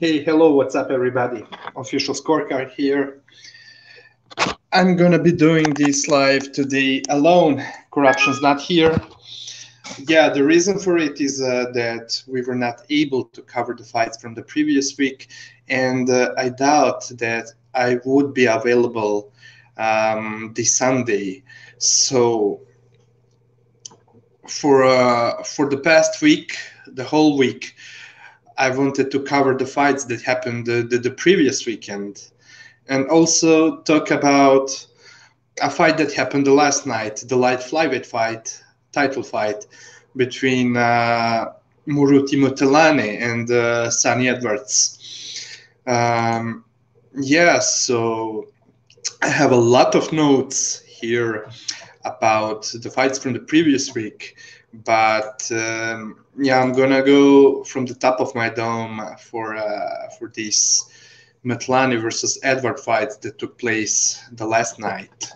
Hey, hello, what's up, everybody? Official scorecard here. I'm gonna be doing this live today alone. Corruption's not here. Yeah, the reason for it is uh, that we were not able to cover the fights from the previous week, and uh, I doubt that I would be available um, this Sunday. So for uh, for the past week, the whole week, I wanted to cover the fights that happened the, the, the, previous weekend and also talk about a fight that happened the last night, the light flyweight fight, title fight between uh, Moruti Mthalane and uh, Sunny Edwards. Um, yeah, so I have a lot of notes here about the fights from the previous week, but um, yeah, I'm gonna go from the top of my dome for uh, for this Mthalane versus Edward fight that took place the last night.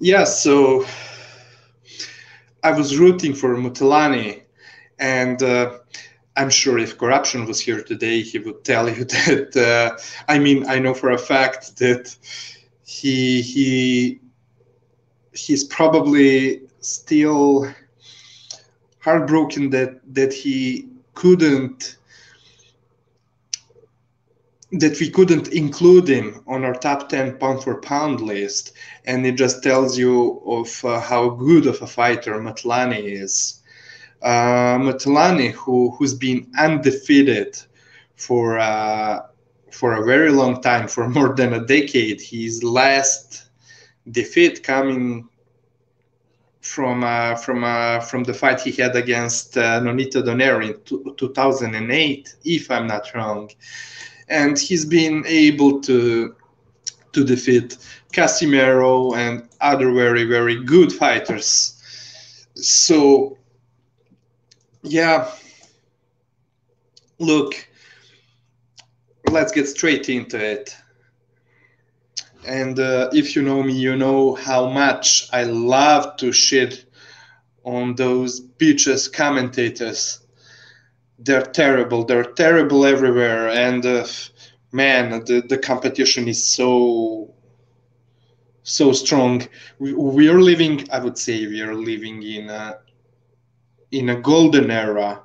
Yeah, so I was rooting for Mthalane, and uh, I'm sure if corruption was here today, he would tell you that. Uh, I mean, I know for a fact that he he he's probably still heartbroken that that he couldn't that we couldn't include him on our top 10 pound for pound list. And it just tells you of uh, how good of a fighter Mthalane is. Uh, Mthalane who who's been undefeated for uh, for a very long time for more than a decade his last defeat coming from uh, from uh, from the fight he had against uh, Nonito Donaire in 2008, if I'm not wrong, and he's been able to to defeat Casimero and other very very good fighters. So, yeah, look, let's get straight into it. And uh, if you know me, you know how much I love to shit on those bitches commentators. They're terrible. They're terrible everywhere. And uh, man, the, the competition is so so strong. We, we are living, I would say, we are living in a in a golden era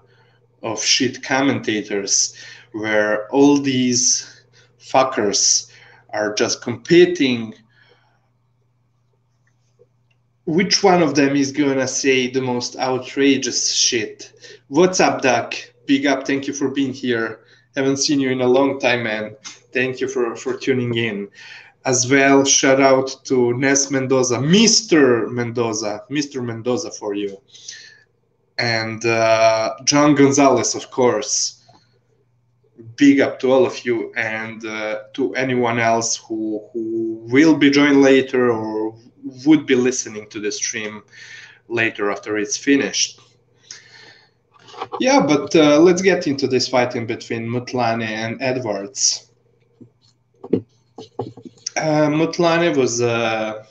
of shit commentators where all these fuckers are just competing which one of them is gonna say the most outrageous shit. What's up duck? Big up. Thank you for being here. Haven't seen you in a long time man. Thank you for for tuning in. As well shout out to nes mendoza mr mendoza mr mendoza for you. And uh, john gonzalez of course big up to all of you and uh, to anyone else who who will be joined later or would be listening to the stream later after it's finished. Yeah, but uh, let's get into this fighting between Mthalane and Edwards. Uh, was uh,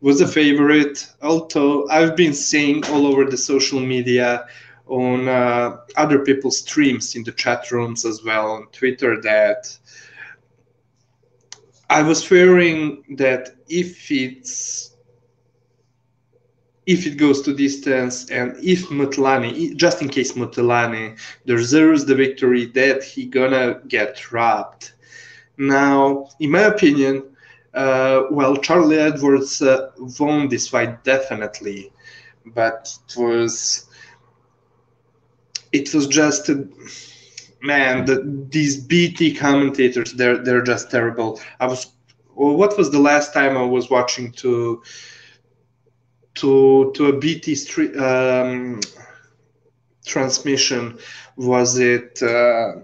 was a favorite, although I've been seeing all over the social media on uh, other people's streams in the chat rooms as well on Twitter that I was fearing that if it's if it goes to distance and if Mthalane, just in case Mthalane deserves the victory, that he gonna get robbed. Now, in my opinion, uh, well, Charlie Edwards uh, won this fight definitely, but it was it was just man the, these bt commentators they're they're just terrible. I was well, what was the last time i was watching to to to a bt um, transmission? Was it uh,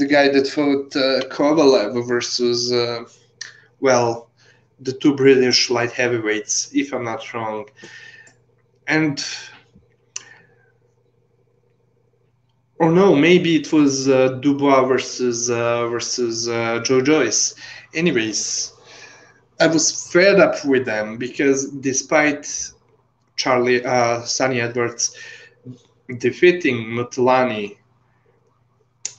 the guy that fought uh, kovalev versus uh, well the two british light heavyweights if i'm not wrong. And or no, maybe it was uh, Dubois versus uh, versus uh, Joe Joyce. Anyways, I was fed up with them because despite Charlie uh, Sunny Edwards defeating Mthalane,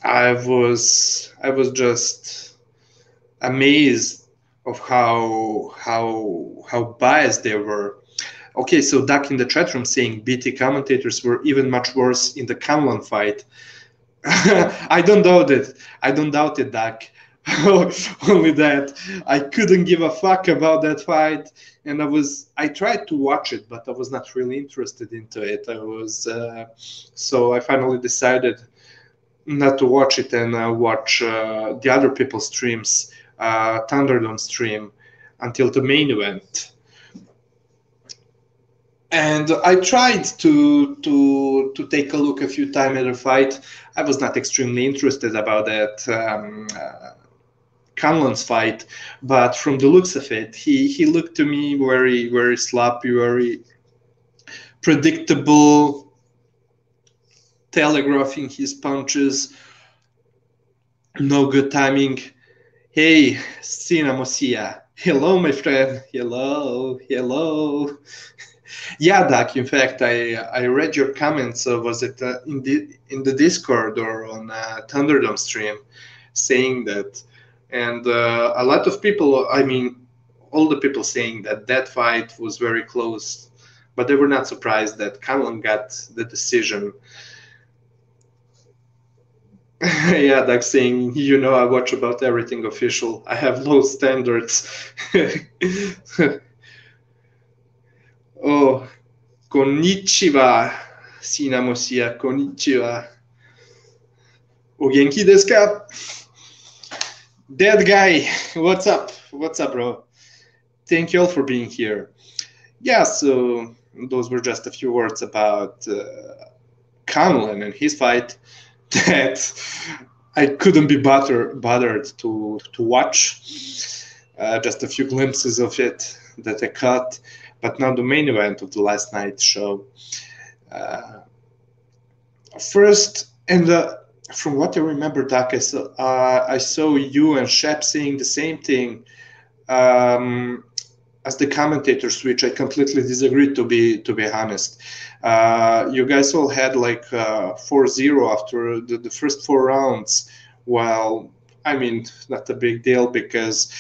I was I was just amazed of how how how biased they were Okay, so Duck in the chat room saying BT commentators were even much worse in the Conlan fight. I don't doubt it. I don't doubt it, Duck. Only that I couldn't give a fuck about that fight, and I was I tried to watch it, but I was not really interested into it. I was uh, so I finally decided not to watch it and uh, watch uh, the other people's streams, uh, Thunderdome stream, until the main event and I tried to to to take a look a few times at the fight. I was not extremely interested about that um, uh, fight, but from the looks of it, he he looked to me very very sloppy, very predictable, telegraphing his punches, no good timing. Hey, Sina Mosia. Hello, my friend. Hello, hello. Yeah, Doc. In fact, I I read your comments. Uh, was it uh, in the in the Discord or on uh, Thunderdome stream, saying that, and uh, a lot of people. I mean, all the people saying that that fight was very close. but they were not surprised that Conlan got the decision. yeah, Doug saying, you know, I watch about everything official. I have low standards. oh, konnichiwa, Sina Mosia, konnichiwa. O genki desu ka? Dead guy, what's up? What's up, bro? Thank you all for being here. Yeah, so those were just a few words about uh, Conlan and his fight that I couldn't be butter, bothered to to watch. Uh, just a few glimpses of it that I caught, but now the main event of the last night show. Uh, first, and from what I remember, Doc, I saw, uh, I saw you and Shep saying the same thing. Um, as the commentators, which I completely disagree to be to be honest. Uh, you guys all had like uh, 4-0 after the, the first four rounds. Well, I mean, not a big deal because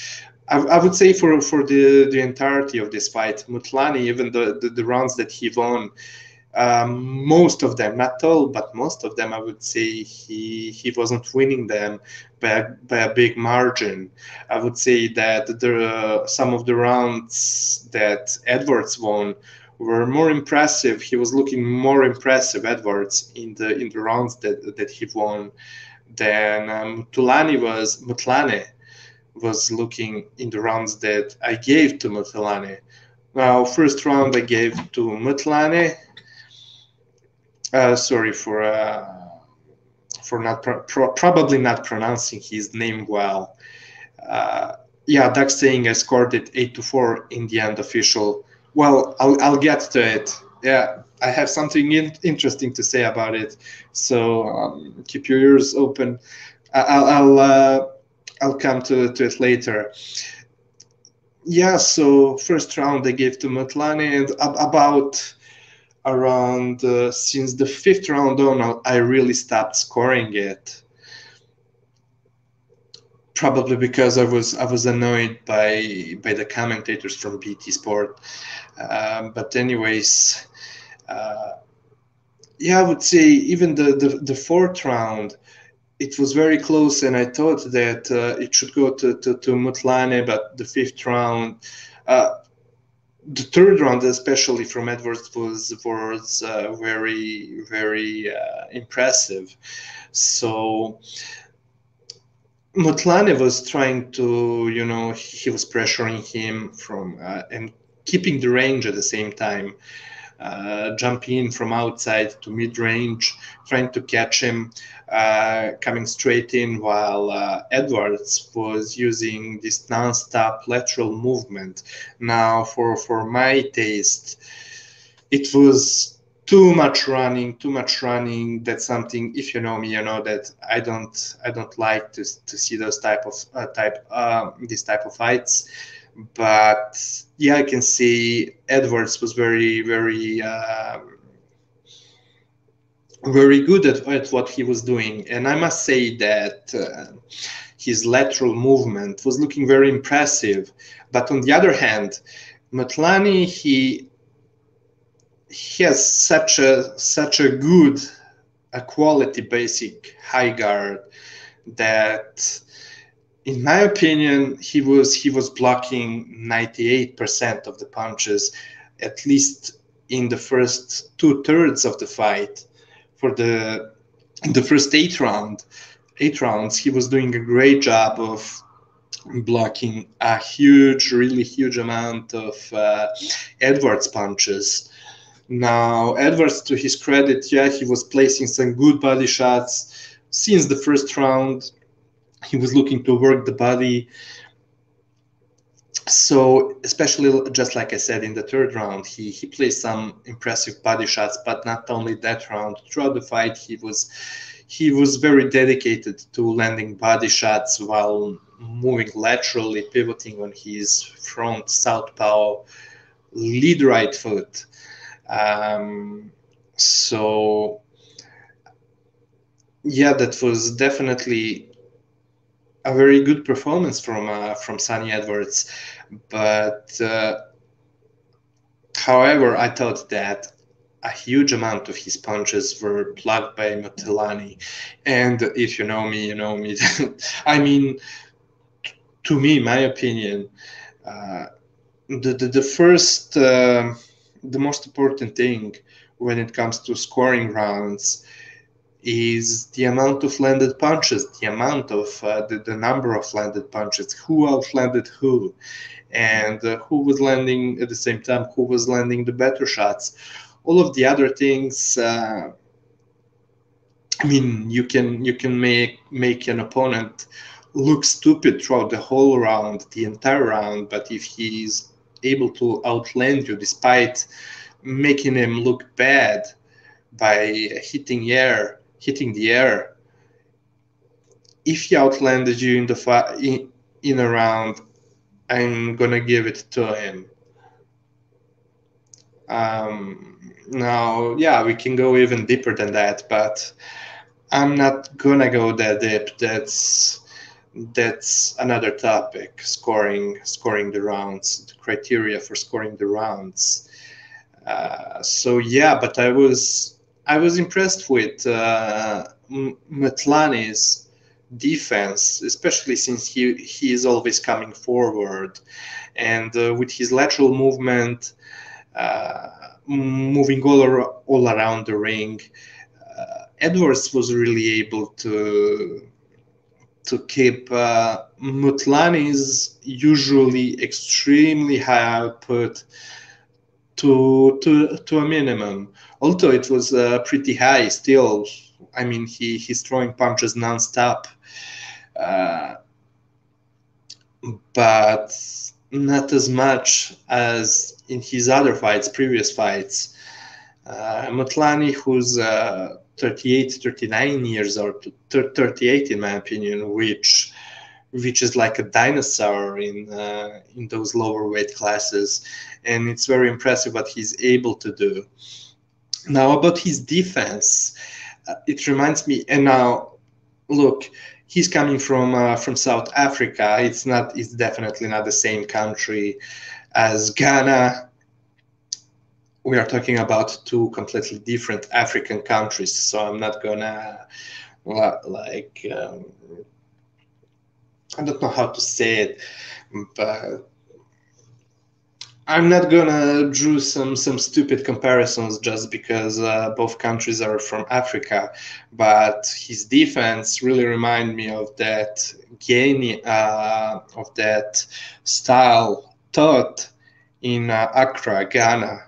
I, I would say for for the the entirety of this fight, Mthalane, even the, the, the rounds that he won, um, most of them, not all, but most of them, I would say he he wasn't winning them by a, by a big margin. I would say that uh, some of the rounds that Edwards won were more impressive. He was looking more impressive, Edwards, in the in the rounds that that he won than um, was. Mthalane was looking in the rounds that I gave to Mthalane. Now, first round I gave to Mthalane uh, sorry for uh, for not pro- pro- probably not pronouncing his name well. Uh, yeah, Doug saying I scored it eight to four in the end official. Well, I'll I'll get to it. Yeah, I have something in- interesting to say about it. So um, keep your ears open. I'll I'll uh, I'll come to, to it later. Yeah, so first round I gave to Mthalane, and about around uh, since the fifth round on, I really stopped scoring it. Probably because I was I was annoyed by by the commentators from BT Sport. Um, but anyways, uh, yeah, I would say even the, the the fourth round, it was very close, and I thought that uh, it should go to to, to Mthalane, but the fifth round. Uh, the third round, especially from Edwards, was was uh, very very uh, impressive. So Mthalane was trying to, you know, he was pressuring him from uh, and keeping the range at the same time, uh, from outside to mid range, trying to catch him. Uh, coming straight in while uh, Edwards was using this non-stop lateral movement. Now, for for my taste, it was too much running, too much running. That's something. If you know me, you know that I don't I don't like to to see those type of uh, type uh, this type of fights. But yeah, I can see Edwards was very very. Um, very good at, at what he was doing. And I must say that uh, his lateral movement was looking very impressive. But on the other hand, Mthalane, he he has such a such a good a quality basic high guard that in my opinion he was he was blocking 98% of the punches at least in the first two thirds of the fight. For the the first eight round eight rounds he was doing a great job of blocking a huge really huge amount of uh, edwards punches. Now edwards to his credit yeah he was placing some good body shots. Since the first round he was looking to work the body so especially just like I said in the third round, he he played some impressive body shots, but not only that round. Throughout the fight, he was he was very dedicated to landing body shots while moving laterally, pivoting on his front southpaw lead right foot. Um, so yeah, that was definitely a very good performance from uh, from Sunny Edwards, but uh, however, I thought that a huge amount of his punches were blocked by Mthalane. And if you know me, you know me. I mean, to me, my opinion, uh, the, the, the first, uh, the most important thing when it comes to scoring rounds is the amount of landed punches, the amount of uh, the, the number of landed punches, who outlanded who, and uh, who was landing at the same time, who was landing the better shots. All of the other things uh, i mean you can you can make make an opponent look stupid throughout the whole round the entire round but if he's able to outland you despite making him look bad by hitting air hitting the air if he outlanded you in the fi- in, in a round i'm gonna give it to him um, now, yeah, we can go even deeper than that, but I'm not gonna go that deep. That's that's another topic. Scoring, scoring the rounds, the criteria for scoring the rounds. Uh, so yeah, but I was I was impressed with uh, Mthalane's defense, especially since he he is always coming forward, and uh, with his lateral movement. Uh, moving all, ar- all around the ring. Uh, Edwards was really able to to keep uh, Mthalane's usually extremely high output to to to a minimum. Although it was uh, pretty high, still, I mean, he he's throwing punches nonstop. Uh, but not as much as in his other fights, previous fights. Uh, Mthalane, who's uh, 38, 39 years or 38 in my opinion, which which is like a dinosaur in uh, in those lower weight classes, and it's very impressive what he's able to do. Now about his defense, uh, it reminds me. And now, look, he's coming from uh, from South Africa. It's not. It's definitely not the same country as Ghana. We are talking about two completely different African countries, so I'm not gonna like um, I don't know how to say it, but I'm not gonna draw some some stupid comparisons just because uh, both countries are from Africa, but his defense really remind me of that game uh, of that style taught in uh, Accra, Ghana.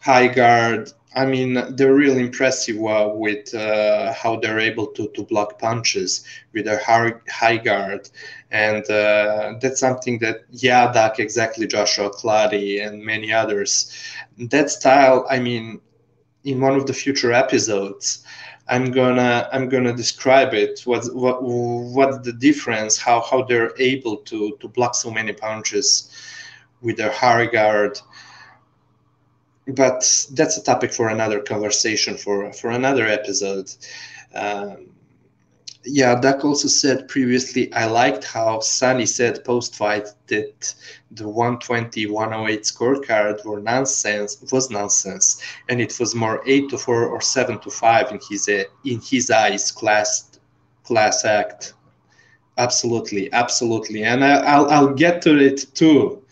High guard. I mean, they're really impressive uh, with uh, how they're able to, to block punches with their high, guard. And uh, that's something that Yadak, exactly Joshua Clottey, and many others. That style, I mean, in one of the future episodes, I'm gonna I'm gonna describe it. What what what's the difference? How how they're able to to block so many punches with their high guard. But that's a topic for another conversation for for another episode. Um, yeah, Duck also said previously, I liked how Sunny said post fight that the 120 108 scorecard were nonsense was nonsense and it was more 8 to 4 or 7 to 5 in his in his eyes class class act absolutely absolutely and I, will I'll get to it too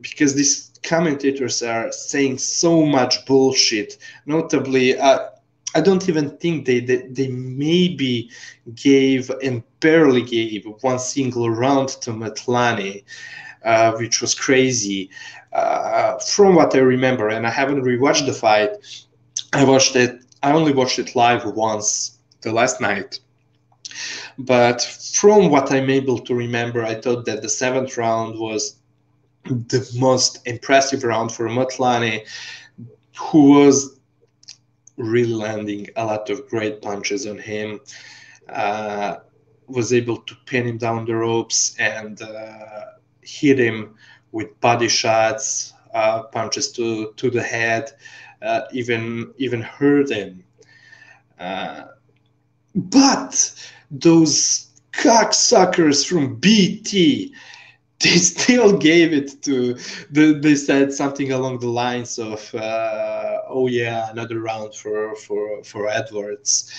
because these commentators are saying so much bullshit notably uh, I don't even think they, they, they maybe gave and barely gave one single round to Mthalane, uh, which was crazy. Uh, from what I remember, and I haven't rewatched the fight, I watched it. I only watched it live once the last night. But from what I'm able to remember, I thought that the seventh round was the most impressive round for Mthalane, who was really landing a lot of great punches on him. Uh, was able to pin him down the ropes and uh, hit him with body shots, uh, punches to to the head, uh, even even hurt him. Uh, but those cocksuckers from BT they still gave it to the, they said something along the lines of uh, oh yeah another round for for for edwards.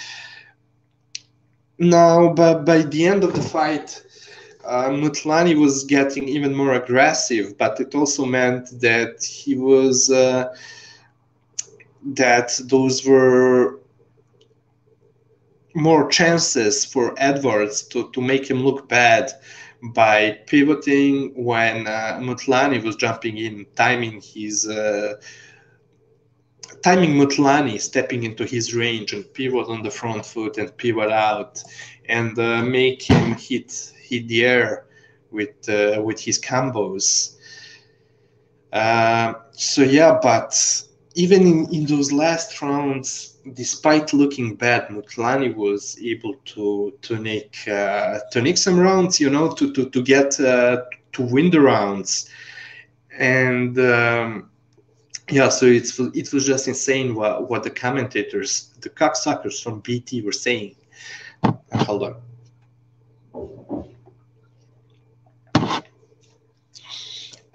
Now but by the end of the fight uh, Mthalane was getting even more aggressive but it also meant that he was uh, that those were more chances for edwards to, to make him look bad by pivoting when uh, Mthalane was jumping in, timing his uh, timing Mthalane stepping into his range and pivot on the front foot and pivot out and uh, make him hit hit the air with uh, with his combos. Uh, so yeah, but even in, in those last rounds, despite looking bad, Mthalane was able to to nick uh, to nick some rounds, you know, to to to get uh, to win the rounds, and um, yeah, so it's it was just insane what what the commentators, the cocksuckers from BT were saying. Hold on.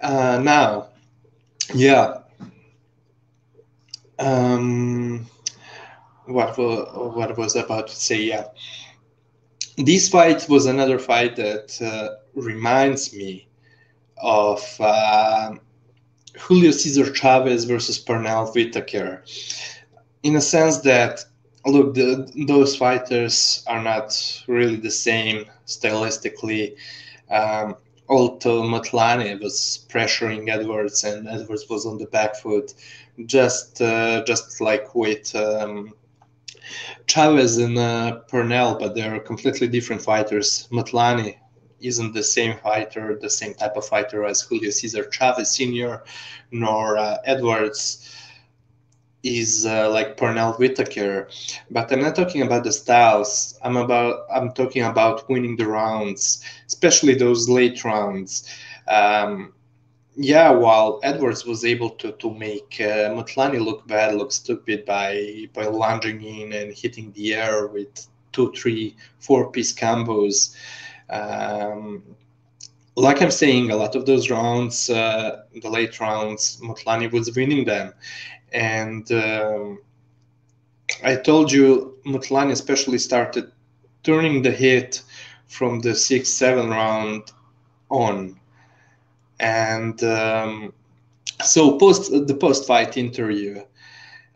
Uh, now, yeah. Um, what what was about to say? Yeah, this fight was another fight that uh, reminds me of uh, Julio Cesar Chavez versus Pernell Whitaker, in a sense that look, the, those fighters are not really the same stylistically. Um, although Mthalane was pressuring Edwards and Edwards was on the back foot, just uh, just like with um, Chavez and uh, Pernell, but they're completely different fighters. Mthalane isn't the same fighter, the same type of fighter as Julio Cesar Chavez Sr., nor uh, Edwards is uh, like Pernell Whitaker. But I'm not talking about the styles. I'm about I'm talking about winning the rounds, especially those late rounds. Um, yeah, while Edwards was able to to make uh, Mthalane look bad, look stupid by by lunging in and hitting the air with two, three, four piece combos. Um, like I'm saying, a lot of those rounds, uh, the late rounds, Mthalane was winning them, and um, I told you Mthalane especially started turning the hit from the six, seven round on and um, so post the post fight interview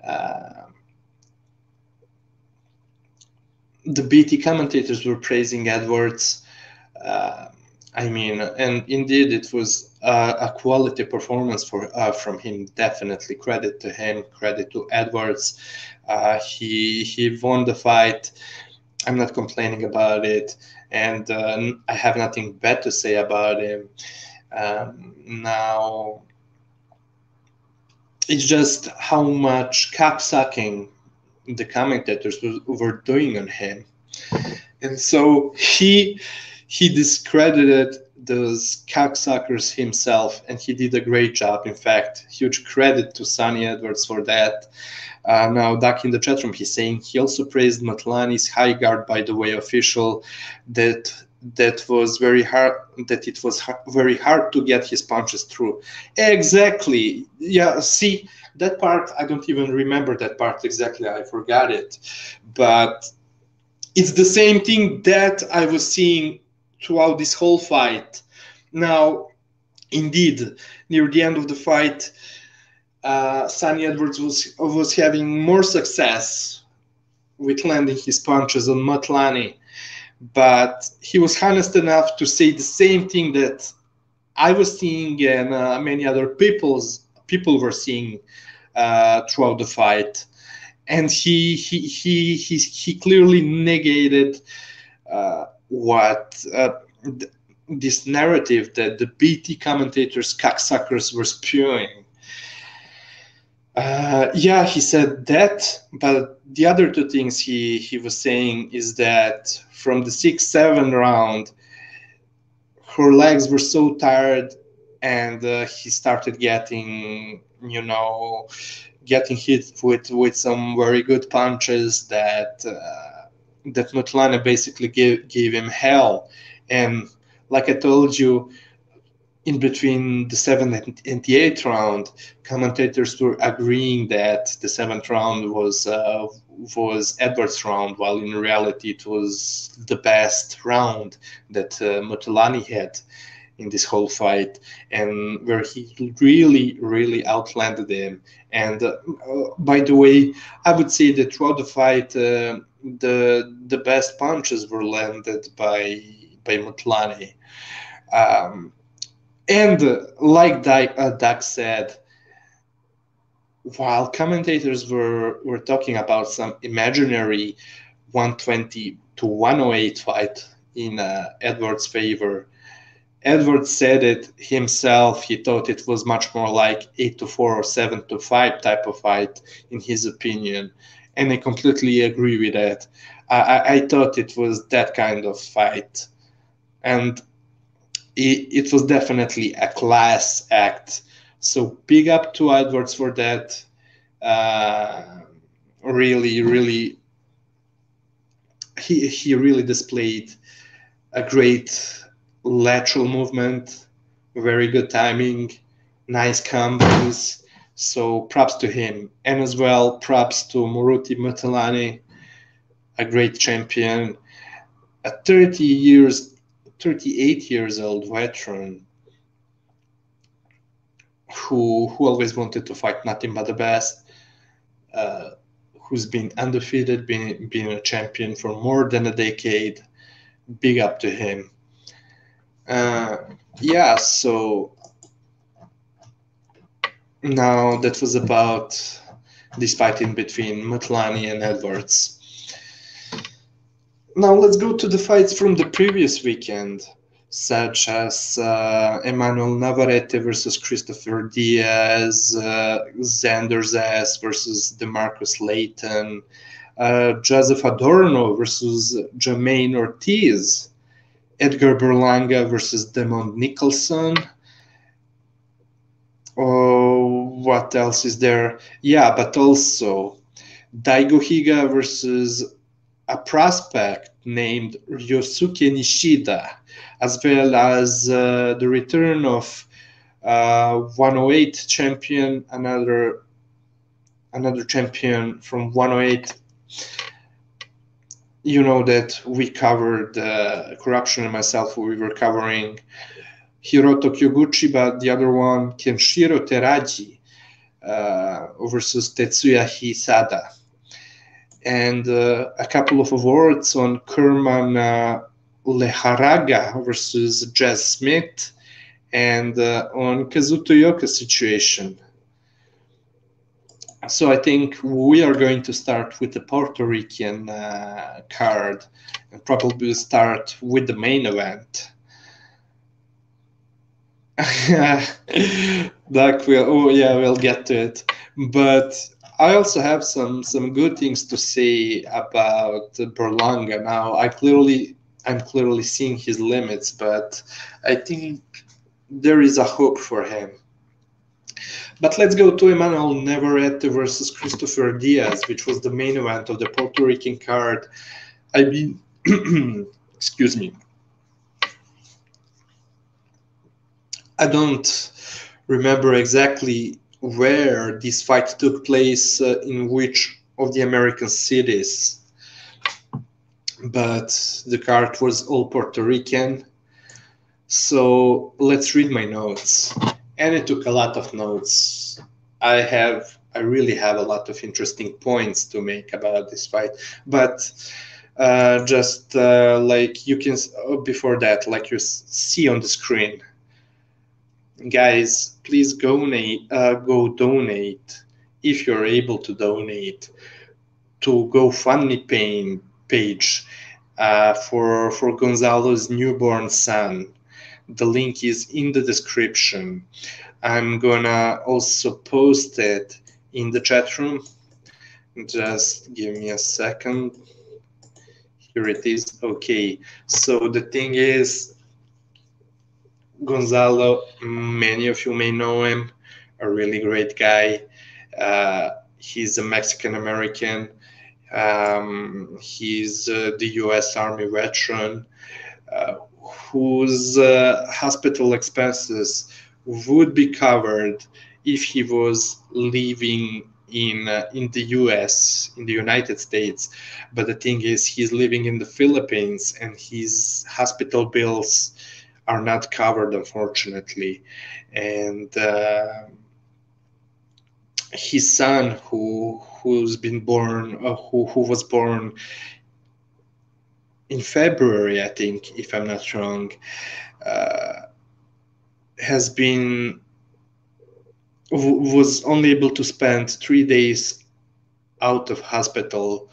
uh, the bt commentators were praising edwards uh, i mean and indeed it was uh, a quality performance for uh, from him. Definitely credit to him credit to edwards. Uh, he he won the fight. I'm not complaining about it. And uh, i have nothing bad to say about him um, now, it's just how much cap sucking the commentators were doing on him, and so he he discredited those cocksuckers himself, and he did a great job. In fact, huge credit to Sunny Edwards for that. Uh, now, Duck in the chat room, he's saying he also praised Mthalane's high guard, by the way, official, that that was very hard that it was very hard to get his punches through. Exactly. Yeah see that part i don't even remember that part exactly. I forgot it. But it's the same thing that i was seeing throughout this whole fight. Now indeed near the end of the fight uh, Sunny Edwards was was having more success with landing his punches on Mthalane but he was honest enough to say the same thing that I was seeing and uh, many other people's people were seeing uh, throughout the fight, and he he he he, he clearly negated uh, what uh, th- this narrative that the BT commentators cocksuckers were spewing. Uh, yeah, he said that, but the other two things he, he was saying is that from the six seven round, her legs were so tired, and uh, he started getting you know getting hit with with some very good punches that uh, that Mthalane basically gave gave him hell, and like I told you, in between the seventh and the eighth round, commentators were agreeing that the seventh round was uh, was Edwards' round, while in reality it was the best round that uh, had in this whole fight, and where he really, really outlanded him. And uh, by the way, I would say that throughout the fight, uh, the the best punches were landed by by Mthalane. Um, and like uh, Doug said, while commentators were, were talking about some imaginary 120 to 108 fight in uh, Edwards' favor, Edwards said it himself. He thought it was much more like 8 to 4 or 7 to 5 type of fight, in his opinion. And I completely agree with that. I, I thought it was that kind of fight. And it, was definitely a class act. So big up to Edwards for that. Uh, really, really, he he really displayed a great lateral movement, very good timing, nice combos. So props to him, and as well props to Moruti Mthalane, a great champion, a 30 years 38 years old veteran who who always wanted to fight nothing but the best, uh, who's been undefeated, been been a champion for more than a decade. Big up to him. Uh, yeah, so now that was about this fight in between Mthalane and Edwards. Now let's go to the fights from the previous weekend, such as uh, Emmanuel Navarrete versus Christopher Diaz, uh, Xander Zayas versus Demarcus Layton, uh, Joseph Adorno versus Jamaine Ortiz, Edgar Berlanga versus Demond Nicholson. Oh, what else is there? Yeah, but also Daigo Higa versus a prospect named Ryosuke Nishida, as well as uh, the return of uh, 108 champion, another another champion from 108. You know that we covered uh, corruption and myself. We were covering Hiroto Kyoguchi, but the other one Kenshiro Teraji uh, versus Tetsuya Hisada and uh, a couple of awards on Kerman uh, Lejarraga versus Jazz Smith and uh, on Kazuto Ioka situation. So I think we are going to start with the Puerto Rican uh, card and probably start with the main event. Doc will, oh yeah, we'll get to it. But I also have some some good things to say about Berlanga. Now, I clearly I'm clearly seeing his limits, but I think there is a hope for him. But let's go to Emmanuel Navarrete versus Christopher Diaz, which was the main event of the Puerto Rican card. I mean, excuse me. I don't remember exactly where this fight took place uh, in which of the American cities. But the card was all Puerto Rican. So let's read my notes. And it took a lot of notes. I have, I really have a lot of interesting points to make about this fight. But uh, just uh, like you can, oh, before that, like you see on the screen, guys, please go donate, uh, go donate if you're able to donate to GoFundMe page uh, for for Gonzalo's newborn son. The link is in the description. I'm gonna also post it in the chat room. Just give me a second. Here it is. Okay. So the thing is, Gonzalo, many of you may know him, a really great guy. Uh, he's a Mexican American. Um, he's uh, the U.S. Army veteran uh, whose uh, hospital expenses would be covered if he was living in uh, in the US in the United States but the thing is he's living in the Philippines and his hospital bills are not covered unfortunately and uh, his son who who's been born uh, who who was born in February I think if I'm not wrong uh, has been was only able to spend three days out of hospital.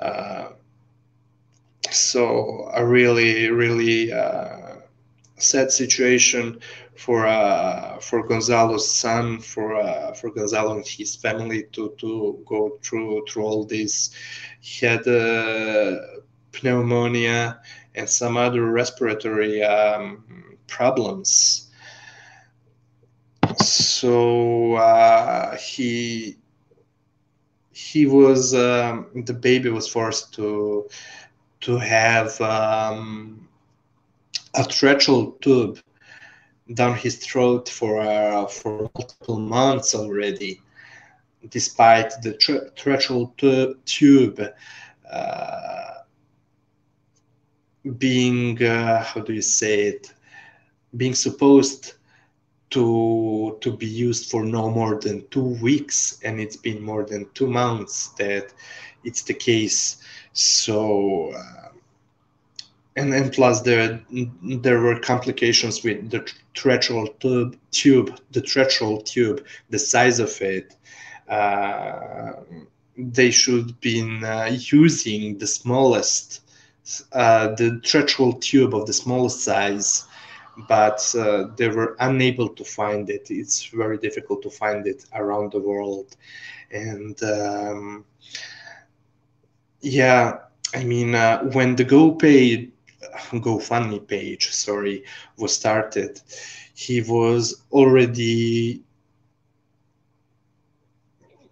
Uh, so a really, really uh, sad situation for uh, for Gonzalo's son, for uh, for Gonzalo and his family to to go through through all this. He had uh, pneumonia and some other respiratory um, problems so uh, he he was um, the baby was forced to to have um, a tracheal tube down his throat for uh, for multiple months already, despite the tra- tracheal tube uh, being uh, how do you say it being supposed to to be used for no more than two weeks and it's been more than two months that it's the case. So uh, and then plus there there were complications with the tracheal tube tube the tracheal tube the size of it uh, they should been uh, using the smallest uh, the tracheal tube of the smallest size but uh, they were unable to find it. It's very difficult to find it around the world. And um, yeah, I mean, uh, when the GoPay, GoFundMe page, sorry, was started, he was already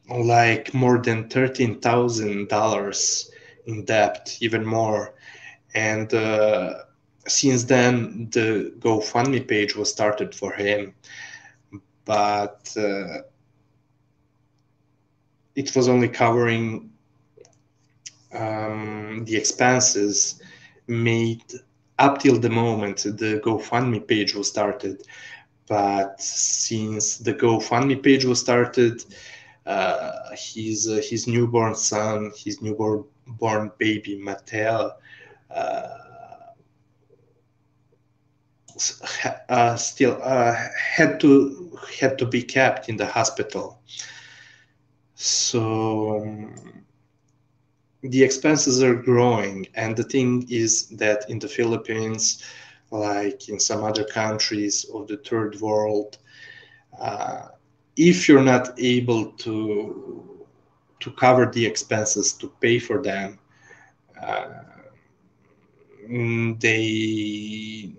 like more than thirteen thousand dollars in debt, even more, and uh, since then the GoFundMe page was started for him, but uh, it was only covering um, the expenses made up till the moment the GoFundMe page was started. But since the GoFundMe page was started, uh, his uh, his newborn son, his newborn born baby Mateo, uh, uh, still uh, had to had to be kept in the hospital. So um, the expenses are growing, and the thing is that in the Philippines, like in some other countries of the third world, uh, if you're not able to to cover the expenses to pay for them, uh, they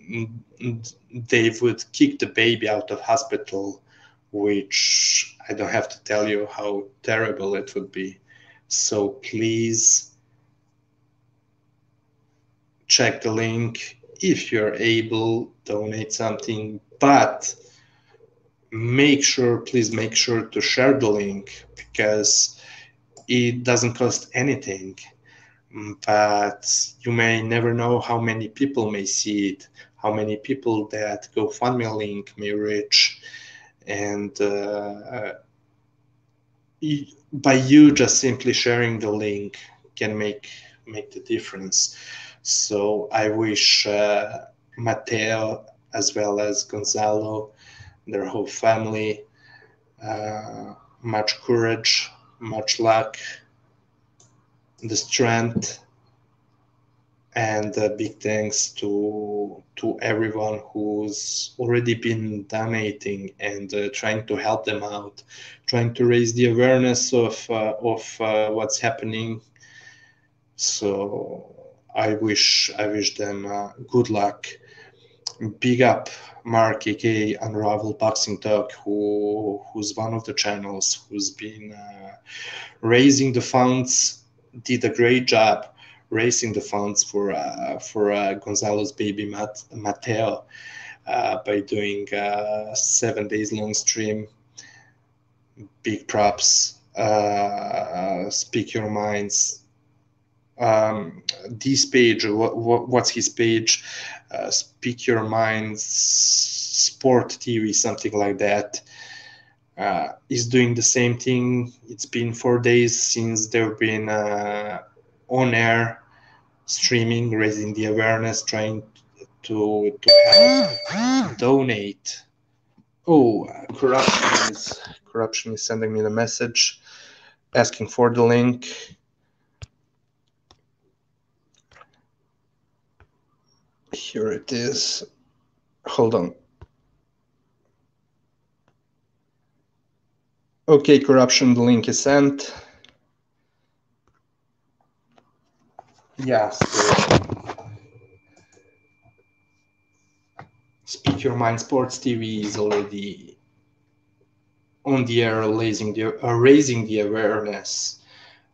they would kick the baby out of hospital, which I don't have to tell you how terrible it would be. So please check the link. If you're able, to donate something, but make sure, please make sure to share the link because it doesn't cost anything. But you may never know how many people may see it, how many people that GoFundMe link may reach, and uh, by you just simply sharing the link can make make the difference. So I wish uh, Mateo as well as Gonzalo, their whole family, uh, much courage, much luck the strength and big thanks to to everyone who's already been donating and uh, trying to help them out trying to raise the awareness of uh, of uh, what's happening. So i wish i wish them uh, good luck. Big up mark aka unravel boxing talk who who's one of the channels who's been uh, raising the funds did a great job raising the funds for uh, for uh, Gonzalo's baby Mat- Mateo uh, by doing a seven days long stream. Big props. Speak your minds. Um, this page, what, what, what's his page? Speak your minds, sport TV, something like that. Uh, is doing the same thing. It's been four days since they've been uh, on air streaming, raising the awareness, trying to to help mm-hmm. donate. Oh, corruption is corruption is sending me the message, asking for the link. Here it is. Hold on. Okay, corruption, the link is sent. Yes. Speak Your Mind Sports TV is already on the air, raising the, uh, raising the awareness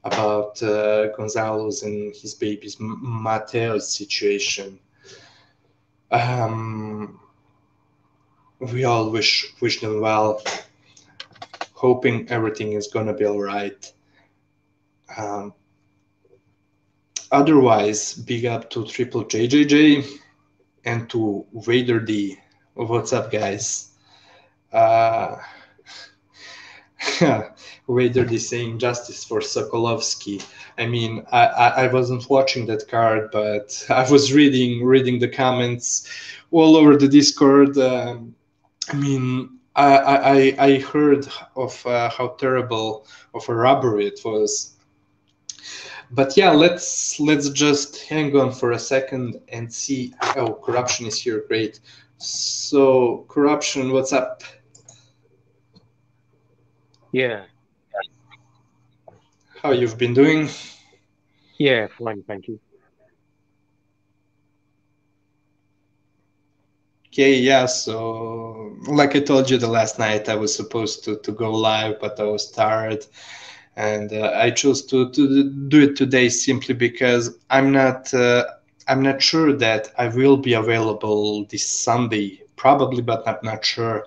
about uh, Gonzalo's and his baby's Mateo's situation. Um, we all wish wish them well hoping everything is to be all right. Um, otherwise, big up to Triple JJJ and to Vader D. What's up, guys? Uh, Vader D saying justice for Sokolovsky. I mean, I, I, I, wasn't watching that card, but I was reading reading the comments all over the Discord. Um, I mean, I, I, I heard of uh, how terrible of a robbery it was. But yeah, let's let's just hang on for a second and see. Oh, corruption is here. Great. So corruption, what's up? Yeah. How you've been doing? Yeah, fine, thank you. Okay, yeah. So, like I told you the last night, I was supposed to, to go live, but I was tired, and uh, I chose to to do it today simply because I'm not uh, I'm not sure that I will be available this Sunday, probably, but not not sure.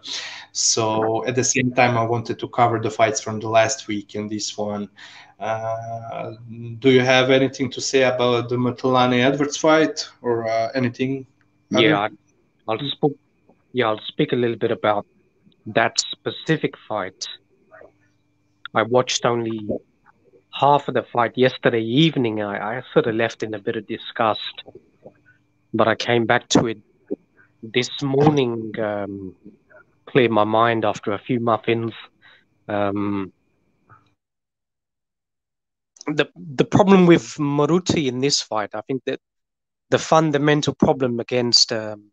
So at the same time, I wanted to cover the fights from the last week and this one. Uh, do you have anything to say about the Mthalane Edwards fight or uh, anything? Yeah, I'll speak. Yeah, I'll speak a little bit about that specific fight. I watched only half of the fight yesterday evening. I, I sort of left in a bit of disgust, but I came back to it this morning. Um, cleared my mind after a few muffins. Um, the the problem with Moruti in this fight, I think that the fundamental problem against um,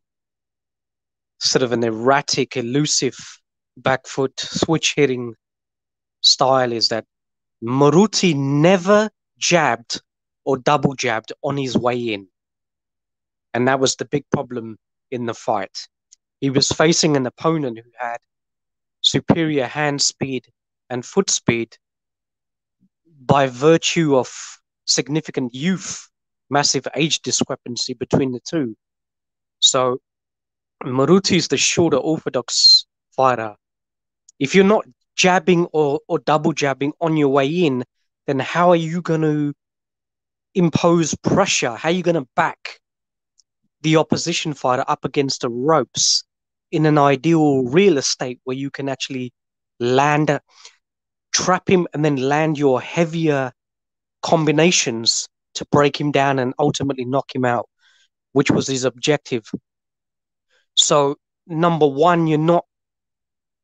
sort of an erratic, elusive back foot switch hitting style is that Moruti never jabbed or double jabbed on his way in. And that was the big problem in the fight. He was facing an opponent who had superior hand speed and foot speed by virtue of significant youth, massive age discrepancy between the two. So Moruti is the shorter orthodox fighter. If you're not jabbing or, or double jabbing on your way in, then how are you going to impose pressure? How are you going to back the opposition fighter up against the ropes in an ideal real estate where you can actually land, trap him, and then land your heavier combinations to break him down and ultimately knock him out, which was his objective so number one, you're not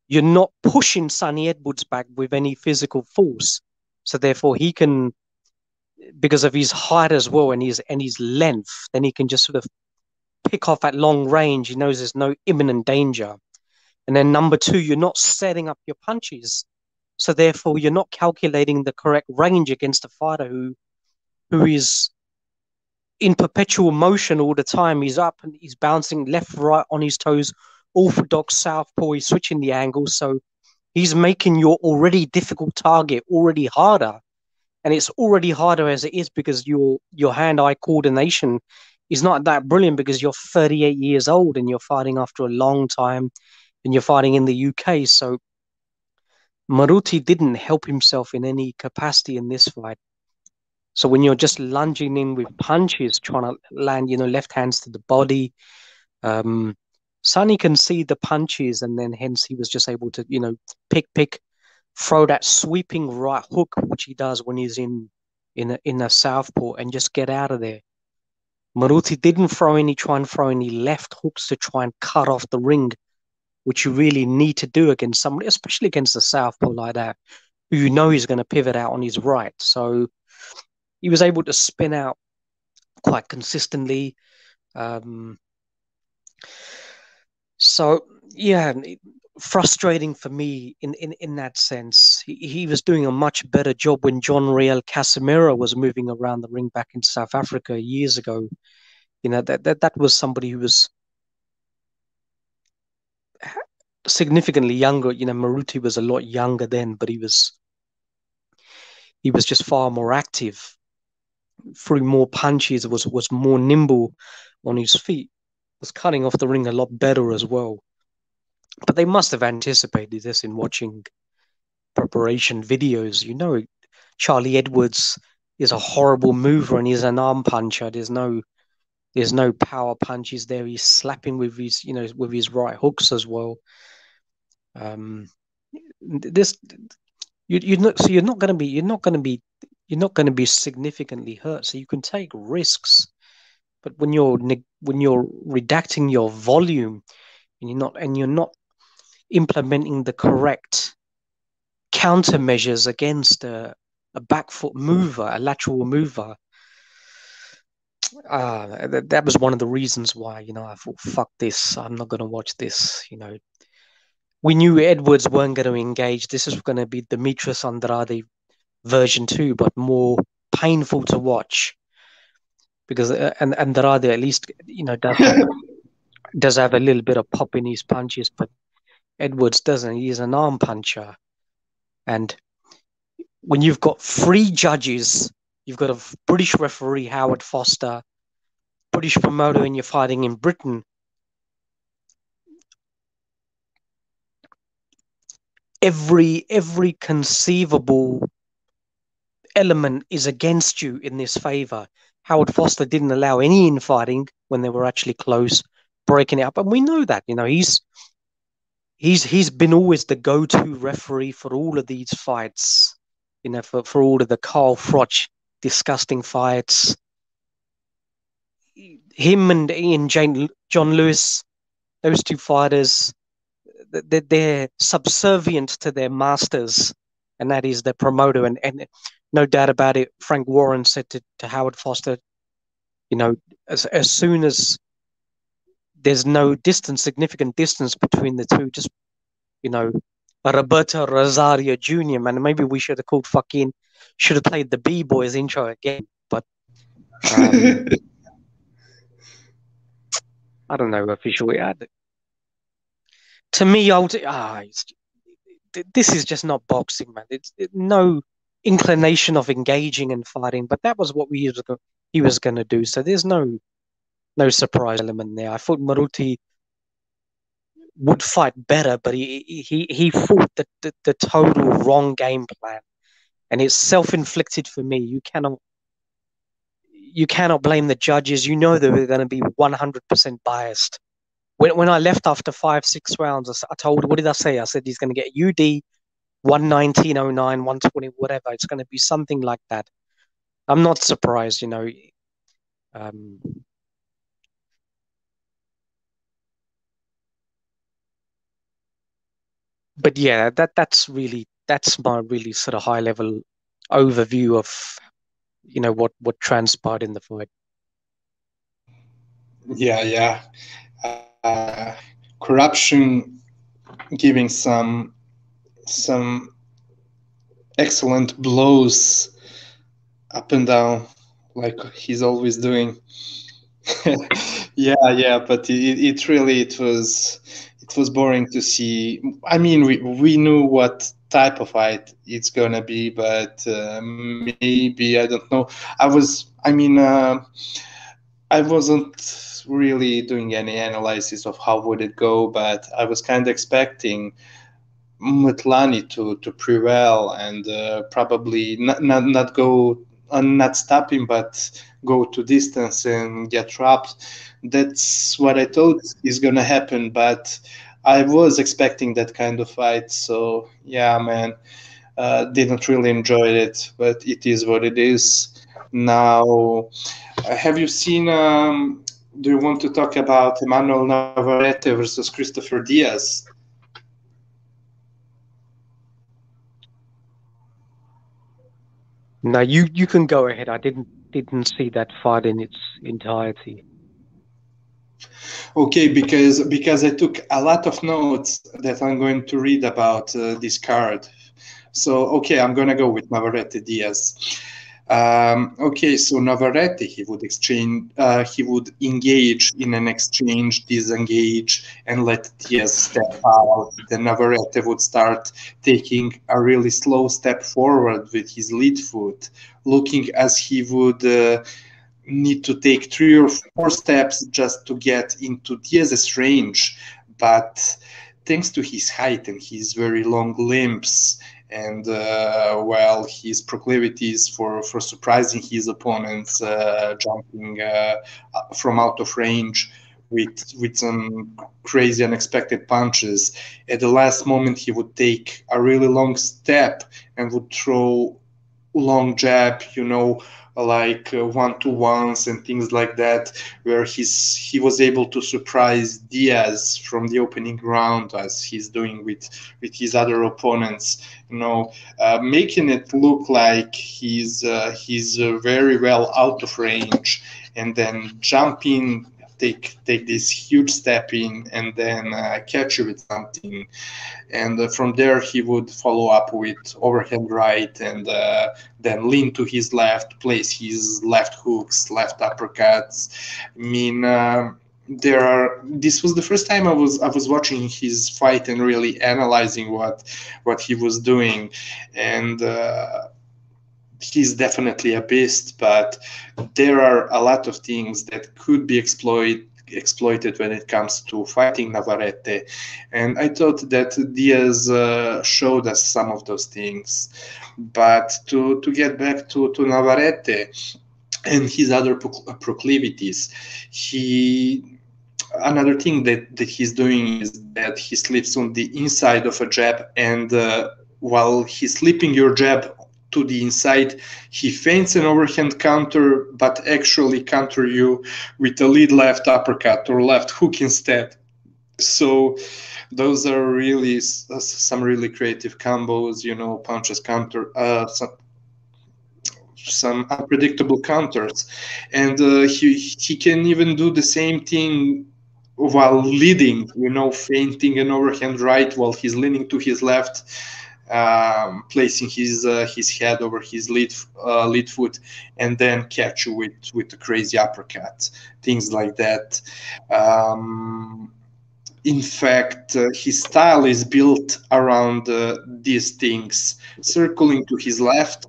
you're not pushing Sunny Edwards back with any physical force. So therefore he can because of his height as well and his and his length, then he can just sort of pick off at long range. He knows there's no imminent danger. And then number two, you're not setting up your punches. So therefore you're not calculating the correct range against a fighter who who is in perpetual motion all the time. He's up and he's bouncing left, right on his toes, orthodox southpaw. He's switching the angles, so he's making your already difficult target already harder. and it's already harder as it is because your your hand-eye coordination is not that brilliant because you're 38 years old and you're fighting after a long time and you're fighting in the UK. So Moruti didn't help himself in any capacity in this fight. So when you're just lunging in with punches, trying to land, you know, left hands to the body, um, Sunny can see the punches, and then hence he was just able to, you know, pick, pick, throw that sweeping right hook, which he does when he's in in a, in a southpaw, and just get out of there. Moruti didn't throw any, try and throw any left hooks to try and cut off the ring, which you really need to do against somebody, especially against the southpaw like that, who you know he's going to pivot out on his right. So he was able to spin out quite consistently. Um, so yeah, frustrating for me in, in, in that sense. He, he was doing a much better job when John Riel Casimero was moving around the ring back in South Africa years ago. You know, that, that, that was somebody who was significantly younger. You know, Moruti was a lot younger then, but he was he was just far more active, threw more punches, was was more nimble on his feet, was cutting off the ring a lot better as well. But they must have anticipated this in watching preparation videos. You know, Charlie Edwards is a horrible mover and he's an arm puncher. There's no there's no power punches there. He's slapping with his, you know, with his right hooks as well. Um, this you you not so you're not going to be you're not going to be you're not going to be significantly hurt. So you can take risks, but when you're when you're redacting your volume, and you're not and you're not implementing the correct countermeasures against a, a back foot mover, a lateral mover. Uh, that, that was one of the reasons why, you know, I thought, fuck this, I'm not going to watch this. You know, we knew Edwards weren't going to engage. This is going to be Demetrius Andrade version two, but more painful to watch because uh, and Andrade at least you know does have, does have a little bit of pop in his punches, but Edwards doesn't. He's an arm puncher. And when you've got three judges, you've got a British referee, Howard Foster, British promoter, and you're fighting in Britain. Every every conceivable element is against you in this favor. Howard Foster didn't allow any infighting when they were actually close, breaking it up, and we know that. You know, he's he's he's been always the go-to referee for all of these fights. You know, for, for all of the Carl Froch disgusting fights. Him and Ian Jane, John Lewis, those two fighters, they're subservient to their masters, and that is their promoter. And, and no doubt about it, Frank Warren said to, to Howard Foster, you know, as, as soon as there's no distance, significant distance between the two. Just you know, Roberto Rosario Jr. Man, maybe we should have called fucking should have played the B Boys intro again, but um, I don't know officially. I, to me, I'll ah, this is just not boxing, man. It's it, no inclination of engaging and fighting, but that was what we he was going to do. So there's no no surprise element there. I thought Moruti would fight better, but he he he fought the, the, the total wrong game plan, and it's self inflicted for me. You cannot you cannot blame the judges. You know they were going to be one hundred percent biased. When when I left after five six rounds, I, I told what did I say? I said he's going to get UD. 11909 120 whatever it's going to be something like that i'm not surprised you know um, but yeah, that that's really that's my really sort of high level overview of you know what what transpired in the fight. Yeah, yeah. Uh, corruption giving some some excellent blows up and down like he's always doing yeah yeah but it, it really it was it was boring to see. I mean, we we knew what type of fight it's gonna be, but uh, maybe I don't know. I was, I mean, uh, I wasn't really doing any analysis of how would it go, but I was kind of expecting Mthalane to to prevail and uh, probably not, not not go uh, not stop him, but go to distance and get trapped. That's what I thought is gonna happen, but I was expecting that kind of fight. So yeah, man, uh, didn't really enjoy it, but it is what it is. Now, have you seen? Um, do you want to talk about Emmanuel Navarrete versus Christopher Diaz? No, you you can go ahead. I didn't didn't see that fight in its entirety. Okay, because because I took a lot of notes that I'm going to read about uh, this card. So okay, I'm gonna go with Navarrete Diaz. Um, okay, so Navarrete he would exchange, uh, he would engage in an exchange, disengage, and let Diaz step out. Then Navarrete would start taking a really slow step forward with his lead foot, looking as he would. Uh, need to take three or four steps just to get into Diaz's range. But thanks to his height and his very long limbs, and uh, well, his proclivities for, for surprising his opponents, uh, jumping uh, from out of range with with some crazy unexpected punches. At the last moment, he would take a really long step and would throw long jab, you know, like uh, one to ones and things like that, where he's he was able to surprise Diaz from the opening round as he's doing with with his other opponents. You know, uh, making it look like he's uh, he's uh, very well out of range, and then jumping take take this huge step in and then uh, catch you with something. And uh, from there he would follow up with overhand right and uh, then lean to his left place his left hooks left uppercuts. I mean um, there are this was the first time i was i was watching his fight and really analyzing what what he was doing. And uh, he's definitely a beast, but there are a lot of things that could be exploited exploited when it comes to fighting Navarrete. And I thought that Diaz uh, showed us some of those things. But to, to get back to, to Navarrete and his other proclivities, he another thing that, that he's doing is that he slips on the inside of a jab and uh, while he's slipping your jab to the inside. He feints an overhand counter, but actually counter you with a lead left uppercut or left hook instead. So those are really some really creative combos, you know, punches counter, uh, some, some unpredictable counters. And uh, he, he can even do the same thing while leading, you know, feinting an overhand right while he's leaning to his left um, placing his uh, his head over his lead uh, lead foot, and then catch you with with a crazy uppercut, things like that. Um, in fact, uh, his style is built around uh, these things, circling to his left,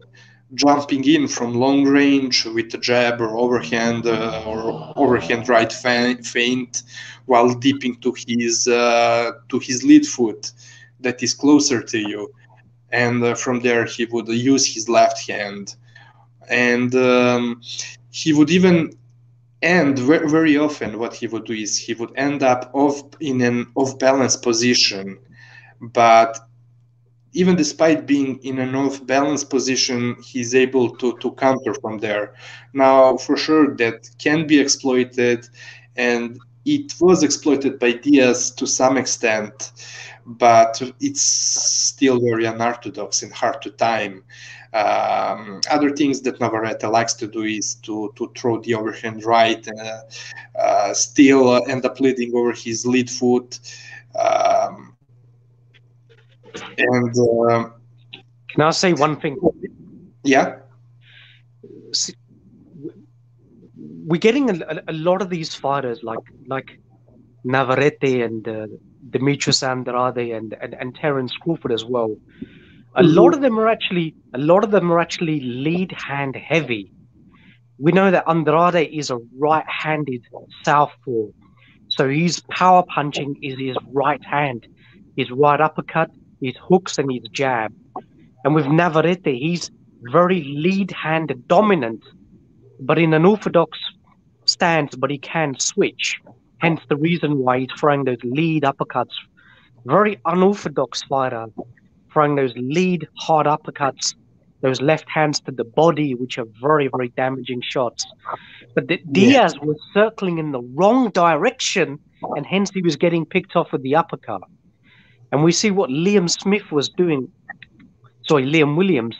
jumping in from long range with a jab or overhand uh, or overhand right feint, while dipping to his uh, to his lead foot that is closer to you and uh, from there he would use his left hand. And um, he would even end very, often what he would do is he would end up off in an off balance position. But even despite being in an off balance position he's able to to counter from there. Now for sure that can be exploited and it was exploited by diaz to some extent but it's still very unorthodox and hard to time. Um, other things that Navarrete likes to do is to, to throw the overhand right and uh, uh, still end up leading over his lead foot. Um, and uh, can I say one thing? Yeah. See, we're getting a, a, lot of these fighters like like Navarrete and uh, Demetrius Andrade and, and, and Terence Crawford as well. A mm-hmm. lot of them are actually a lot of them are actually lead hand heavy. We know that Andrade is a right-handed southpaw, so his power punching is his right hand, his right uppercut, his hooks, and his jab. And with Navarrete, he's very lead hand dominant, but in an orthodox stance, but he can switch. Hence the reason why he's throwing those lead uppercuts. Very unorthodox fighter, throwing those lead hard uppercuts, those left hands to the body, which are very, very damaging shots. But the, Diaz yeah. was circling in the wrong direction, and hence he was getting picked off with the uppercut. And we see what Liam Smith was doing. Sorry, Liam Williams.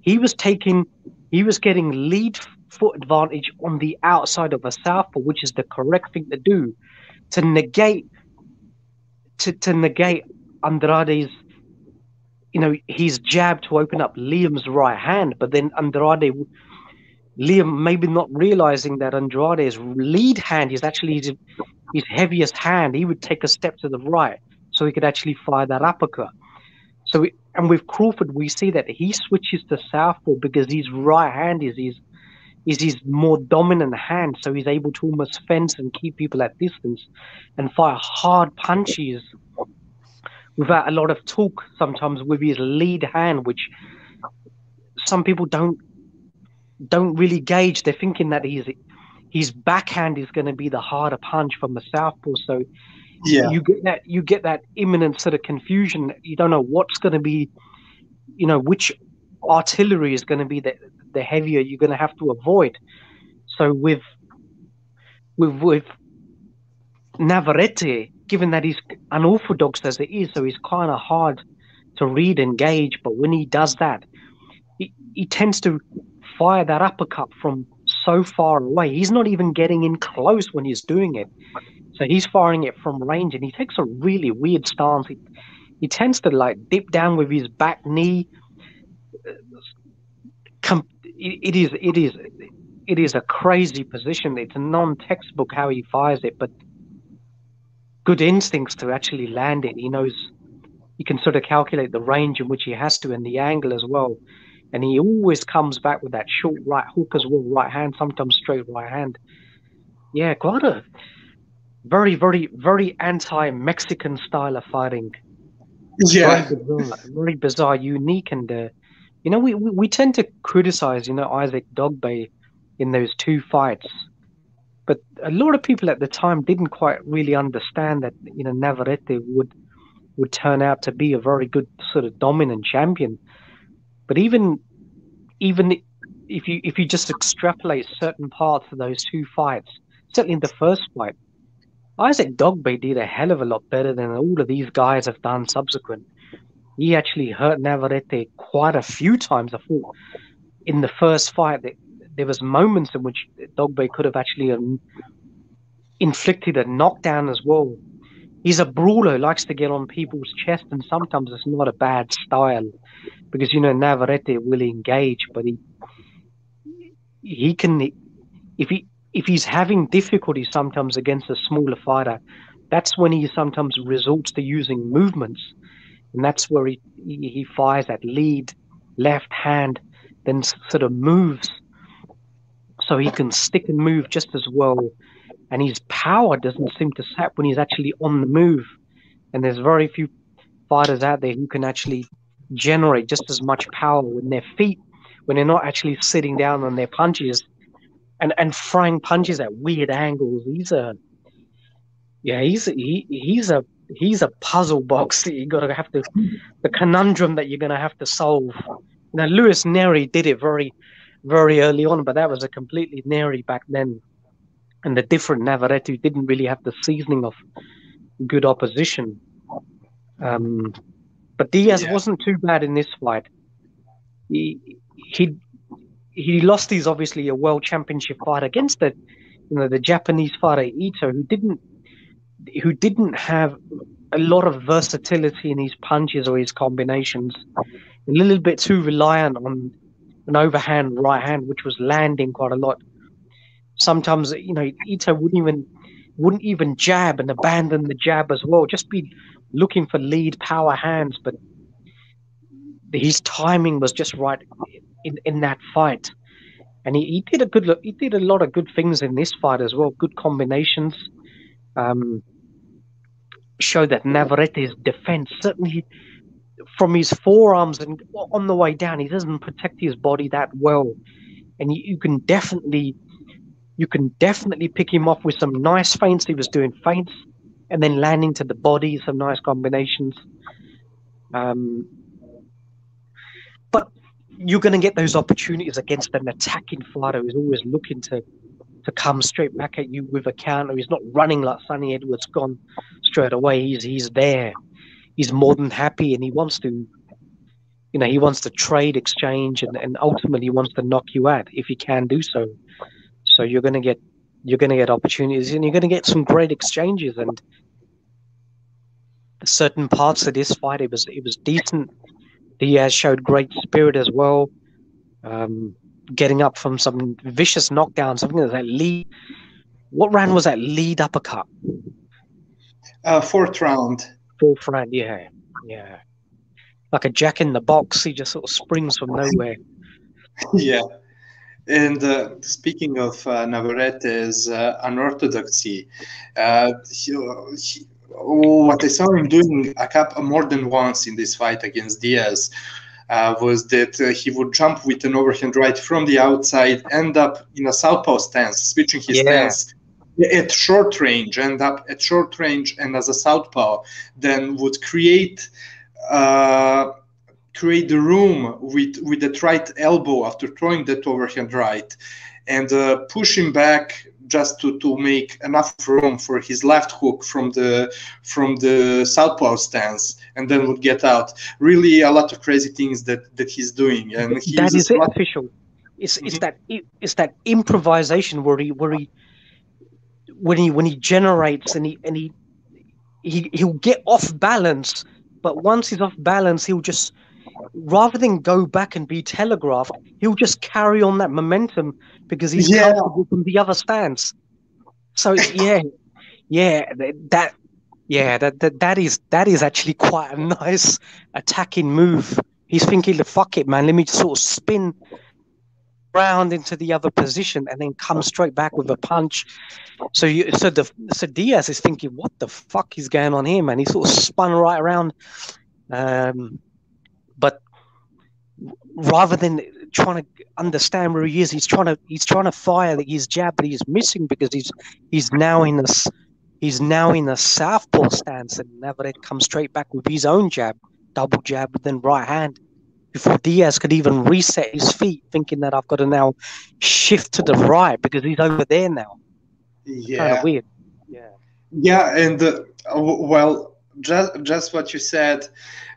He was taking, he was getting lead foot advantage on the outside of a southpaw, which is the correct thing to do to negate to, to negate Andrade's you know his jab to open up Liam's right hand, but then Andrade Liam maybe not realizing that Andrade's lead hand is actually his, his heaviest hand. He would take a step to the right so he could actually fire that uppercut. So, and with Crawford, we see that he switches to southpaw because his right hand is his is his more dominant hand, so he's able to almost fence and keep people at distance and fire hard punches without a lot of talk. Sometimes with his lead hand, which some people don't don't really gauge. They're thinking that his his backhand is going to be the harder punch from the southpaw. So yeah, you get that you get that imminent sort of confusion. You don't know what's going to be, you know, which artillery is going to be the the heavier you're going to have to avoid. So with with with Navarrete, given that he's unorthodox as it is, so he's kind of hard to read and gauge. But when he does that, he, he tends to fire that uppercut from so far away. He's not even getting in close when he's doing it. So he's firing it from range, and he takes a really weird stance. He, he tends to like dip down with his back knee, uh, com- it is it is it is a crazy position. It's a non-textbook how he fires it, but good instincts to actually land it. He knows he can sort of calculate the range in which he has to and the angle as well. And he always comes back with that short right hook as well, right hand, sometimes straight right hand. Yeah, quite a very, very, very anti-Mexican style of fighting. Yeah, very bizarre, very bizarre unique, and uh, you know, we, we, we tend to criticize, you know, Isaac Dogboe in those two fights. But a lot of people at the time didn't quite really understand that, you know, Navarrete would would turn out to be a very good sort of dominant champion. But even even if you if you just extrapolate certain parts of those two fights, certainly in the first fight, Isaac Dogboe did a hell of a lot better than all of these guys have done subsequent he actually hurt Navarrete quite a few times. I thought in the first fight that there was moments in which Dogboe could have actually um, inflicted a knockdown as well. He's a brawler, likes to get on people's chest, and sometimes it's not a bad style because you know Navarrete will engage, but he he can if he if he's having difficulty sometimes against a smaller fighter, that's when he sometimes resorts to using movements and that's where he he fires that lead left hand, then sort of moves, so he can stick and move just as well. And his power doesn't seem to sap when he's actually on the move. And there's very few fighters out there who can actually generate just as much power with their feet when they're not actually sitting down on their punches and and throwing punches at weird angles. He's a yeah, he's he, he's a he's a puzzle box that you're gonna have to the conundrum that you're gonna have to solve. Now Luis Nery did it very very early on, but that was a completely Nery back then. And the different Navarrete didn't really have the seasoning of good opposition. Um, but Diaz yeah. wasn't too bad in this fight. He he he lost his obviously a world championship fight against the you know the Japanese fighter Ito, who didn't who didn't have a lot of versatility in his punches or his combinations, a little bit too reliant on an overhand right hand, which was landing quite a lot. Sometimes, you know, Ito wouldn't even wouldn't even jab and abandon the jab as well. Just be looking for lead power hands, but his timing was just right in, in that fight. And he, he did a good look. He did a lot of good things in this fight as well. Good combinations. Um, show that Navarrete's defense certainly from his forearms and on the way down, he doesn't protect his body that well, and you, you can definitely you can definitely pick him off with some nice feints. He was doing feints and then landing to the body, some nice combinations. Um, but you're going to get those opportunities against an attacking fighter who's always looking to to come straight back at you with a counter. He's not running like Sunny Edwards gone straight away. He's he's there. He's more than happy, and he wants to, you know, he wants to trade, exchange, and, and ultimately wants to knock you out if he can do so. So you're going to get you're to get opportunities, and you're going to get some great exchanges. And certain parts of this fight, it was it was decent. Diaz showed great spirit as well. Um, getting up from some vicious knockdowns. Something that that lead. What round was that lead uppercut? Uh, fourth round. Fourth round, yeah, yeah. Like a jack in the box, he just sort of springs from nowhere. yeah. And uh, speaking of uh, Navarrete's uh, unorthodoxy, uh, he, he, what I saw him doing a couple more than once in this fight against Diaz uh, was that uh, he would jump with an overhand right from the outside, end up in a southpaw stance, switching his yeah. stance at short range, end up at short range and as a southpaw, then would create uh, create the room with with that right elbow after throwing that overhand right, and uh, push him back just to, to make enough room for his left hook from the from the southpaw stance and then would get out. Really a lot of crazy things that that he's doing. And he that is it official. It's mm-hmm. that it's that improvisation where he where he when he when he generates and he and he he he'll get off balance but once he's off balance he'll just rather than go back and be telegraphed, he'll just carry on that momentum because he's yeah. comfortable from the other stance. So yeah, yeah, that yeah, that, that that is that is actually quite a nice attacking move. He's thinking, fuck it, man, let me just sort of spin round into the other position and then come straight back with a punch. So you so the so Diaz is thinking, what the fuck is going on here, man? He sort of spun right around. Um, rather than trying to understand where he is, he's trying to he's trying to fire his jab, but he's missing because he's he's now in this he's now in a southpaw stance, and Navarrete comes straight back with his own jab, double jab, with then right hand. Before Diaz could even reset his feet, thinking that I've got to now shift to the right because he's over there now. Yeah, kind of weird. Yeah, yeah, and uh, well, just just what you said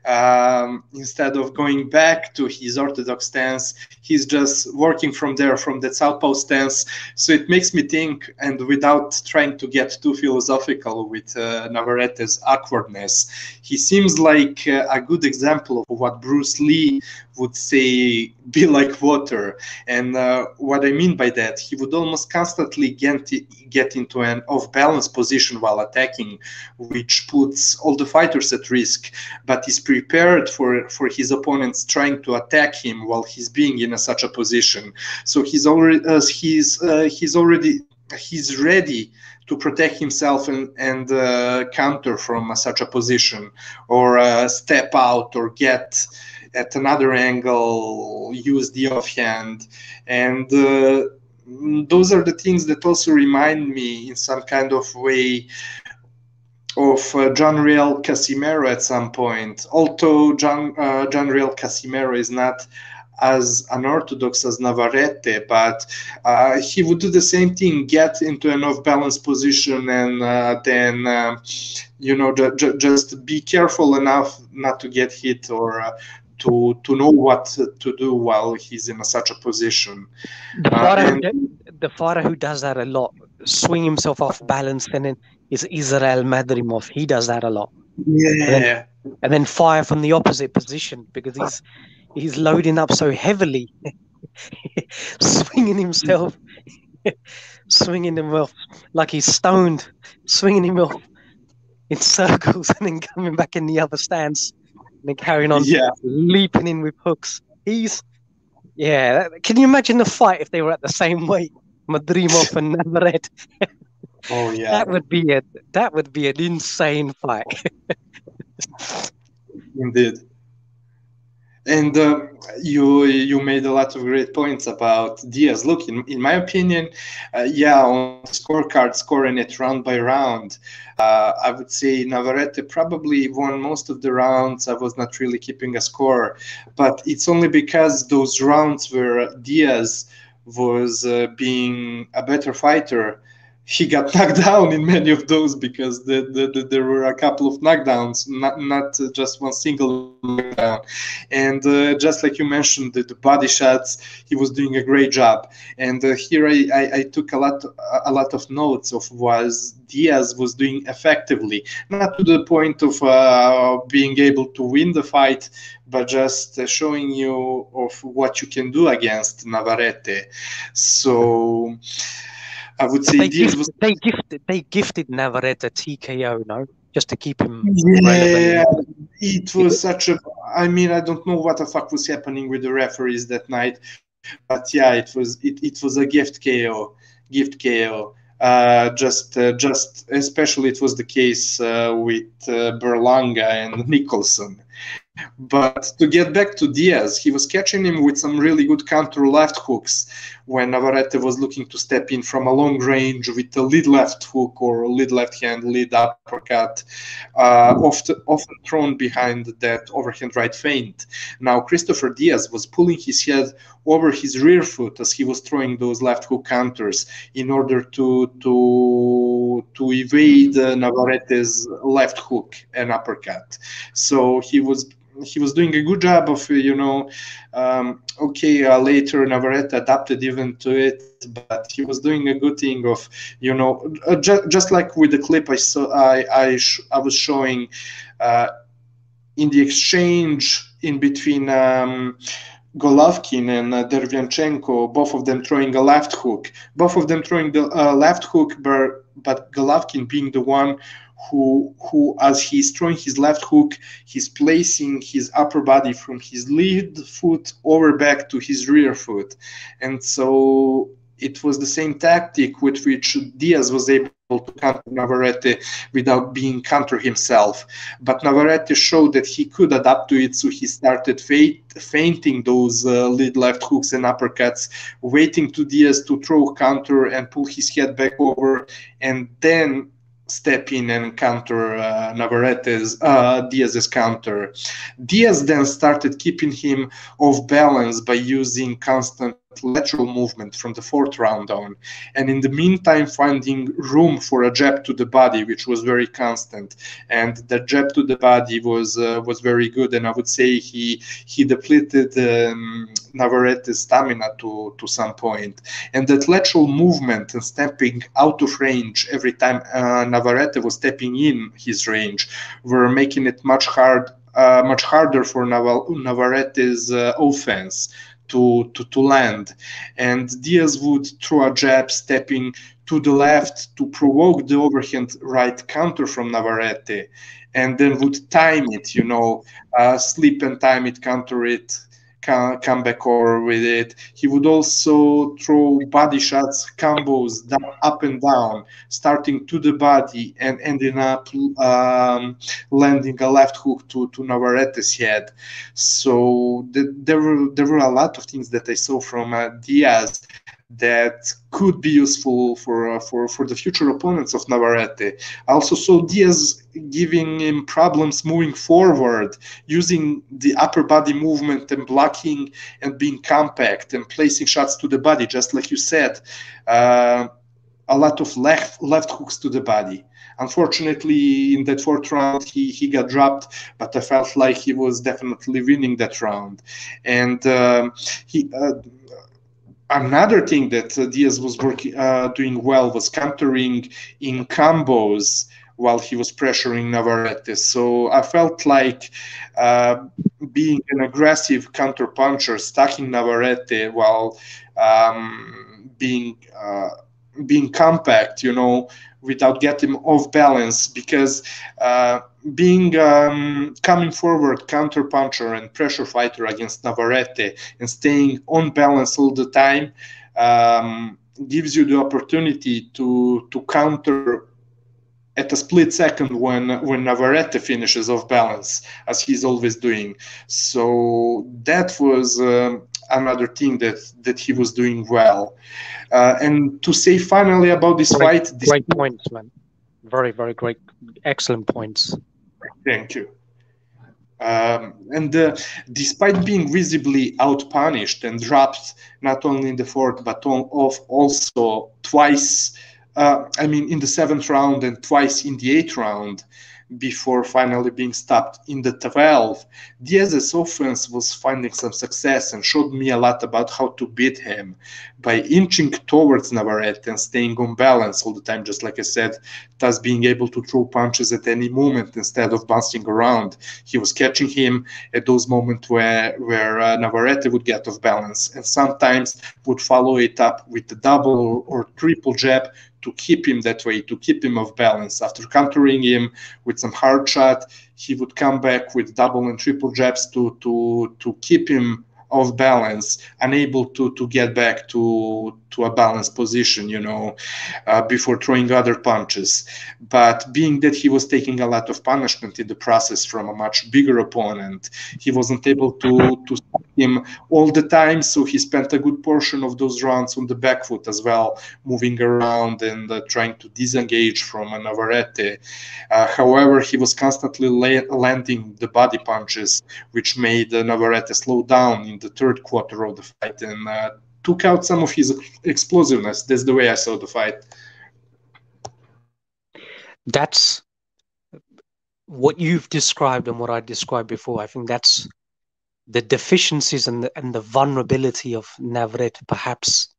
um, instead of going back to his orthodox stance he's just working from there from the southpaw stance. So it makes me think and without trying to get too philosophical with uh, navarrete's awkwardness he seems like uh, a good example of what bruce lee would say be like water. And uh, what i mean by that he would almost constantly get, get into an off balance position while attacking which puts all the fighters at risk. But is prepared for for his opponents trying to attack him while he's being in a, such a position. So he's already uh, he's uh, he's already he's ready to protect himself and, and uh, counter from such a position or uh, step out or get at another angle, use the offhand, and uh, those are the things that also remind me in some kind of way of uh, John Riel Casimero at some point. Although John uh, John Riel Casimero is not as unorthodox as Navarrete, but uh, he would do the same thing, get into an off-balance position, and uh, then uh, you know ju- ju- just be careful enough not to get hit or uh, to to know what to do while he's in a, such a position. The fighter, uh, and, the fighter who does that a lot, swing himself off balance, and then is Israel Madrimov. He does that a lot. Yeah. And then, and then fire from the opposite position because he's he's loading up so heavily, swinging himself, swinging him off like he's stoned, swinging him off in circles and then coming back in the other stance then carrying on, Yeah. leaping in with hooks. He's, yeah. Can you imagine the fight if they were at the same weight, Madrimov and Navarrete? Oh yeah. That would be a that would be an insane fight. Indeed. And uh, you you made a lot of great points about Diaz. Look, in, in my opinion, uh, yeah, on scorecard, scoring it round by round, uh, I would say Navarrete probably won most of the rounds. I was not really keeping a score, but it's only because those rounds where Diaz was uh, being a better fighter he got knocked down in many of those because the, the, the, there were a couple of knockdowns, not not just one single knockdown. And uh, just like you mentioned, the, the, body shots, he was doing a great job. And uh, here I, I, I, took a lot a lot of notes of what Diaz was doing effectively, not to the point of uh, being able to win the fight, but just uh, showing you of what you can do against Navarrete. So. I would say they Diaz gifted, was. they gifted they gifted Navarrete a TKO, no, just to keep him Yeah, relevant. it was such a. I mean, I don't know what the fuck was happening with the referees that night, but yeah, it was it, it was a gift KO, gift KO. Uh, just uh, just especially it was the case uh, with uh, Berlanga and Nicholson. But to get back to Diaz, he was catching him with some really good counter left hooks when Navarrete was looking to step in from a long range with a lead left hook or lead left hand, lead uppercut, uh, often, often thrown behind that overhand right feint. Now, Christopher Diaz was pulling his head over his rear foot as he was throwing those left hook counters in order to to to evade uh, Navarrete's left hook and uppercut. So he was he was doing a good job of you know um, okay uh, later navarrete adapted even to it but he was doing a good thing of you know uh, ju- just like with the clip i saw i i, sh- I was showing uh, in the exchange in between um, Golovkin and uh, both of them throwing a left hook, both of them throwing the uh, left hook, but, but Golovkin being the one who who as he's throwing his left hook he's placing his upper body from his lead foot over back to his rear foot and so it was the same tactic with which Diaz was able to counter Navarrete without being counter himself. But Navarrete showed that he could adapt to it, so he started feinting those uh, lead left hooks and uppercuts, waiting to Diaz to throw counter and pull his head back over, and then step in and counter uh, Navarrete's uh, Diaz's counter. Diaz then started keeping him off balance by using constant lateral movement from the fourth round on, and in the meantime finding room for a jab to the body, which was very constant. And the jab to the body was uh, was very good, and I would say he he depleted um, Navarrete's stamina to to some point. And that lateral movement and stepping out of range every time uh, Navarrete was stepping in his range were making it much hard. Uh, much harder for Naval- Navarrete's uh, offense to, to, to land. And Diaz would throw a jab stepping to the left to provoke the overhand right counter from Navarrete, and then would time it, you know, uh, slip and time it, counter it, come back over with it. He would also throw body shots, combos down, up and down, starting to the body and ending up um, landing a left hook to, to Navarrete's head. So the, there were there were a lot of things that I saw from uh, Diaz that could be useful for uh, for for the future opponents of Navarrete. I also saw Diaz giving him problems moving forward, using the upper body movement and blocking and being compact and placing shots to the body, just like you said. Uh, a lot of left left hooks to the body. Unfortunately, in that fourth round, he, he got dropped, but I felt like he was definitely winning that round. And um, he uh, another thing that uh, Diaz was working uh, doing well was countering in combos while he was pressuring Navarrete. So I felt like uh, being an aggressive counter puncher, stacking Navarrete while um, being uh, being compact, you know, without getting off balance because uh, being um, coming forward counter puncher and pressure fighter against Navarrete and staying on balance all the time um, gives you the opportunity to to counter at a split second when when Navarrete finishes off balance as he's always doing. So that was um, another thing that that he was doing well. Uh, and to say finally about this great, fight, this great points, man. Very very great, excellent points. Thank you. Um, and uh, despite being visibly outpunished and dropped not only in the fourth but on, off also twice uh, I mean, in the seventh round and twice in the eighth round before finally being stopped in the 12. Diaz's offense was finding some success and showed me a lot about how to beat him by inching towards Navarrete and staying on balance all the time, just like I said, thus being able to throw punches at any moment instead of bouncing around. He was catching him at those moments where, where uh, Navarrete would get off balance and sometimes would follow it up with a double or triple jab to keep him that way, to keep him off balance. After countering him with some hard shot, he would come back with double and triple jabs to to to keep him off balance, unable to to get back to to a balanced position, you know, uh, before throwing other punches. But being that he was taking a lot of punishment in the process from a much bigger opponent, he wasn't able to to him all the time. So he spent a good portion of those rounds on the back foot as well, moving around and uh, trying to disengage from a Navarrete. Uh, however, he was constantly la- landing the body punches, which made uh, Navarrete slow down in the third quarter of the fight and uh, took out some of his explosiveness. That's the way I saw the fight. That's what you've described and what I described before. I think that's the deficiencies and the, and the vulnerability of Navarrete. Perhaps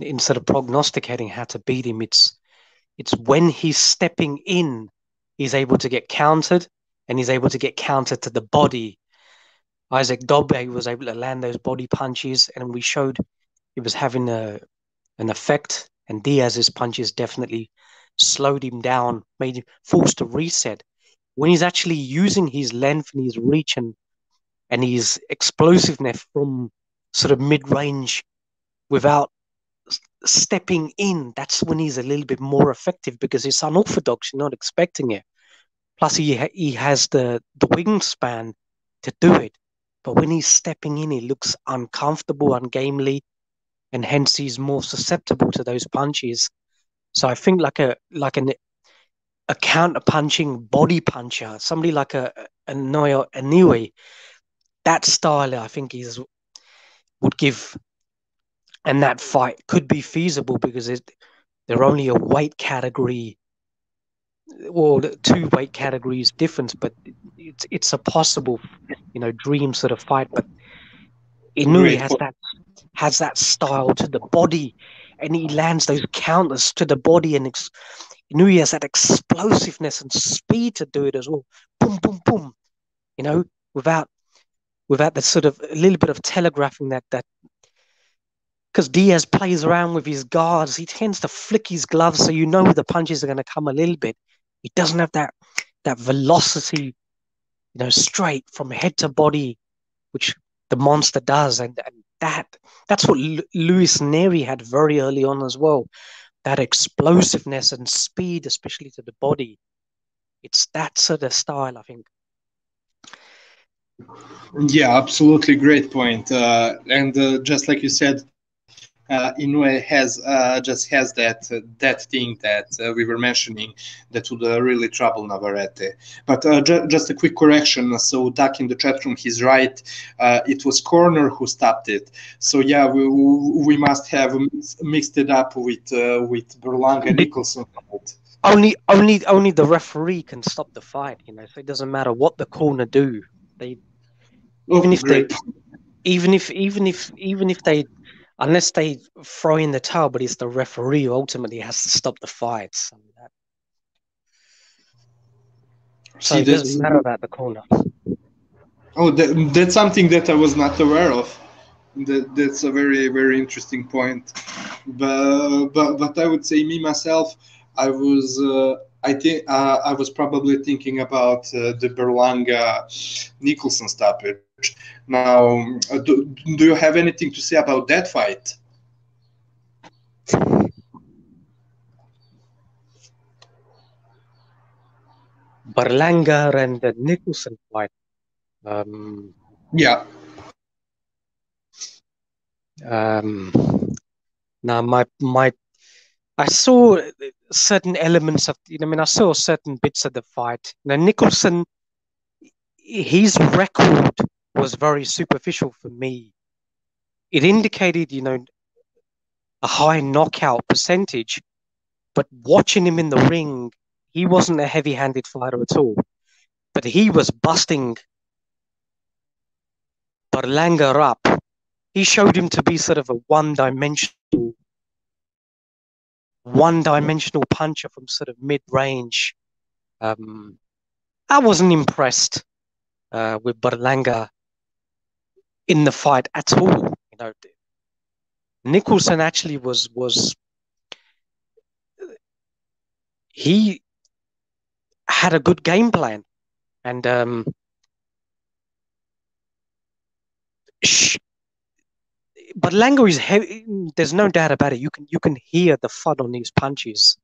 instead of prognosticating how to beat him, it's it's when he's stepping in, he's able to get countered, and he's able to get countered to the body Isaac Dogboe was able to land those body punches, and we showed it was having a an effect. And Diaz's punches definitely slowed him down, made him forced to reset. When he's actually using his length and his reach and and his explosiveness from sort of mid range without stepping in, that's when he's a little bit more effective because it's unorthodox. You're not expecting it. Plus, he he has the the wingspan to do it. But when he's stepping in, he looks uncomfortable, ungamely, and hence he's more susceptible to those punches. So I think like a like an a counter punching body puncher, somebody like a a Naoya Inoue, that style I think is would give and that fight could be feasible because it, they're only a weight category well, two weight categories difference, but it's it's a possible, you know, dream sort of fight. But Inoue has that has that style to the body, and he lands those counters to the body, and ex- Inoue has that explosiveness and speed to do it as well. Boom, boom, boom. You know, without without the sort of a little bit of telegraphing that that because Diaz plays around with his guards. He tends to flick his gloves so you know the punches are going to come a little bit. He doesn't have that that velocity, you know, straight from head to body, which the monster does, and, and that that's what L- Luis Nery had very early on as well. That explosiveness and speed, especially to the body. It's that sort of style, I think. Yeah, absolutely great point. Uh, and uh, just like you said, uh, Inoue has uh, just has that uh, that thing that uh, we were mentioning that would uh, really trouble Navarrete. But uh, ju- just a quick correction. So Duck in the chat room, he's right. Uh, it was Corner who stopped it. So yeah, we we must have mixed it up with with Berlanga Nicholson. Only only only the referee can stop the fight. You know, so it doesn't matter what the corner do. They Oh, even if great. they even if even if even if they unless they throw in the towel, but it's the referee who ultimately has to stop the fight. So, that, See, it doesn't matter about the corner. oh, that, that's something that I was not aware of. that, that's a very very interesting point. But but but I would say me myself, I was. Uh, I think uh, I was probably thinking about uh, the Berlanga Nicholson stoppage. Now, do, do you have anything to say about that fight? Berlanga and the Nicholson fight. Um, yeah. Um, now my my I saw certain elements of you know I mean I saw certain bits of the fight. Now Nicholson, his record was very superficial for me. It indicated you know a high knockout percentage, but watching him in the ring, he wasn't a heavy-handed fighter at all. But he was busting Berlanga up he showed him to be sort of a one-dimensional one-dimensional puncher from sort of mid-range. Um, I wasn't impressed uh, with Berlanga in the fight at all. You know, Nicholson actually was was he had a good game plan, and um, but Lango is heavy. There's no doubt about it. You can you can hear the thud on his punches,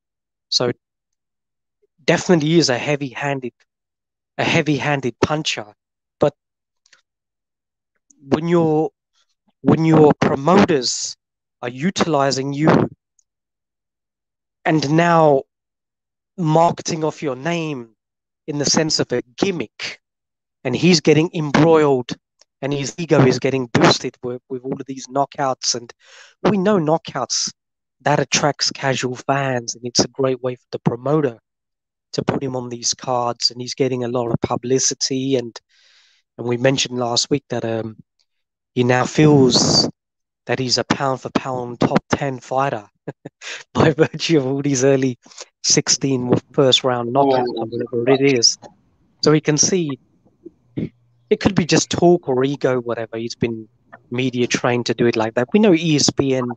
so definitely is a heavy-handed, a heavy-handed puncher. When your when your promoters are utilizing you and now marketing off your name in the sense of a gimmick, and he's getting embroiled and his ego is getting boosted with, with all of these knockouts. And we know knockouts that attracts casual fans, and it's a great way for the promoter to put him on these cards. And he's getting a lot of publicity. And and we mentioned last week that um, he now feels that he's a pound for pound top ten fighter by virtue of all these early sixteen first round knockouts, oh. whatever it is. So we can see it could be just talk or ego, whatever. He's been media trained to do it like that. We know ESPN,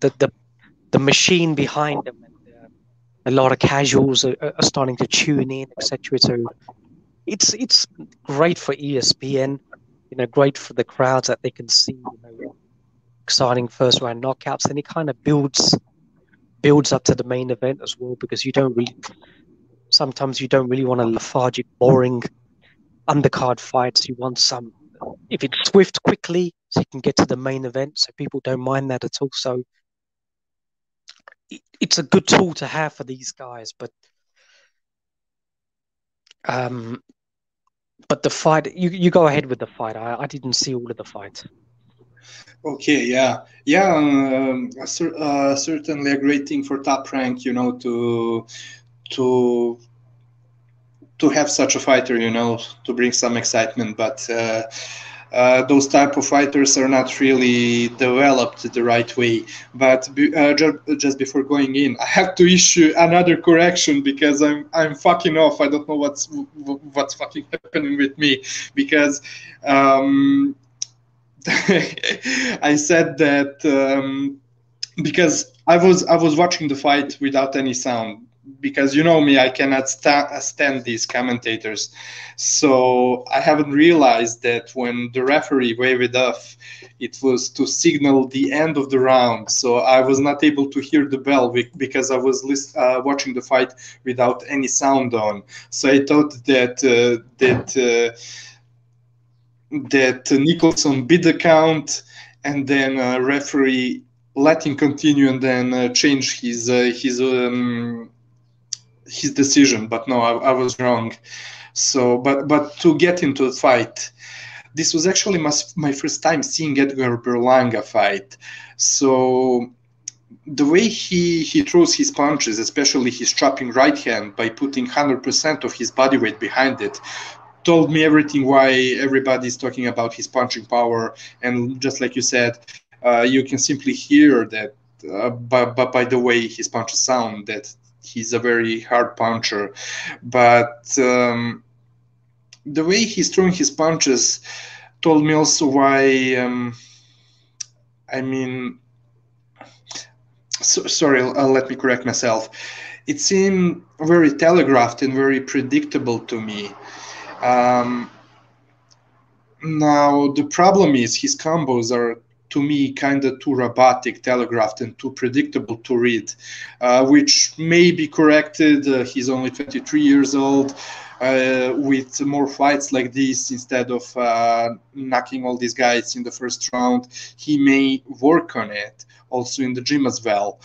the the the machine behind them, and uh, a lot of casuals are, are starting to tune in, etc. So it's it's great for ESPN, you know, great for the crowds that they can see, you know, exciting first round knockouts, and it kind of builds builds up to the main event as well because you don't really sometimes you don't really want a lethargic, boring undercard fights. You want some, if it's swift quickly, so you can get to the main event, so people don't mind that at all. So it's a good tool to have for these guys, but um, but the fight, you you go ahead with the fight. I, I didn't see all of the fight. Okay, yeah, yeah, um, uh, certainly a great thing for top rank, you know, to to to have such a fighter, you know, to bring some excitement. But uh, uh, those type of fighters are not really developed the right way. But uh, just, just before going in, I have to issue another correction because I'm I'm fucking off. I don't know what's what's fucking happening with me because. Um, I said that um, because I was I was watching the fight without any sound because you know me, I cannot sta- stand these commentators. So I haven't realized that when the referee waved off, it was to signal the end of the round. So I was not able to hear the bell because I was list- uh, watching the fight without any sound on. So I thought that uh, that uh, that Nicholson beat the count, and then uh, referee let him continue and then uh, change his uh, his um, his decision, but no, I, I, was wrong. So, but but to get into the fight, this was actually my, my first time seeing Edgar Berlanga fight. So the way he he throws his punches, especially his chopping right hand by putting 100% of his body weight behind it, told me everything why everybody's talking about his punching power. And just like you said, uh, you can simply hear that uh, by, by the way his punches sound that he's a very hard puncher, but um, the way he's throwing his punches, told me also why. Um, I mean, so, sorry, uh, let me correct myself. It seemed very telegraphed and very predictable to me. Um, now the problem is his combos are to me kind of too robotic, telegraphed, and too predictable to read, uh, which may be corrected. Uh, he's only 23 years old. Uh, with more fights like this, instead of uh, knocking all these guys in the first round, he may work on it also in the gym as well.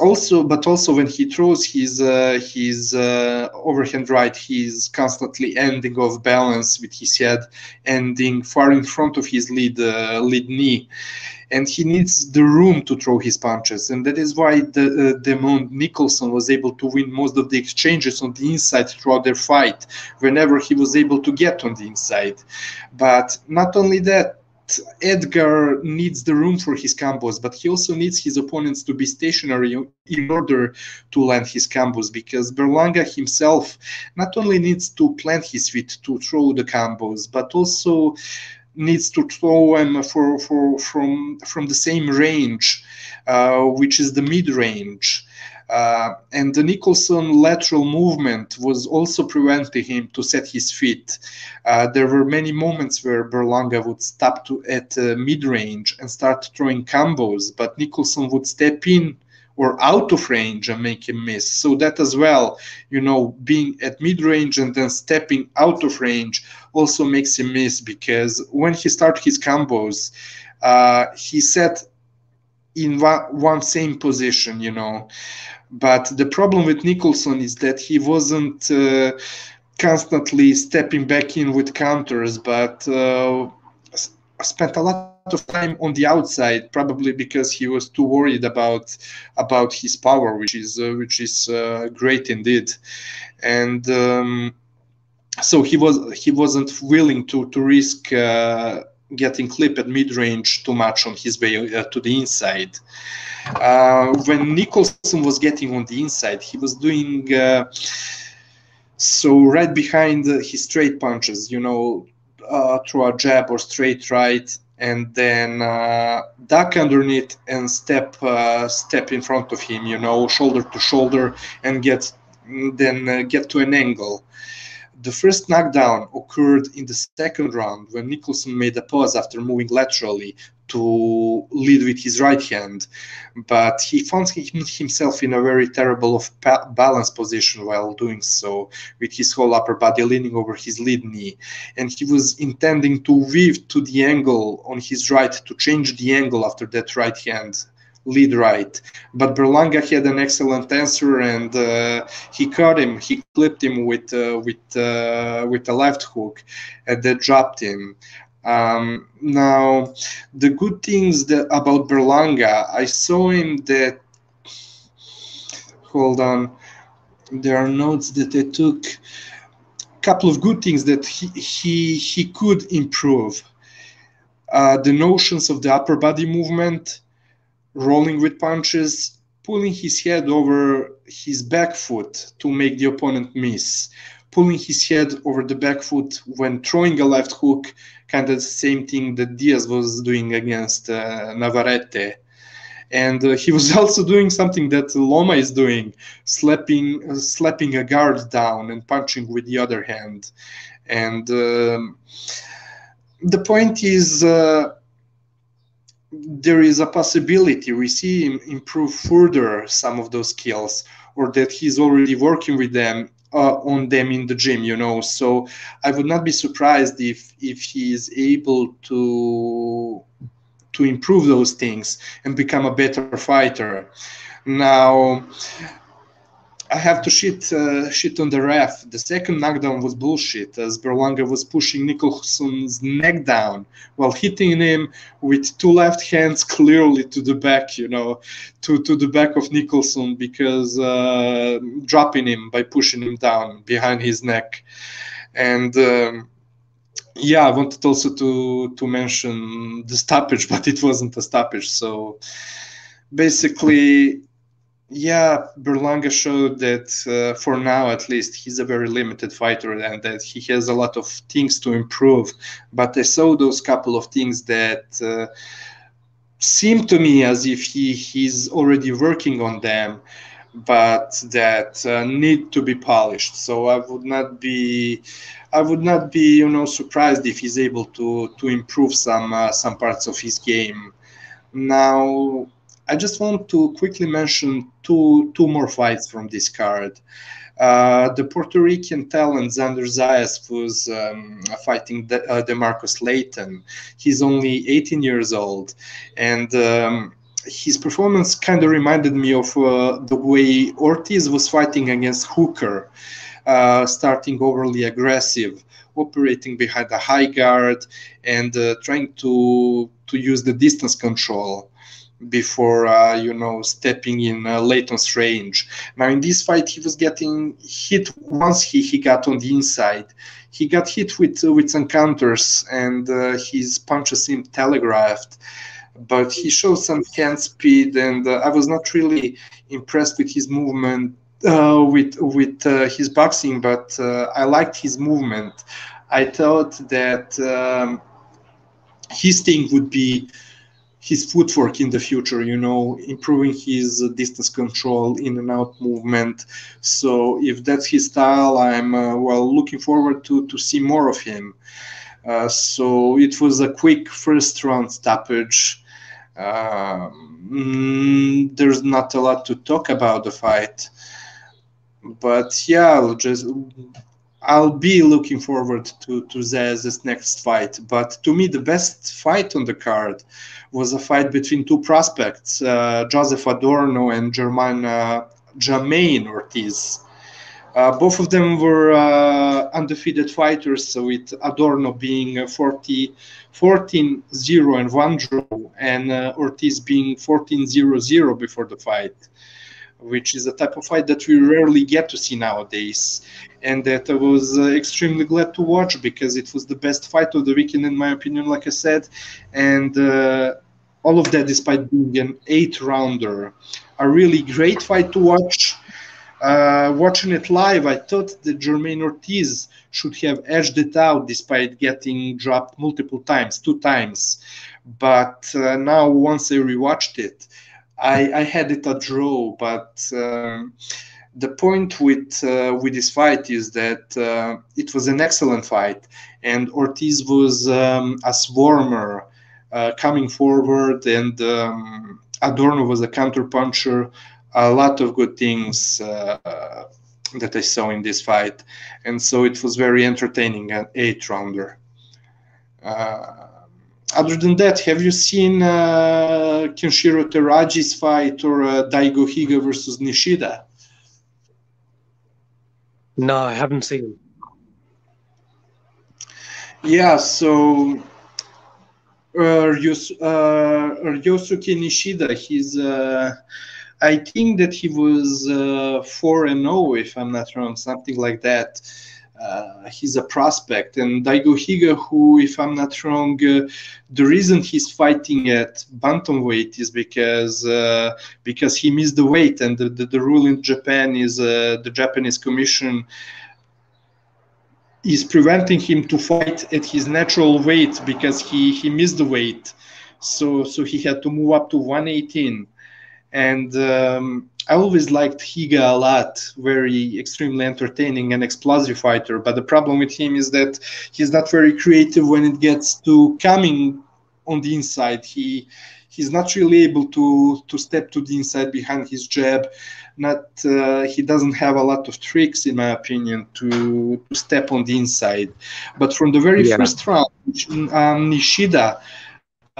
Also, but also when he throws his uh, his uh, overhand right, he's constantly ending off balance with his head, ending far in front of his lead uh, lead knee, and he needs the room to throw his punches, and that is why the uh, Demond Nicholson was able to win most of the exchanges on the inside throughout their fight, whenever he was able to get on the inside. But not only that, Edgar needs the room for his combos, but he also needs his opponents to be stationary in order to land his combos because Berlanga himself not only needs to plant his feet to throw the combos, but also needs to throw them for, for, from, from the same range, uh, which is the mid range. Uh, and the Nicholson lateral movement was also preventing him to set his feet. Uh, there were many moments where Berlanga would stop to at uh, mid range and start throwing combos, but Nicholson would step in or out of range and make him miss. So that as well, you know, being at mid range and then stepping out of range also makes him miss because when he started his combos, uh, he set in one, one same position, you know. But the problem with Nicholson is that he wasn't uh, constantly stepping back in with counters, but uh, spent a lot of time on the outside, probably because he was too worried about about his power, which is uh, which is uh, great indeed, and. Um, so he was he wasn't willing to to risk uh, getting clipped at mid range too much on his way uh, to the inside. Uh, when Nicholson was getting on the inside, he was doing uh, so right behind his straight punches, you know, uh, through a jab or straight right, and then uh, duck underneath and step uh, step in front of him, you know, shoulder to shoulder, and get then uh, get to an angle. The first knockdown occurred in the second round when Nicholson made a pause after moving laterally to lead with his right hand, but he found himself in a very terrible of balance position while doing so, with his whole upper body leaning over his lead knee, and he was intending to weave to the angle on his right to change the angle after that right hand lead right. But Berlanga had an excellent answer, and uh, he caught him. He clipped him with uh, with uh, with a left hook, and then dropped him. Um, now, the good things that, about Berlanga, I saw him that. Hold on, there are notes that I took. Couple of good things that he he, he could improve. Uh, the notions of the upper body movement, rolling with punches, pulling his head over his back foot to make the opponent miss, pulling his head over the back foot when throwing a left hook, kind of the same thing that Diaz was doing against uh, Navarrete. And uh, he was also doing something that Loma is doing, slapping, uh, slapping a guard down and punching with the other hand. And um, the point is, uh, there is a possibility we see him improve further some of those skills or that he's already working with them uh, on them in the gym you know? So i would not be surprised if if he is able to to improve those things and become a better fighter. Now I have to shit uh, shit on the ref. The second knockdown was bullshit, as Berlanga was pushing Nicholson's neck down while hitting him with two left hands clearly to the back, you know, to, to the back of Nicholson because uh, dropping him by pushing him down behind his neck. And um, yeah, I wanted also to to mention the stoppage, but it wasn't a stoppage. So basically yeah, Berlanga showed that uh, for now, at least, he's a very limited fighter and that he has a lot of things to improve. But I saw those couple of things that uh, seem to me as if he he's already working on them, but that uh, need to be polished. So I would not be, I would not be, you know, surprised if he's able to to improve some uh, some parts of his game. Now I just want to quickly mention two two more fights from this card. Uh, the Puerto Rican talent Xander Zayas was um, fighting De- uh, Demarcus Layton. He's only 18 years old, and um, his performance kind of reminded me of uh, the way Ortiz was fighting against Hooker, uh, starting overly aggressive, operating behind a high guard, and uh, trying to to use the distance control before uh, you know stepping in uh, Layton's range. Now in this fight, he was getting hit once he, he got on the inside. He got hit with uh, with some counters, and uh, his punches seemed telegraphed. But he showed some hand speed, and uh, I was not really impressed with his movement, uh, with with his boxing. But I liked his movement. I thought that um, his thing would be his footwork in the future you know improving his distance control in and out movement. So if that's his style i'm uh, well looking forward to to see more of him. Uh, so it was a quick first round stoppage. Um, there's not a lot to talk about the fight. But yeah I'll just I'll be looking forward to to Zez's next fight. But to me, the best fight on the card was a fight between two prospects, uh, Joseph Adorno and German uh, Jamaine Ortiz. Uh, both of them were uh, undefeated fighters, so with Adorno being 40, 14 0 and 1 draw, and uh, Ortiz being 14 0 0 before the fight which is a type of fight that we rarely get to see nowadays. And that I was uh, extremely glad to watch because it was the best fight of the weekend, in my opinion, like I said. And uh, all of that despite being an eight rounder. A really great fight to watch. Uh, watching it live, I thought that Jamaine Ortiz should have edged it out despite getting dropped multiple times, two times. But uh, now, once I rewatched it, I, I had it a draw, but um, the point with uh, with this fight is that uh, it was an excellent fight, and Ortiz was um, a swarmer uh, coming forward, and um, Adorno was a counter puncher. A lot of good things uh, that I saw in this fight, and so it was very entertaining, an eight rounder. Uh, other than that, have you seen uh, Kenshiro Teraji's fight or uh, Daigo Higa versus Nishida? No, I haven't seen. Yeah, so uh, uh, Ryosuke Nishida, he's, uh, I think that he was uh, 4 and 0, if I'm not wrong, something like that uh, he's a prospect. And Daigo Higa, who, if I'm not wrong, uh, the reason he's fighting at bantamweight is because uh, because he missed the weight, and the, the, the rule in Japan is uh, the Japanese Commission is preventing him to fight at his natural weight because he he missed the weight. So so he had to move up to 118 and um, I always liked Higa a lot, very extremely entertaining and explosive fighter. But the problem with him is that he's not very creative when it gets to coming on the inside. He he's not really able to to step to the inside behind his jab. Not uh, he doesn't have a lot of tricks, in my opinion, to, to step on the inside. But from the very yeah. first round, um, Nishida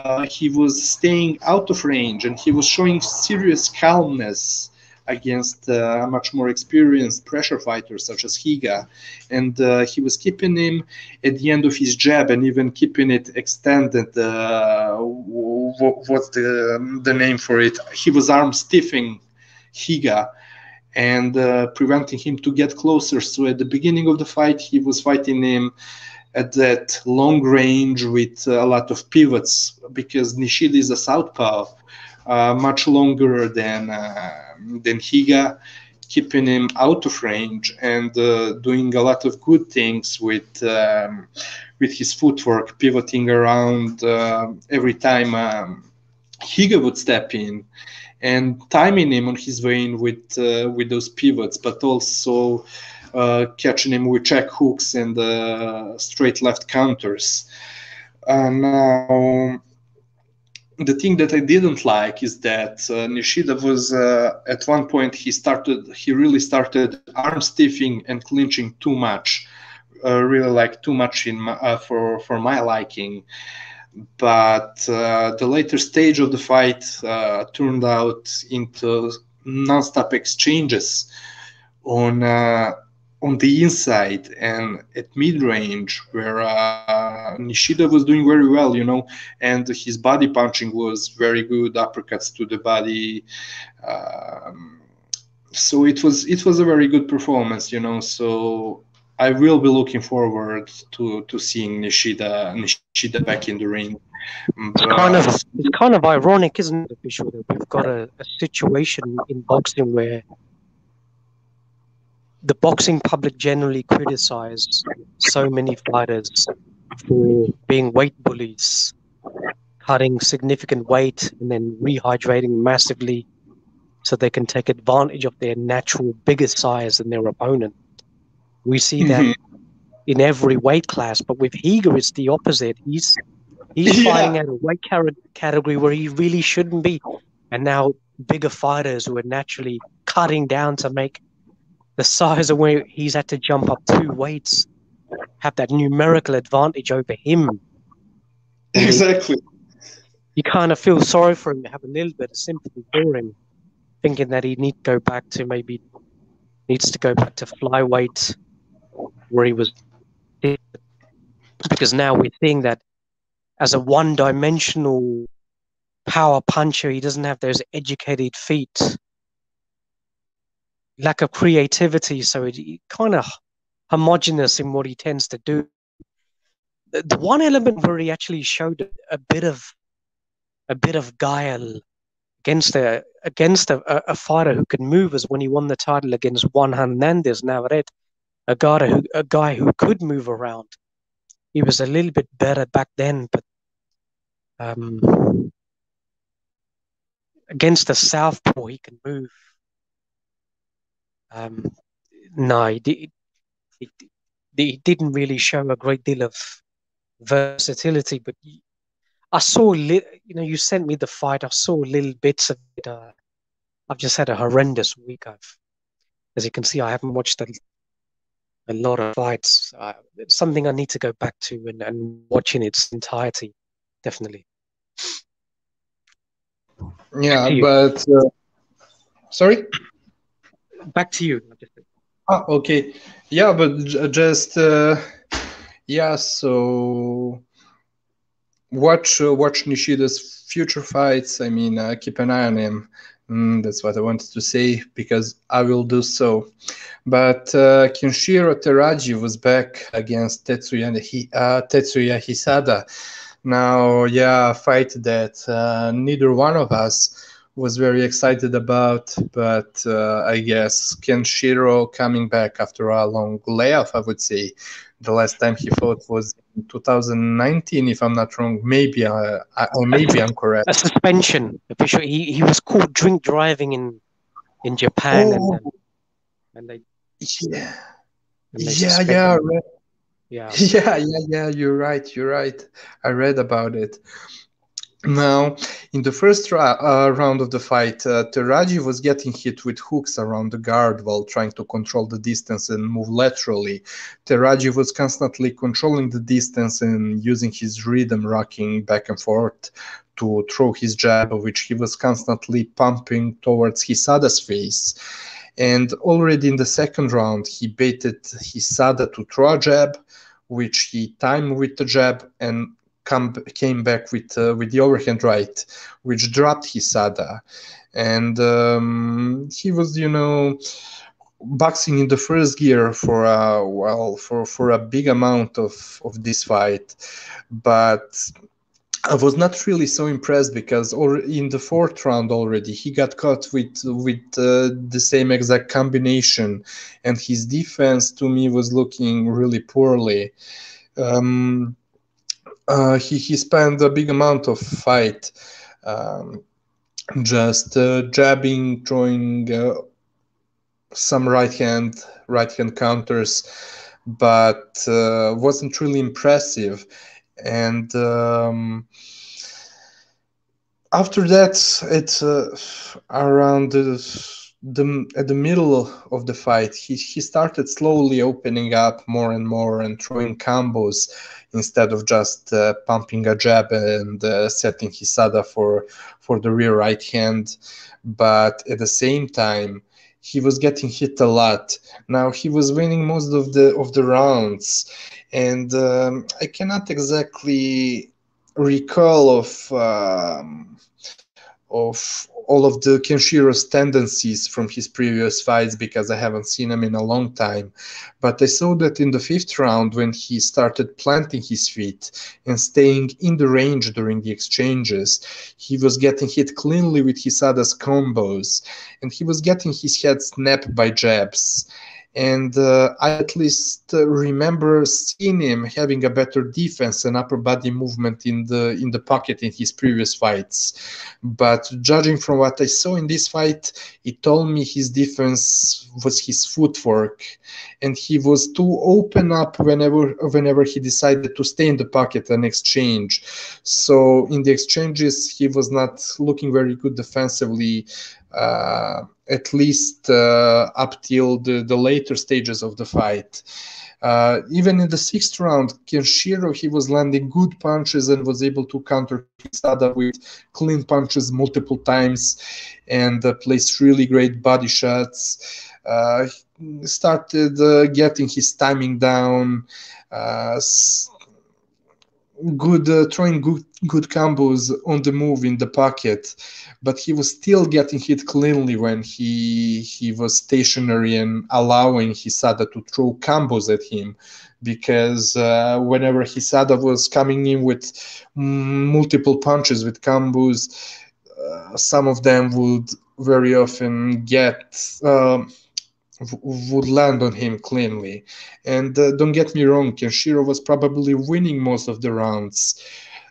uh, he was staying out of range and he was showing serious calmness against uh, much more experienced pressure fighter such as Higa. And uh, he was keeping him at the end of his jab and even keeping it extended. Uh, what's the, the name for it? He was arm stiffing Higa and uh, preventing him to get closer. So at the beginning of the fight, he was fighting him at that long range with a lot of pivots because Nishida is a southpaw. uh, much longer than uh, than Higa, keeping him out of range and uh, doing a lot of good things with um, with his footwork, pivoting around uh, every time um, Higa would step in and timing him on his way in with uh, with those pivots, but also catching him with check hooks and uh, straight left counters. Uh, now, the thing that I didn't like is that uh, Nishida was uh, at one point he started he really started arm stiffing and clinching too much, really like too much in my, for for my liking but uh, the later stage of the fight uh, turned out into non-stop exchanges on uh, on the inside and at mid-range where uh, Nishida was doing very well, you know, and his body punching was very good, uppercuts to the body. Um, so it was it was a very good performance, you know. So I will be looking forward to to seeing Nishida Nishida back in the ring. It's kind of it's kind of ironic, isn't it, that we've got a, a situation in boxing where the boxing public generally criticize so many fighters for being weight bullies, cutting significant weight and then rehydrating massively so they can take advantage of their natural bigger size than their opponent. We see that mm-hmm. in every weight class, but with Higa, it's the opposite. He's he's yeah. fighting at a weight category where he really shouldn't be, and now bigger fighters who are naturally cutting down to make the size of where he's had to jump up two weights have that numerical advantage over him. Exactly. You kind of feel sorry for him, have a little bit of sympathy for him, thinking that he need to go back to maybe needs to go back to flyweight where he was because now we're seeing that as a one-dimensional power puncher he doesn't have those educated feet lack of creativity so he kind of homogenous in what he tends to do the, the one element where he actually showed a, a bit of a bit of guile against a against a, a, fighter who could move was when he won the title against Juan Hernandez Navarrete a guy who a guy who could move around. He was a little bit better back then, but um, against the southpaw he can move. Um, no, he, did, he, he, didn't really show a great deal of versatility. But I saw, li- you know, you sent me the fight. I saw little bits of it. Uh, I've just had a horrendous week. I've, as you can see, I haven't watched a a lot of fights. Uh, something I need to go back to and, and watch in its entirety, definitely. Yeah, but uh, sorry. Back to you. Ah, okay. Yeah, but just uh, yeah. So watch uh, watch Nishida's future fights. I mean, uh, keep an eye on him. Mm, that's what I wanted to say because I will do so. But uh, Kenshiro Teraji was back against Tetsuya, uh, Tetsuya Hisada. Now, yeah, fight that uh, neither one of us was very excited about, but uh, I guess Kenshiro coming back after a long layoff, I would say, the last time he fought was in 2019, if I'm not wrong. Maybe uh, I, or maybe I'm correct. A suspension. Official. He he was caught drink driving in in Japan, oh. and, and they yeah and they yeah yeah yeah yeah yeah yeah. You're right. You're right. I read about it. Now, in the first ra- uh, round of the fight, uh, Teraji was getting hit with hooks around the guard while trying to control the distance and move laterally. Teraji was constantly controlling the distance and using his rhythm, rocking back and forth to throw his jab, which he was constantly pumping towards Hisada's face. And already in the second round, he baited Hisada to throw a jab, which he timed with the jab and come came back with uh, with the overhand right, which dropped Hisada, and um, he was you know boxing in the first gear for a well for for a big amount of of this fight, but I was not really so impressed because or in the fourth round already he got caught with with uh, the same exact combination, and his defense to me was looking really poorly. Um, uh, he he spent a big amount of fight, um, just uh, jabbing, throwing uh, some right hand right hand counters, but uh, wasn't really impressive. And um, after that it's uh, around the, the at the middle of the fight he, he started slowly opening up more and more and throwing combos instead of just uh, pumping a jab and uh, setting Hisada for for the rear right hand. But at the same time he was getting hit a lot. Now he was winning most of the of the rounds. And um, I cannot exactly recall of um, of all of the Kenshiro's tendencies from his previous fights because I haven't seen him in a long time. But I saw that in the fifth round when he started planting his feet and staying in the range during the exchanges, he was getting hit cleanly with his Hisada's combos and he was getting his head snapped by jabs and uh, I at least uh, remember seeing him having a better defense and upper body movement in the in the pocket in his previous fights. But judging from what I saw in this fight, it told me his defense was his footwork, and he was too open up whenever whenever he decided to stay in the pocket and exchange. So in the exchanges, he was not looking very good defensively. Uh, at least uh, up till the, the later stages of the fight. Uh, even in the sixth round, Kenshiro he was landing good punches and was able to counter Hisada with clean punches multiple times, and uh, placed really great body shots. Uh, started uh, getting his timing down. Good uh, throwing good good combos on the move in the pocket but he was still getting hit cleanly when he he was stationary and allowing Hisada to throw combos at him because uh, whenever Hisada was coming in with multiple punches with combos uh, some of them would very often get um, would land on him cleanly. And uh, don't get me wrong, Kenshiro was probably winning most of the rounds.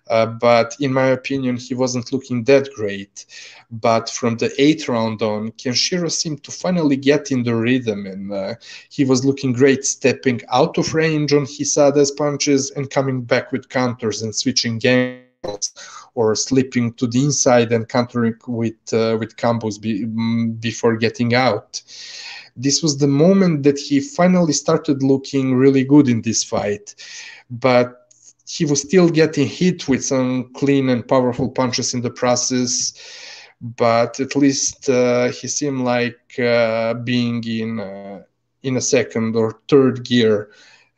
Uh, but in my opinion, he wasn't looking that great. But from the eighth round on, Kenshiro seemed to finally get in the rhythm, and uh, he was looking great, stepping out of range on Hisada's punches and coming back with counters and switching angles, or slipping to the inside and countering with uh, with combos be, mm, before getting out this was the moment that he finally started looking really good in this fight. But he was still getting hit with some clean and powerful punches in the process. But at least uh, he seemed like uh, being in uh, in a second or third gear.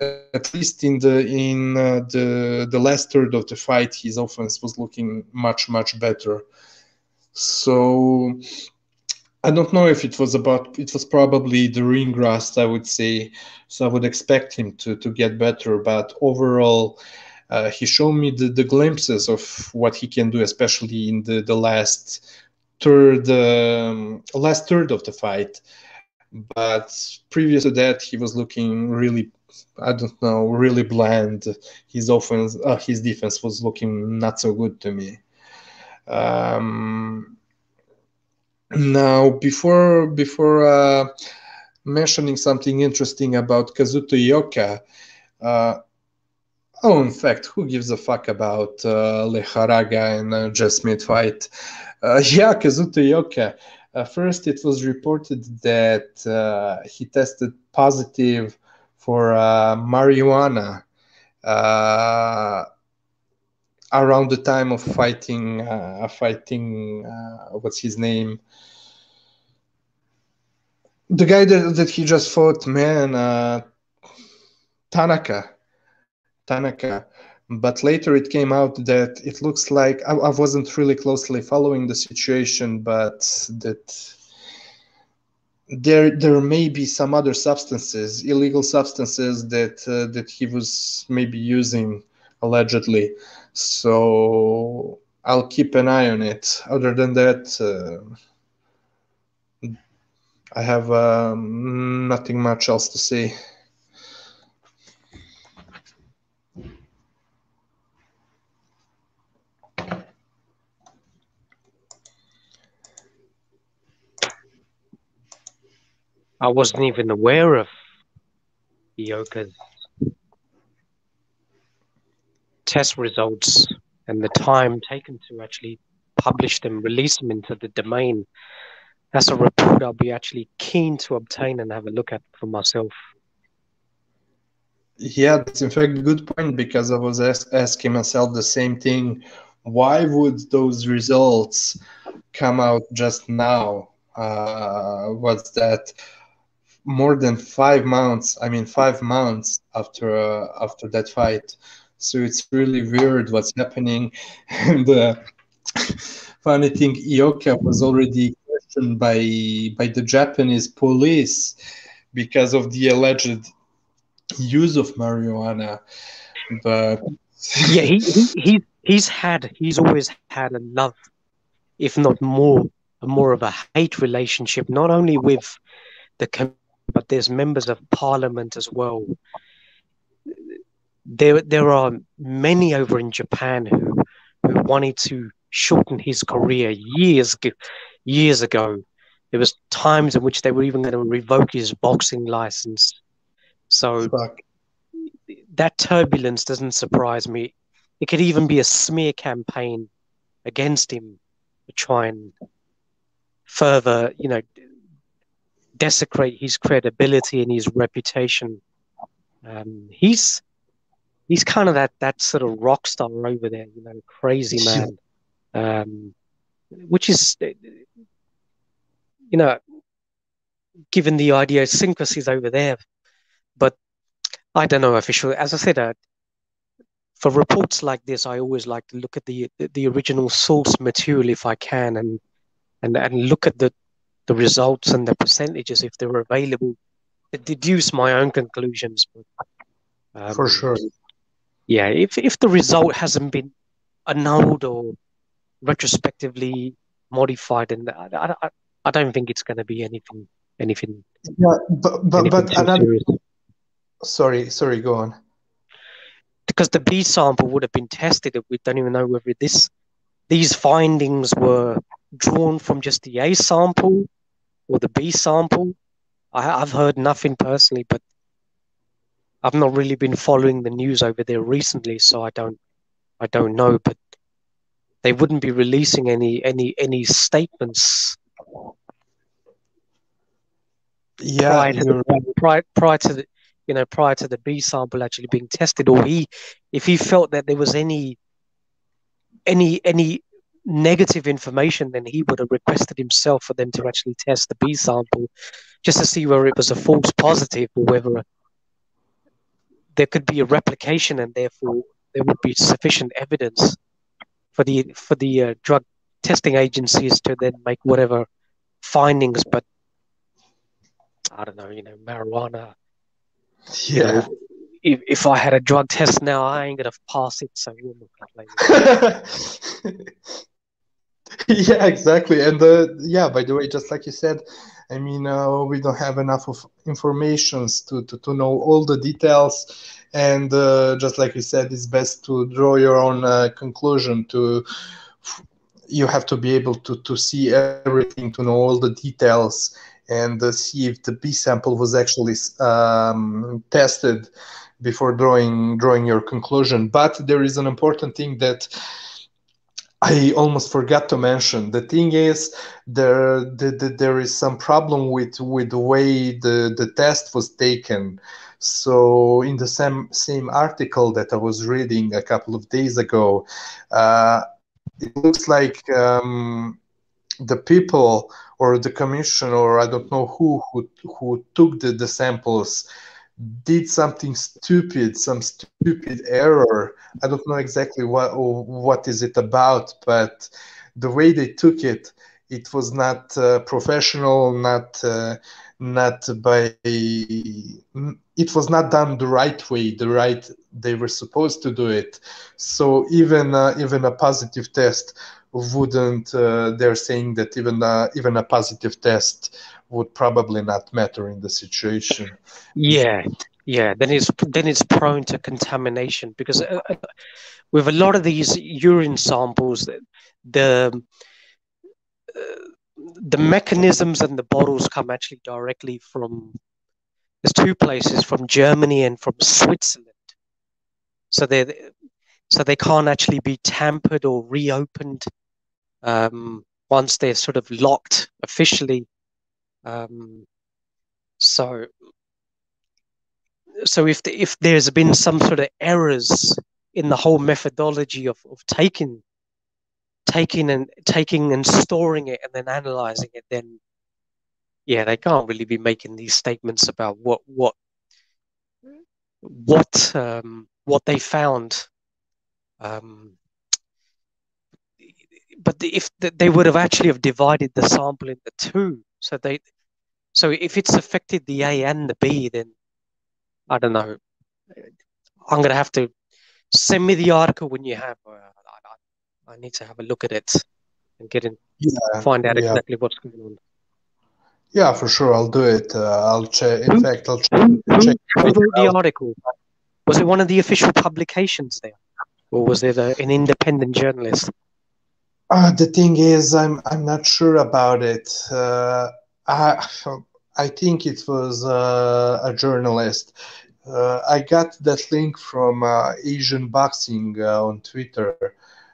At least in the in uh, the the last third of the fight, his offense was looking much much better. So I don't know if it was about it was probably the ring rust I would say so I would expect him to to get better but overall uh, he showed me the, the glimpses of what he can do especially in the the last third um, last third of the fight but previous to that he was looking really I don't know really bland his offense uh, his defense was looking not so good to me um, now, before before uh, mentioning something interesting about Kazuto Ioka, uh, oh, in fact, who gives a fuck about uh, Lejarraga and uh, Jeff Smith fight? Uh, yeah, Kazuto Ioka. Uh, first, it was reported that uh, he tested positive for uh, marijuana around the time of fighting uh, fighting uh, what's his name? The guy that, that he just fought man uh, tanaka. Tanaka. But later it came out that it looks like I, I wasn't really closely following the situation but that there there may be some other substances illegal substances that uh, that he was maybe using allegedly So I'll keep an eye on it. Other than that, uh, I have um, nothing much else to say. I wasn't even aware of Ioka's test results and the time taken to actually publish them, release them into the domain. That's a report I'll be actually keen to obtain and have a look at for myself. Yeah, that's in fact a good point because I was ask, asking myself the same thing. Why would those results come out just now? Uh, what's that? More than five months. I mean, five months after uh, after that fight. So it's really weird what's happening. And uh, funny thing, Ioka was already questioned by by the Japanese police because of the alleged use of marijuana. But yeah, he, he, he he's had he's always had a love, if not more, more of a hate relationship, not only with the but there's members of parliament as well. There, there are many over in Japan who, who wanted to shorten his career years, years ago. There was times in which they were even going to revoke his boxing license. So Fuck. that turbulence doesn't surprise me. It could even be a smear campaign against him to try and further, you know, desecrate his credibility and his reputation. Um, he's he's kind of that that sort of rock star over there, you know, crazy man. Um, which is, you know, given the idiosyncrasies over there, but I don't know officially. As I said, uh, for reports like this, I always like to look at the the original source material if I can, and and and look at the the results and the percentages if they were available to deduce my own conclusions. But, um, For sure. Yeah, if if the result hasn't been annulled or retrospectively modified, and I, I, I don't think it's going to be anything anything. Yeah, but but, but another. Sorry, sorry. Go on. Because the B sample would have been tested, we don't even know whether this these findings were drawn from just the A sample or the B sample. I, have heard nothing personally, but I've not really been following the news over there recently, so I don't, I don't know. But they wouldn't be releasing any any any statements. Yeah, prior to, the, prior, prior to the, you know, prior to the B sample actually being tested, or he, if he felt that there was any, any any negative information, then he would have requested himself for them to actually test the B sample just to see whether it was a false positive or whether there could be a replication and therefore there would be sufficient evidence for the for the uh, drug testing agencies to then make whatever findings. But I don't know, you know, marijuana. Yeah. You know, if, if I had a drug test now, I ain't gonna pass it, so you're not complaining. yeah, exactly. And uh, yeah, by the way, just like you said, I mean, uh, we don't have enough of informations to, to, to know all the details. And uh, just like you said, it's best to draw your own uh, conclusion. To you have to be able to, to see everything, to know all the details, and uh, see if the B sample was actually um, tested before drawing drawing your conclusion. But there is an important thing that I almost forgot to mention. The thing is, there the, the, there is some problem with with the way the the test was taken. So in the same same article that I was reading a couple of days ago, uh, it looks like um, the people or the commission or I don't know who who who took the, the samples did something stupid, some stupid error. I don't know exactly what what is it about, but the way they took it, it was not uh, professional, not uh, not by it was not done the right way the right they were supposed to do it so even uh, even a positive test wouldn't uh, they're saying that even uh, even a positive test would probably not matter in the situation yeah yeah then it's then it's prone to contamination because uh, uh with a lot of these urine samples the uh, the mechanisms and the bottles come actually directly from there's two places from Germany and from Switzerland. So they so they can't actually be tampered or reopened um, once they're sort of locked officially. Um, so so if the, if there's been some sort of errors in the whole methodology of, of taking taking and taking and storing it and then analyzing it, then yeah, they can't really be making these statements about what what what um, what they found. Um, but if they would have actually have divided the sample into two, so they so if it's affected the A and the B, then I don't know. I'm gonna have to send me the article when you have. Uh, I need to have a look at it and get in, yeah, find out yeah. exactly what's going on. Yeah, for sure, I'll do it. Uh, I'll check. In who, fact, I'll check. Who, check who wrote the article? Was it one of the official publications there, or was it a, an independent journalist? Uh, the thing is, I'm I'm not sure about it. Uh, I I think it was uh, a journalist. Uh, I got that link from uh, Asian Boxing uh, on Twitter.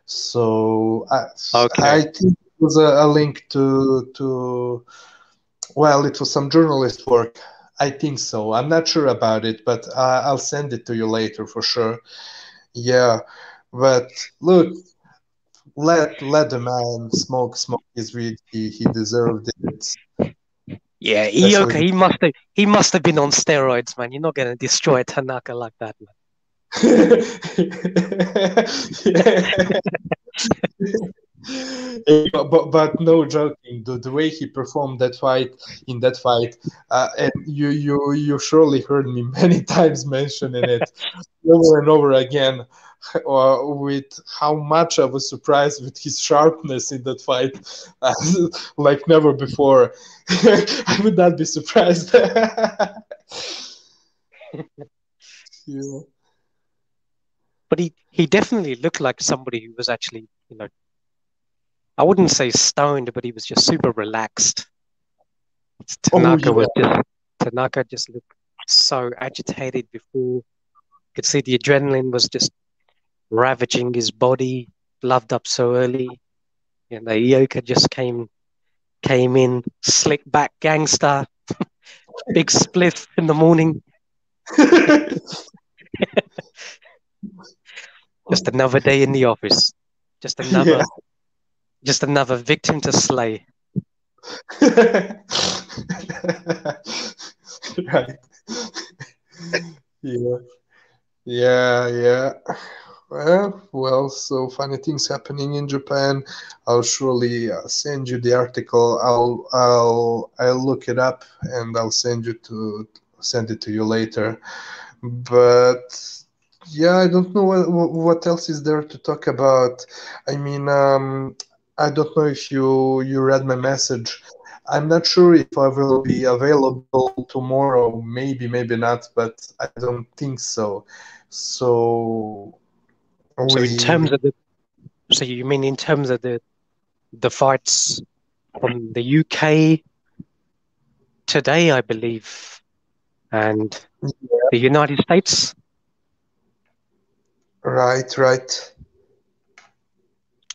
So I, okay. I think it was a, a, link to to well, it was some journalist work. I think so. I'm not sure about it, but uh, I'll send it to you later for sure. Yeah, but look, let let the man smoke smoke his weed. He he deserved it. Yeah, he okay. He must have he must have been on steroids, man. You're not gonna destroy Tanaka like that, man. but, but, but no joking the, the way he performed that fight in that fight uh, and you you you surely heard me many times mentioning it over and over again uh, with how much I was surprised with his sharpness in that fight, like never before. I would not be surprised. yeah but he he definitely looked like somebody who was actually you know I wouldn't say stoned, but he was just super relaxed. Tanaka oh, yeah. was just Tanaka just looked so agitated before. You could see the adrenaline was just ravaging his body, loved up so early. And the Ioka just came came in, slick back gangster, big split in the morning. Just another day in the office. Just another yeah. just another victim to slay. right. yeah. Yeah, yeah. Well, well, so funny things happening in Japan. I'll surely uh, send you the article. I'll I'll I'll look it up and I'll send you to send it to you later. But yeah, I don't know what, what else is there to talk about. I mean, um, I don't know if you you read my message. I'm not sure if I will be available tomorrow. Maybe, maybe not, but I don't think so. So, so in terms of the, so you mean in terms of the the fights from the UK today, I believe, and yeah. the United States. Right, right.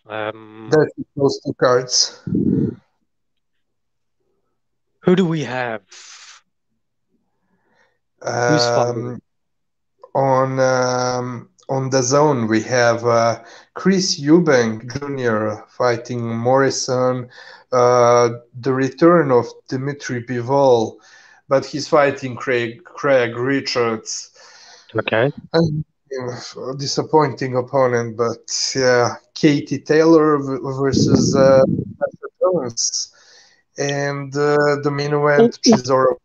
Um, That's those two cards. Who do we have? Um, on um, on the zone, we have uh, Chris Eubank Jr. fighting Morrison. Uh, the return of Dmitry Bivol, but he's fighting Craig Craig Richards. Okay. And a disappointing opponent, but yeah, Katie Taylor versus uh, Jonas. and uh, the main event oh. Chisora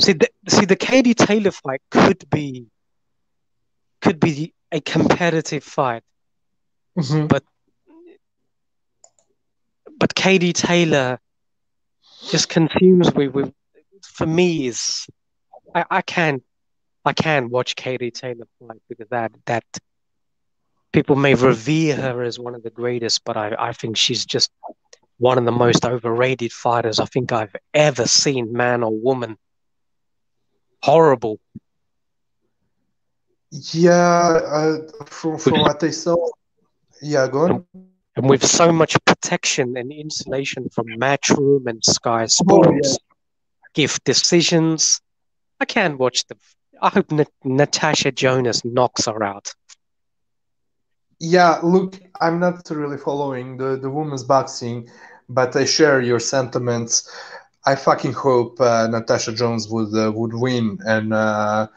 See, the, see, the Katie Taylor fight could be could be a competitive fight, Mhm. but Katie Taylor just consumes me with. For me, is I, I can't I can't watch Katie Taylor fight because that that people may revere her as one of the greatest, but I, I think she's just one of the most overrated fighters I think I've ever seen, man or woman. Horrible. Yeah, uh, from from what I saw, yeah, go on. And with so much protection and insulation from Matchroom and Sky Sports, give decisions. I can't watch the. I hope Nat- Natasha Jonas knocks her out. Yeah, look, I'm not really following the, the women's boxing, but I share your sentiments. I fucking hope uh, Natasha Jonas would uh, would win, and uh,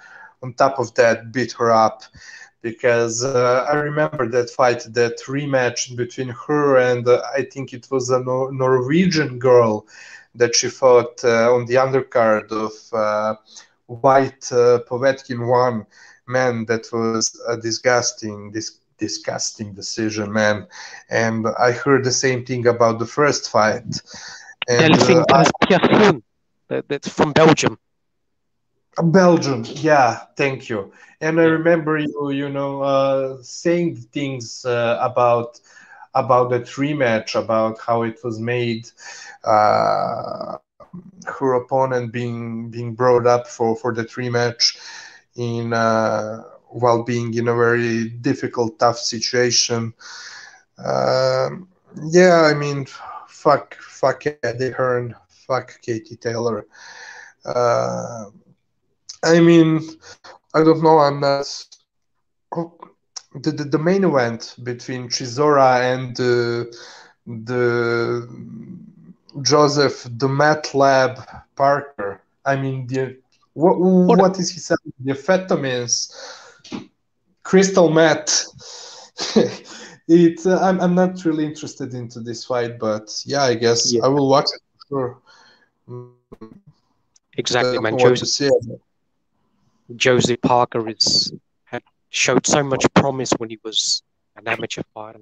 on top of that, beat her up, because uh, I remember that fight, that rematch between her and uh, I think it was a Nor- Norwegian girl that she fought uh, on the undercard of uh, Whyte uh, Povetkin one. Man, that was a disgusting, dis- disgusting decision, man. And I heard the same thing about the first fight. And Delfine uh, I- that- that's from Belgium. Belgium, yeah, thank you. And I remember you, you know, uh, saying things uh, about about that rematch, about how it was made, uh, her opponent being being brought up for for that rematch in uh, while being in a very difficult, tough situation. Um, yeah, I mean, fuck, fuck Eddie Hearn, fuck Katie Taylor. Uh, I mean, I don't know. I'm not. Oh, the, the, the main event between Chisora and uh, the Joseph the Matt Lab Parker. I mean, the what what is he selling? The amphetamines, crystal meth. it. Uh, I'm I'm not really interested into this fight, but yeah, I guess Yeah. I will watch it for sure. Exactly, don't man. what Joseph. Josie Parker is had showed so much promise when he was an amateur fighter.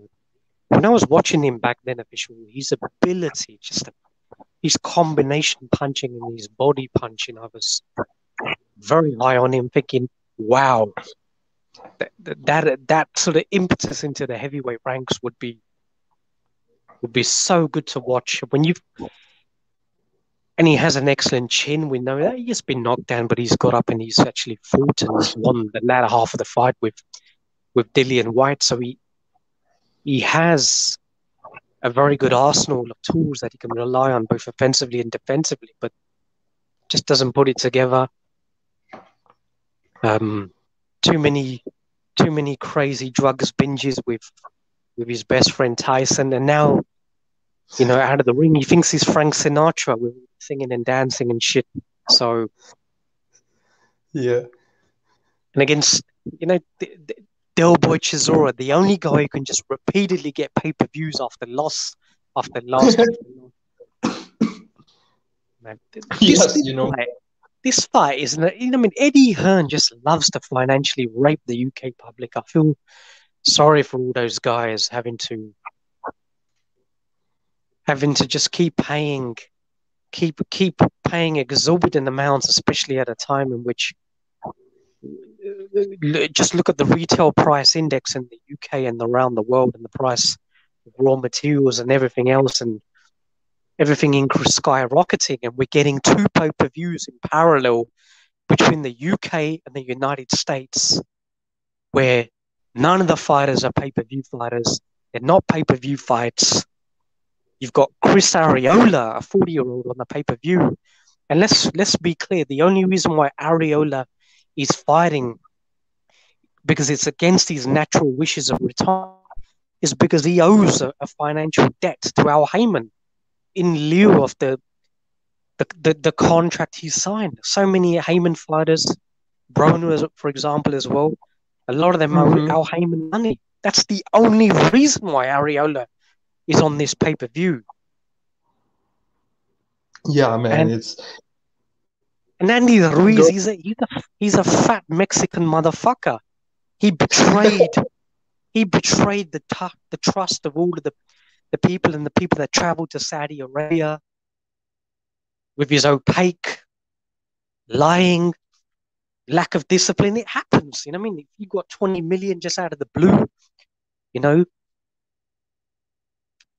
When I was watching him back then, official, his ability, just his combination punching and his body punching, I was very high on him, thinking, "Wow, that that that sort of impetus into the heavyweight ranks would be would be so good to watch when you." And he has an excellent chin. We know that he's been knocked down, but he's got up and he's actually fought and won the latter half of the fight with with Dillian Whyte. So he he has a very good arsenal of tools that he can rely on both offensively and defensively, but just doesn't put it together. Um, too many, too many crazy drugs binges with with his best friend Tyson, and now, you know, out of the ring, he thinks he's Frank Sinatra with singing and dancing and shit. So, Yeah. and against, you know, D- Del Boy Chisora, the only guy who can just repeatedly get pay per views after loss after loss. Man, this, Yes, this you know. fight, this fight isn't? You know, I mean, Eddie Hearn just loves to financially rape the UK public. I feel sorry for all those guys having to having to just keep paying, keep keep paying exorbitant amounts, especially at a time in which uh, uh, just look at the retail price index in the UK and around the world, and the price of raw materials and everything else, and everything increased skyrocketing, and we're getting two pay-per-views in parallel between the UK and the United States, where none of the fighters are pay-per-view fighters. They're not pay-per-view fights. You've got Chris Arreola, a 40-year-old, on the pay-per-view. And let's let's be clear, the only reason why Arreola is fighting because it's against his natural wishes of retirement is because he owes a, a financial debt to Al Haymon in lieu of the the, the, the contract he signed. So many Haymon fighters, Broner, for example, as well, a lot of them Mhm. owe Al Haymon money. That's the only reason why Arreola is on this pay per view. Yeah, man, And- it's And Andy Ruiz, he's a he's a he's a fat Mexican motherfucker. He betrayed he betrayed the tu- the trust of all of the the people and the people that traveled to Saudi Arabia with his opaque lying, lack of discipline. It happens, you know. what I mean, if you got 20 million just out of the blue, you know,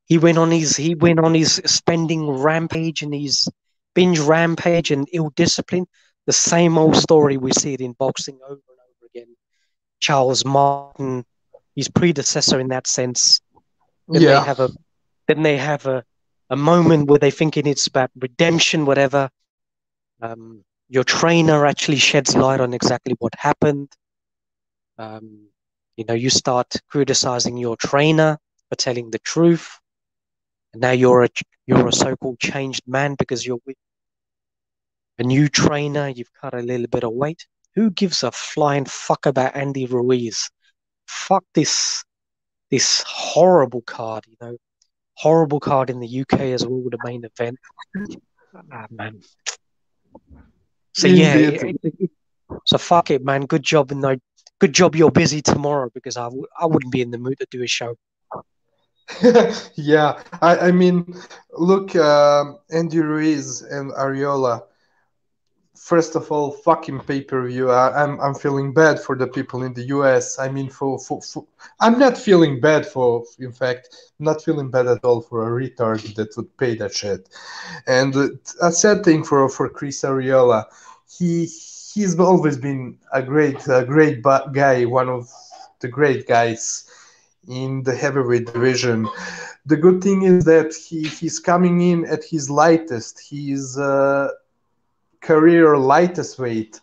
he went on his he went on his spending rampage and his binge rampage and ill discipline. The same old story we see it in boxing over and over again. Charles Martin, his predecessor in that sense. Then yeah, they have a then they have a, a moment where they thinking it's about redemption, whatever. Um, your trainer actually sheds light on exactly what happened. Um, you know, you start criticizing your trainer for telling the truth. And now you're a you're a so-called changed man because you're with a new trainer, you've cut a little bit of weight. Who gives a flying fuck about Andy Ruiz? Fuck this this horrible card, you know. Horrible card in the UK as well, the main event. Ah, man. So yeah, it- it- it- so fuck it, man. Good job, no, good job. You're busy tomorrow because I w- I wouldn't be in the mood to do a show. yeah. I, I mean, look, um, Andy Ruiz and Arreola. First of all, fucking pay per view. I'm I'm feeling bad for the people in the US. I mean, for, for for I'm not feeling bad for. In fact, not feeling bad at all for a retard that would pay that shit. And uh, a sad thing for for Chris Arreola, he he's always been a great a great guy, one of the great guys in the heavyweight division. The good thing is that he he's coming in at his lightest. his uh, career lightest weight.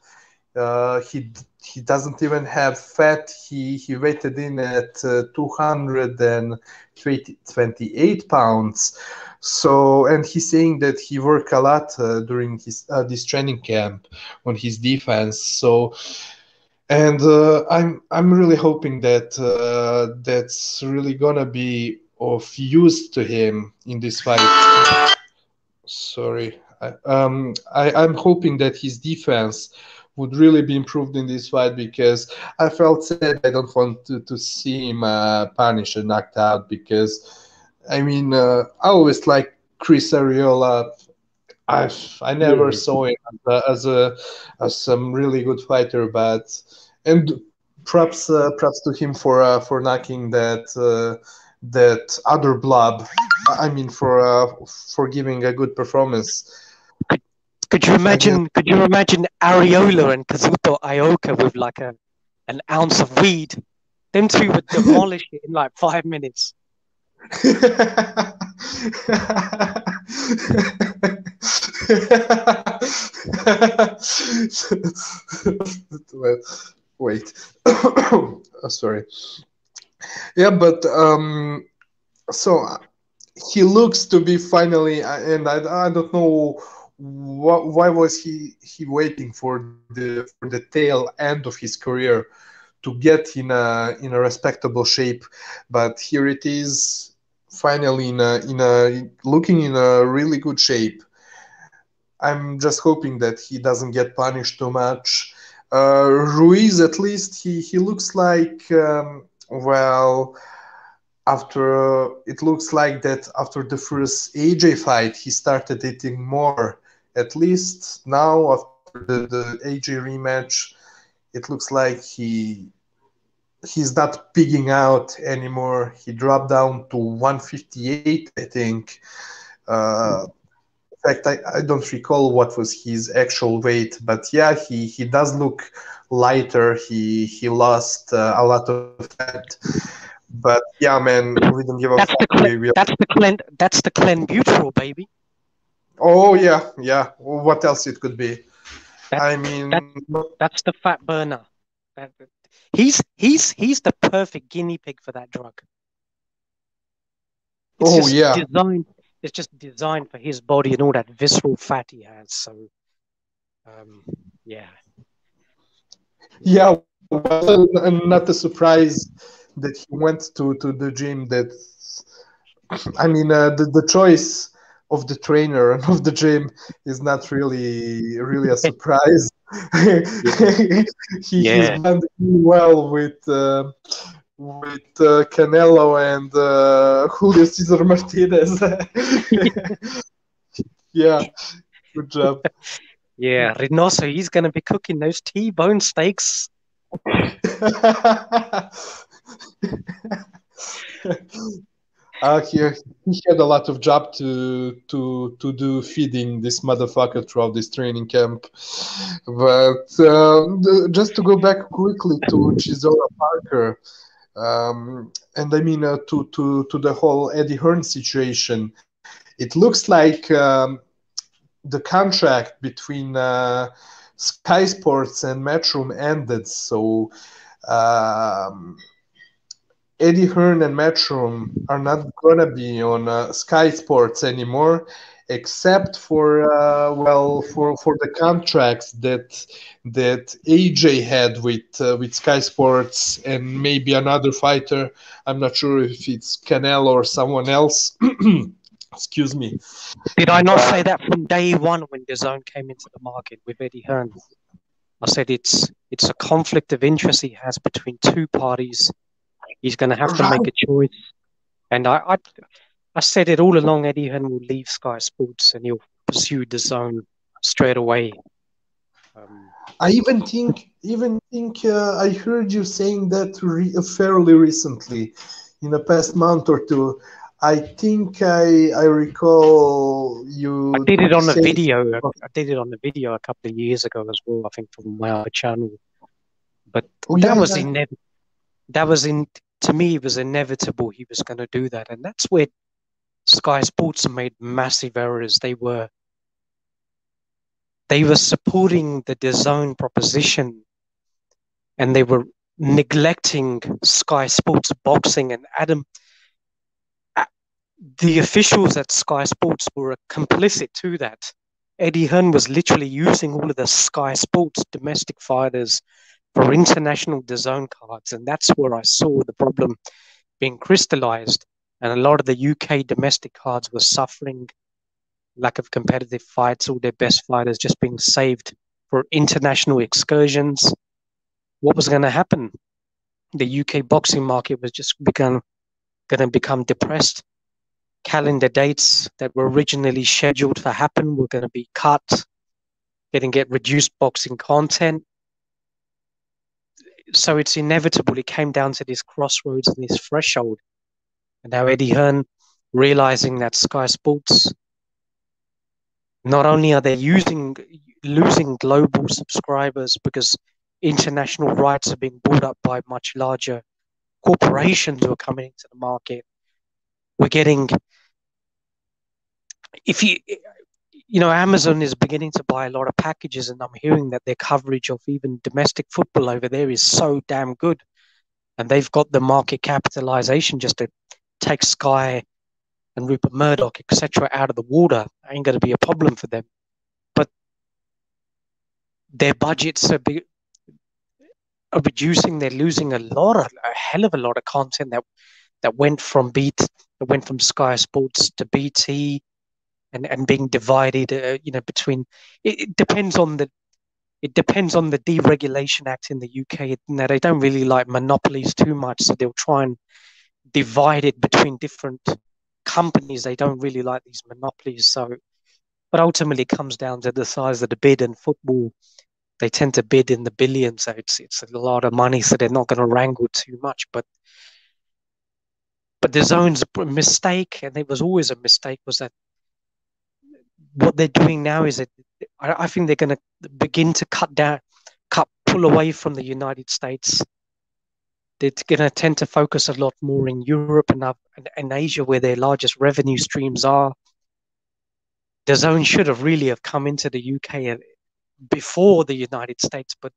Uh, he he doesn't even have fat. He he weighted in at uh, 228 pounds. So and he's saying that he worked a lot uh, during his uh, this training camp on his defense. So and uh, I'm I'm really hoping that uh, that's really gonna be of use to him in this fight. Sorry, I, um, I, I'm hoping that his defense would really be improved in this fight because I felt sad. I don't want to, to see him uh, punished and knocked out because I mean uh, I always like Chris Arreola. I I never Yeah. saw him as a, as a as some really good fighter, but and props uh, props to him for uh, for knocking that uh, that other blob. I mean for uh, for giving a good performance. Could you imagine? Could you imagine Arreola and Kazuto Ioka with like a an ounce of weed? Them two would demolish it in like five minutes. Wait, oh, sorry. Yeah, but um, so he looks to be finally, and I, I don't know wh- why was he he waiting for the for the tail end of his career to get in a in a respectable shape, but here it is, finally in a in a looking in a really good shape. I'm just hoping that he doesn't get punished too much. Uh, Ruiz, at least, he he looks like um, well. After it looks like that after the first AJ fight, he started eating more. At least now after the, the AJ rematch, it looks like he he's not pigging out anymore. He dropped down to 158, I think. Uh, in fact, I, I don't recall what was his actual weight, but yeah, he, he does look lighter. He he lost uh, a lot of fat. But yeah, man, we don't give a That's fuck. the we that's the Clen, that's the Clenbuterol, baby. oh yeah, yeah. What else it could be? That- I mean, That's the fat burner. That- He's he's he's the perfect guinea pig for that drug. It's Oh, yeah. designed. It's just designed for his body and all that visceral fat he has. So, um, yeah. Yeah, well, and not a surprise that he went to, to the gym. That I mean, uh, the the choice of the trainer and of the gym is not really really a surprise. he, yeah. He's done well with uh, with uh, Canelo and uh, Julio Cesar Martinez. yeah, good job. Yeah, Reynoso, he's going to be cooking those T-bone steaks. uh, he, he had a lot of job to to to do feeding this motherfucker throughout this training camp. But uh, just to go back quickly to Chisora Parker, um, and I mean uh, to to to the whole Eddie Hearn situation, it looks like um, the contract between uh, Sky Sports and Matchroom ended. So um, Eddie Hearn and Matchroom are not gonna be on uh, Sky Sports anymore, except for uh, well for for the contracts that that AJ had with uh, with Sky Sports and maybe another fighter. I'm not sure if it's Canelo or someone else. Excuse me. Did I not say that from day one when the zone came into the market with Eddie Hearn? I said it's it's a conflict of interest he has between two parties. He's going to have to make a choice, and I, I, I said it all along. Eddie Hearn will leave Sky Sports and he'll pursue the zone straight away. Um, I even think, even think, uh, I heard you saying that re- fairly recently, in the past month or two. I think I I recall you. I did it on the video. I did it on the video a couple of years ago as well. I think from my channel, but oh, that yeah, was yeah. inevitable. That was in to me. It was inevitable. He was going to do that, and that's where Sky Sports made massive errors. They were they were supporting the DAZN proposition, and they were neglecting Sky Sports boxing and Adam uh, the officials at Sky Sports were complicit to that. Eddie Hearn was literally using all of the Sky Sports domestic fighters for international DAZN cards, and that's where I saw the problem being crystallized. And a lot of the UK domestic cards were suffering lack of competitive fights, all their best fighters just being saved for international excursions. What was going to happen? The UK boxing market was just going to become depressed calendar dates that were originally scheduled to happen were going to be cut, getting get reduced boxing content. So it's inevitable. It came down to this crossroads and this threshold. And now Eddie Hearn realizing that Sky Sports, not only are they using losing global subscribers because international rights are being bought up by much larger corporations who are coming into the market, we're getting if you you know amazon is beginning to buy a lot of packages and i'm hearing that their coverage of even domestic football over there is so damn good. And they've got the market capitalization just to take sky and rupert murdoch etc out of the water. Ain't going to be a problem for them. But their budgets are, be, are reducing. They're losing a lot of a hell of a lot of content that that went from beat that went from sky sports to bt and, and being divided, uh, you know, between it, it, depends on the it depends on the Deregulation Act in the UK. Now they don't really like monopolies too much, so they'll try and divide it between different companies. They don't really like these monopolies, so but ultimately it comes down to the size of the bid and football. They tend to bid in the billions, so it's it's a lot of money, so they're not going to wrangle too much. But but DAZN's mistake, and it was always a mistake, was that what they're doing now is that I, I think they're going to begin to cut down, cut, pull away from the United States. They're going to tend to focus a lot more in Europe and, and, and Asia, where their largest revenue streams are. DAZN should have really have come into the UK before the United States, but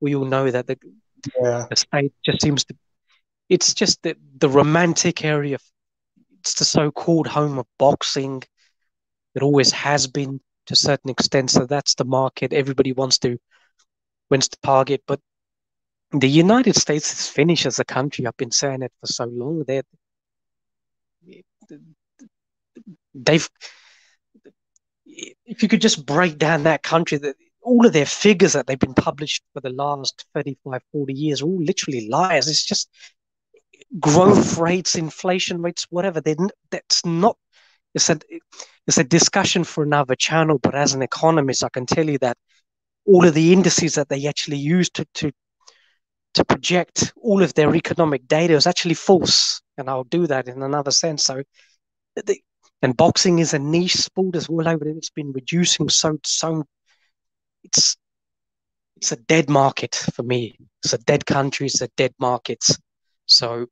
we all know that the, yeah. the state just seems to. It's just the the romantic area. It's the so-called home of boxing it always has been to a certain extent. So that's the market everybody wants to wants to target. But the United States is finished as a country. I've been saying it for so long. They they've if you could just break down that country, that all of their figures that they've been published for the last 35, 40 years are all literally lies. It's just growth rates, inflation rates, whatever. They, that's not. It's a it's a discussion for another channel. But as an economist, I can tell you that all of the indices that they actually use to to to project all of their economic data is actually false, and I'll do that in another sense. So, the, and boxing is a niche sport as well. Over it's been reducing so so. It's it's a dead market for me. It's a dead country. It's a dead market. So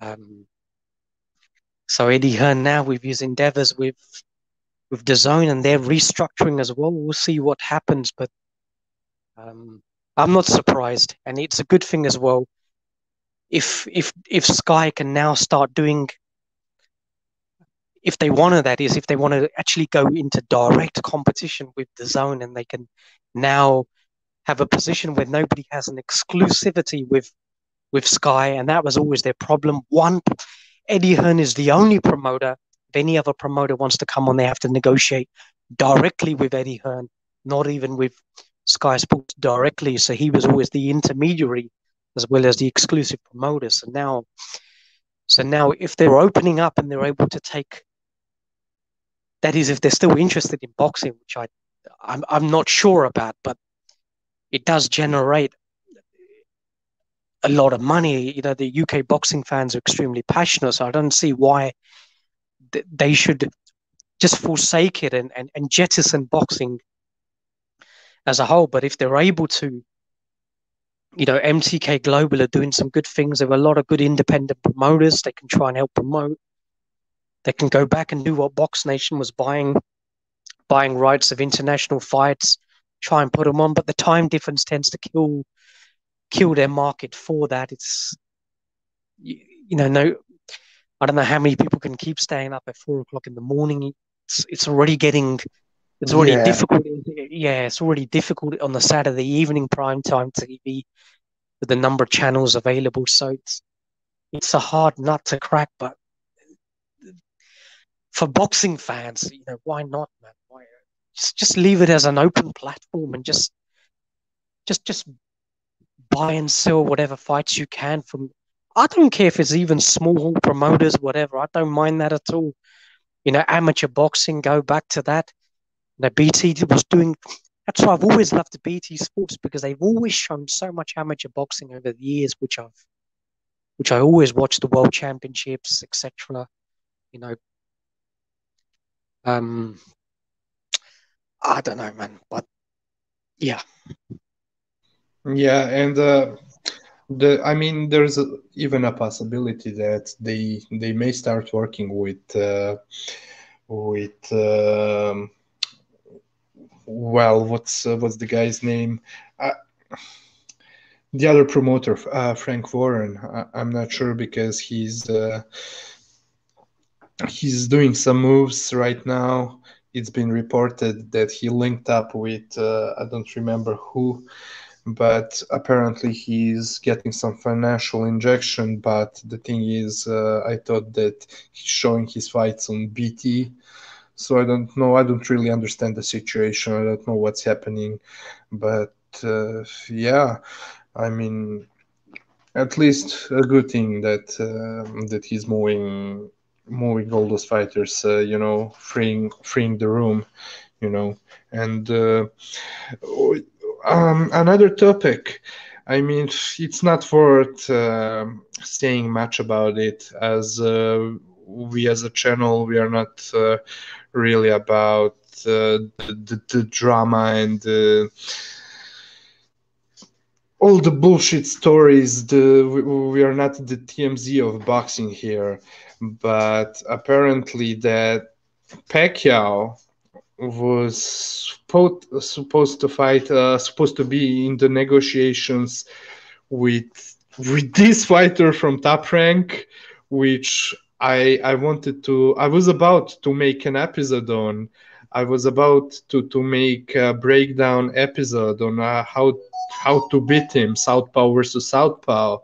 um, so Eddie Hearn now with his endeavors with with DAZN and they're restructuring as well. We'll see what happens, but um, I'm not surprised, and it's a good thing as well. If if if Sky can now start doing, if they want to, that is, if they want to actually go into direct competition with DAZN, and they can now have a position where nobody has an exclusivity with with Sky, and that was always their problem. One, Eddie Hearn is the only promoter. If any other promoter wants to come on, they have to negotiate directly with Eddie Hearn, not even with Sky Sports directly. So he was always the intermediary as well as the exclusive promoter. So now, so now, if they're opening up and they're able to take, that is, if they're still interested in boxing, which I, I'm, I'm not sure about, but it does generate a lot of money. You know, the UK boxing fans are extremely passionate, so I don't see why th- they should just forsake it and, and, and jettison boxing as a whole. But if they're able to, you know, MTK Global are doing some good things. There are a lot of good independent promoters. They can try and help promote. They can go back and do what Box Nation was buying, buying rights of international fights, try and put them on. But the time difference tends to kill kill their market for that. It's you, you know no, I don't know how many people can keep staying up at four o'clock in the morning. It's it's already getting it's already yeah. difficult. Yeah, it's already difficult on the Saturday evening prime time TV with the number of channels available. So it's it's a hard nut to crack, but for boxing fans, you know, why not, man? Why just just leave it as an open platform and just just just buy and sell whatever fights you can from. I don't care if it's even small promoters, whatever. I don't mind that at all. You know, amateur boxing, go back to that. You know, BT was doing. That's why I've always loved the BT Sports because they've always shown so much amateur boxing over the years, which I've, which I always watch the World Championships, etc. You know, um, I don't know, man, but yeah. Yeah, and uh, the I mean, there's a, even a possibility that they they may start working with uh, with um, well, what's uh, what's the guy's name? Uh, the other promoter, uh, Frank Warren. I, am not sure because he's uh, he's doing some moves right now. It's been reported that he linked up with uh, I don't remember who but apparently he's getting some financial injection. But the thing is, uh, I thought that he's showing his fights on BT. So I don't know. I don't really understand the situation. I don't know what's happening, but uh, yeah, I mean, at least a good thing that uh, that he's moving moving all those fighters. Uh, you know, freeing freeing the room. You know, and uh, um, another topic. I mean, it's not worth uh, saying much about it, as uh, we as a channel we are not uh, really about uh, the, the, the, drama and all the bullshit stories. The we, we are not the TMZ of boxing here, but apparently that Pacquiao was supposed supposed to fight, uh, supposed to be in the negotiations with with this fighter from Top Rank, which I I wanted to. I was about to make an episode on. I was about to to make a breakdown episode on uh, how how to beat him, Southpaw versus Southpaw.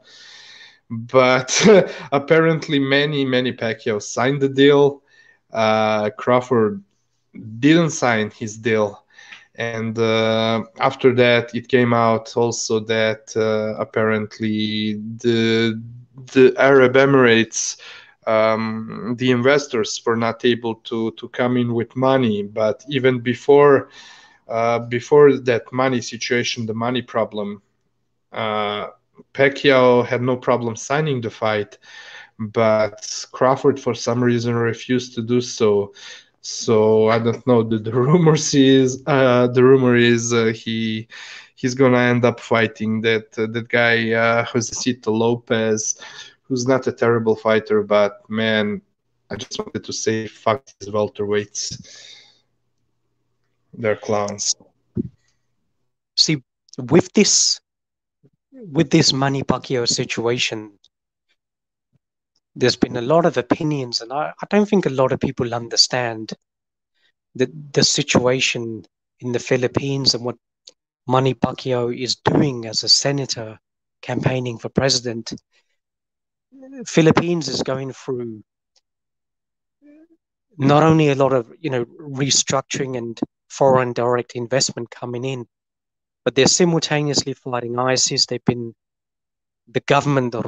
But apparently, many many Pacquiao signed the deal. Uh, Crawford didn't sign his deal. And uh, after that, it came out also that uh, apparently the the Arab Emirates, um, the investors were not able to to come in with money. But even before uh, before that money situation, the money problem, uh, Pacquiao had no problem signing the fight, but Crawford for some reason refused to do so. So I don't know. The, the rumors is uh, the rumor is uh, he he's gonna end up fighting that uh, that guy uh, Josesito Lopez, who's not a terrible fighter, but man, I just wanted to say fuck these welterweights. They're clowns. See, with this with this Manny Pacquiao situation, there's been a lot of opinions, and I, I don't think a lot of people understand the the situation in the Philippines and what Manny Pacquiao is doing as a senator campaigning for president. Philippines is going through not only a lot of you know restructuring and foreign direct investment coming in, but they're simultaneously fighting ISIS. They've been the government, the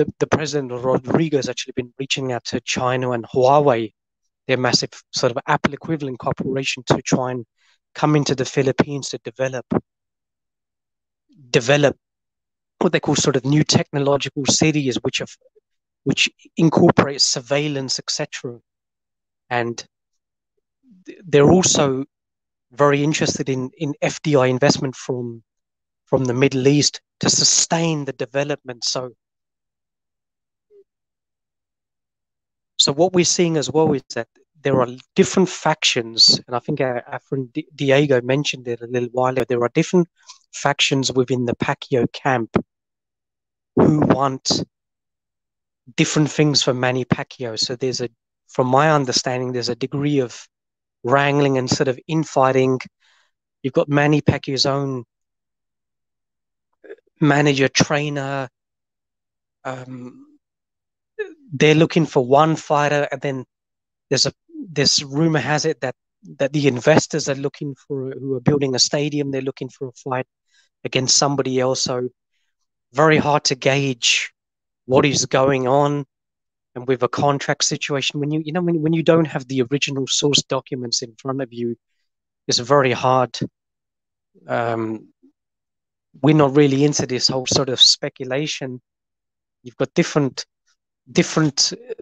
the, the president Rodrigo has actually been reaching out to China and Huawei, their massive sort of Apple equivalent corporation, to try and come into the Philippines to develop develop what they call sort of new technological cities, which have which incorporate surveillance, etc. And they're also very interested in in FDI investment from from the Middle East to sustain the development. So So what we're seeing as well is that there are different factions, and I think our, our friend Diego mentioned it a little while ago. There are different factions within the Pacquiao camp who want different things for Manny Pacquiao. So there's a, from my understanding, there's a degree of wrangling and sort of infighting. You've got Manny Pacquiao's own manager, trainer, um, they're looking for one fighter, and then there's a this rumor has it that that the investors are looking for who are building a stadium. They're looking for a fight against somebody else. So very hard to gauge what is going on. And with a contract situation, when you you know when when you don't have the original source documents in front of you, it's very hard. Um, we're not really into this whole sort of speculation. You've got different different uh,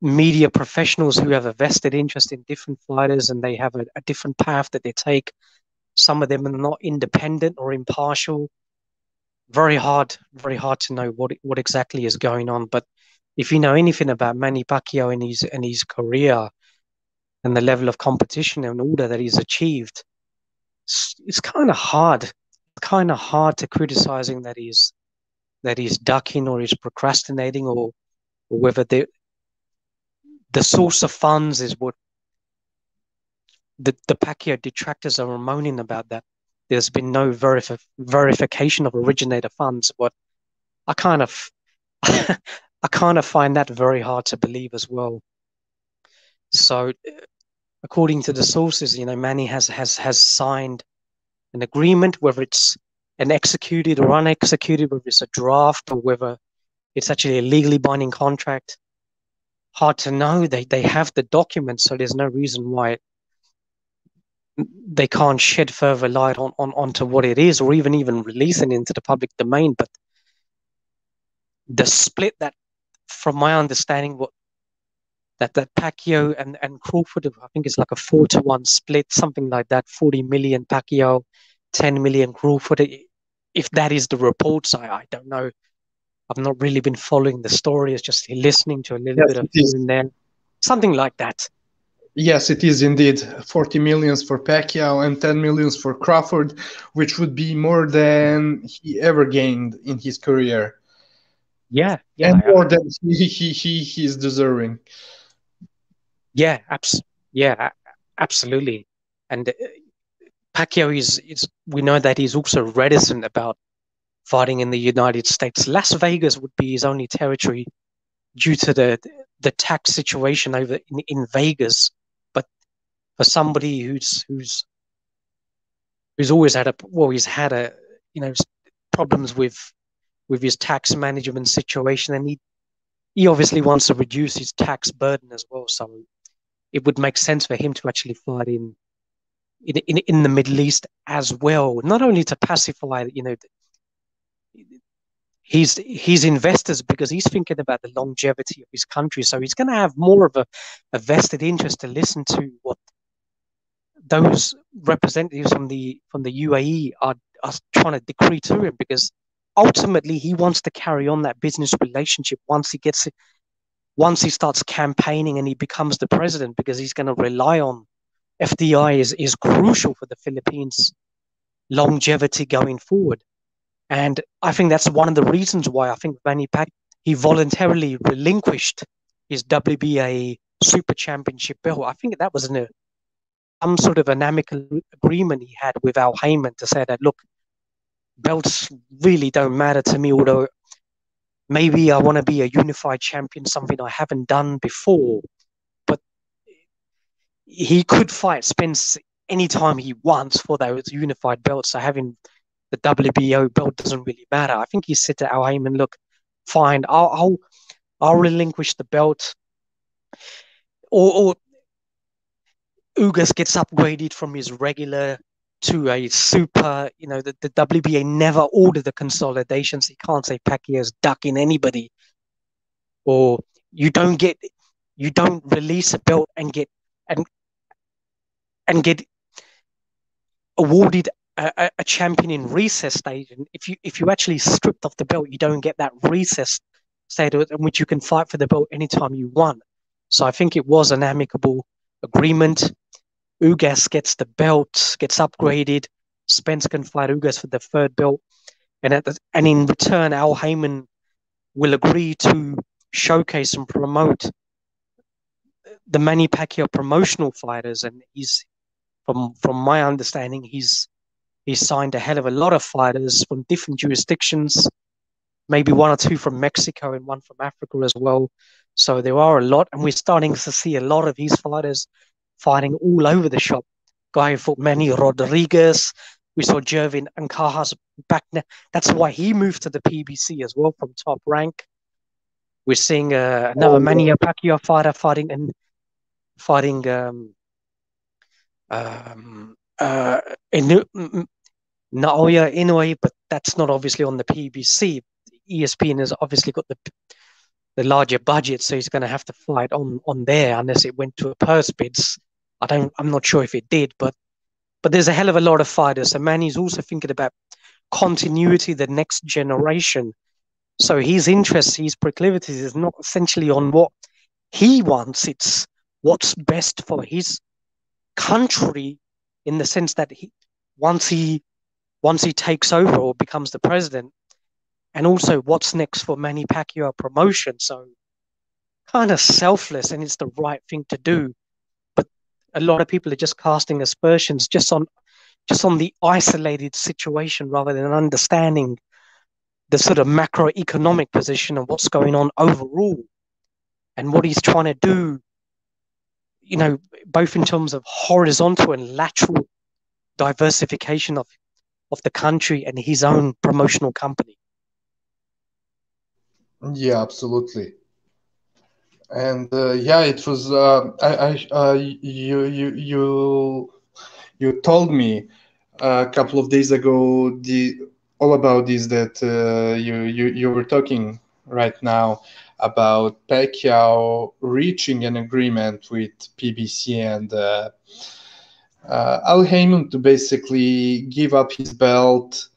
media professionals who have a vested interest in different fighters and they have a, a, different path that they take. Some of them are not independent or impartial. Very hard, very hard to know what what exactly is going on. But if you know anything about Manny Pacquiao and his and his career and the level of competition and order that he's achieved, it's, it's kind of hard, kind of hard to criticizing that he's that he's ducking or he's procrastinating or or whether the the source of funds is what the, the Pacquiao detractors are moaning about that there's been no verif- verification of originator funds but I kind of I kind of find that very hard to believe as well. So according to the sources you know Manny has has has signed an agreement whether it's an executed or unexecuted whether it's a draft or whether it's actually a legally binding contract. Hard to know. They they have the documents, so there's no reason why they can't shed further light on, on onto what it is, or even even release it into the public domain. But the split that, from my understanding, what that that Pacquiao and and Crawford, I think it's like a four to one split, something like that. Forty million Pacquiao, ten million Crawford. If that is the reports, I I don't know I've not really been following the story. It's just listening to a little yes, bit of here and there, something like that. Yes, it is indeed 40 millions for Pacquiao and 10 millions for Crawford, which would be more than he ever gained in his career. Yeah, yeah and more than he he he he's deserving. Yeah, abs- yeah, absolutely. And uh, Pacquiao is is we know that he's also reticent about fighting in the United States. Las Vegas would be his only territory due to the the tax situation over in, in Vegas. But for somebody who's who's who's always had a well, he's had a you know problems with with his tax management situation, and he he obviously wants to reduce his tax burden as well. So it would make sense for him to actually fight in in in, in the Middle East as well, not only to pacify you know his his investors because he's thinking about the longevity of his country. So he's going to have more of a, a vested interest to listen to what those representatives from the from the UAE are, are trying to decree to him because ultimately he wants to carry on that business relationship once he gets it once he starts campaigning and he becomes the president because he's going to rely on FDI is, is crucial for the Philippines longevity going forward. And I think that's one of the reasons why I think Manny Pac he voluntarily relinquished his WBA Super Championship belt. I think that was a, uh, some sort of an amicable agreement he had with Al Haymon to say that look, belts really don't matter to me, although maybe I want to be a unified champion, something I haven't done before. But he could fight Spence anytime he wants for those unified belts. So having the WBO belt doesn't really matter. I think he said to Al Haymon, look, fine, I'll, I'll, I'll relinquish the belt. Or, or Ugas gets upgraded from his regular to a super, you know, the, the WBA never ordered the consolidations. He can't say Pacquiao's ducking anybody. Or you don't get, you don't release a belt and get, and, and get awarded a, a, champion in recess stage, and if you if you actually stripped off the belt, you don't get that recess state in which you can fight for the belt anytime you want. So I think it was an amicable agreement. Ugas gets the belt, gets upgraded. Spence can fight Ugas for the third belt, and at the, and in return, Al Haymon will agree to showcase and promote the Manny Pacquiao promotional fighters, and he's from from my understanding, he's he signed a hell of a lot of fighters from different jurisdictions, maybe one or two from Mexico and one from Africa as well. So there are a lot, and we're starting to see a lot of these fighters fighting all over the shop. Guy who fought Manny Rodriguez. We saw Jervin Ancajas back now. That's why he moved to the PBC as well from top rank. We're seeing uh, another oh, Manny Pacquiao fighter fighting and fighting um, um, uh, Inu- Naoya Inoue, but that's not obviously on the PBC. ESPN has obviously got the the larger budget, so he's going to have to fight on on there unless it went to a purse bids. I don't. I'm not sure if it did, but but there's a hell of a lot of fighters. And Manny's also thinking about continuity, the next generation. So his interests, his proclivities is not essentially on what he wants. It's what's best for his country in the sense that he once he once he takes over or becomes the president, and also what's next for Manny Pacquiao promotion. So kind of selfless, and it's the right thing to do. But a lot of people are just casting aspersions just on just on the isolated situation rather than understanding the sort of macroeconomic position of what's going on overall and what he's trying to do you know, both in terms of horizontal and lateral diversification of of the country and his own promotional company. Yeah, absolutely. And uh, yeah, it was. Uh, I, I uh, you you you you told me a couple of days ago the all about this that uh, you you you were talking right now about Pacquiao reaching an agreement with PBC and uh, uh, Al Haymon to basically give up his belt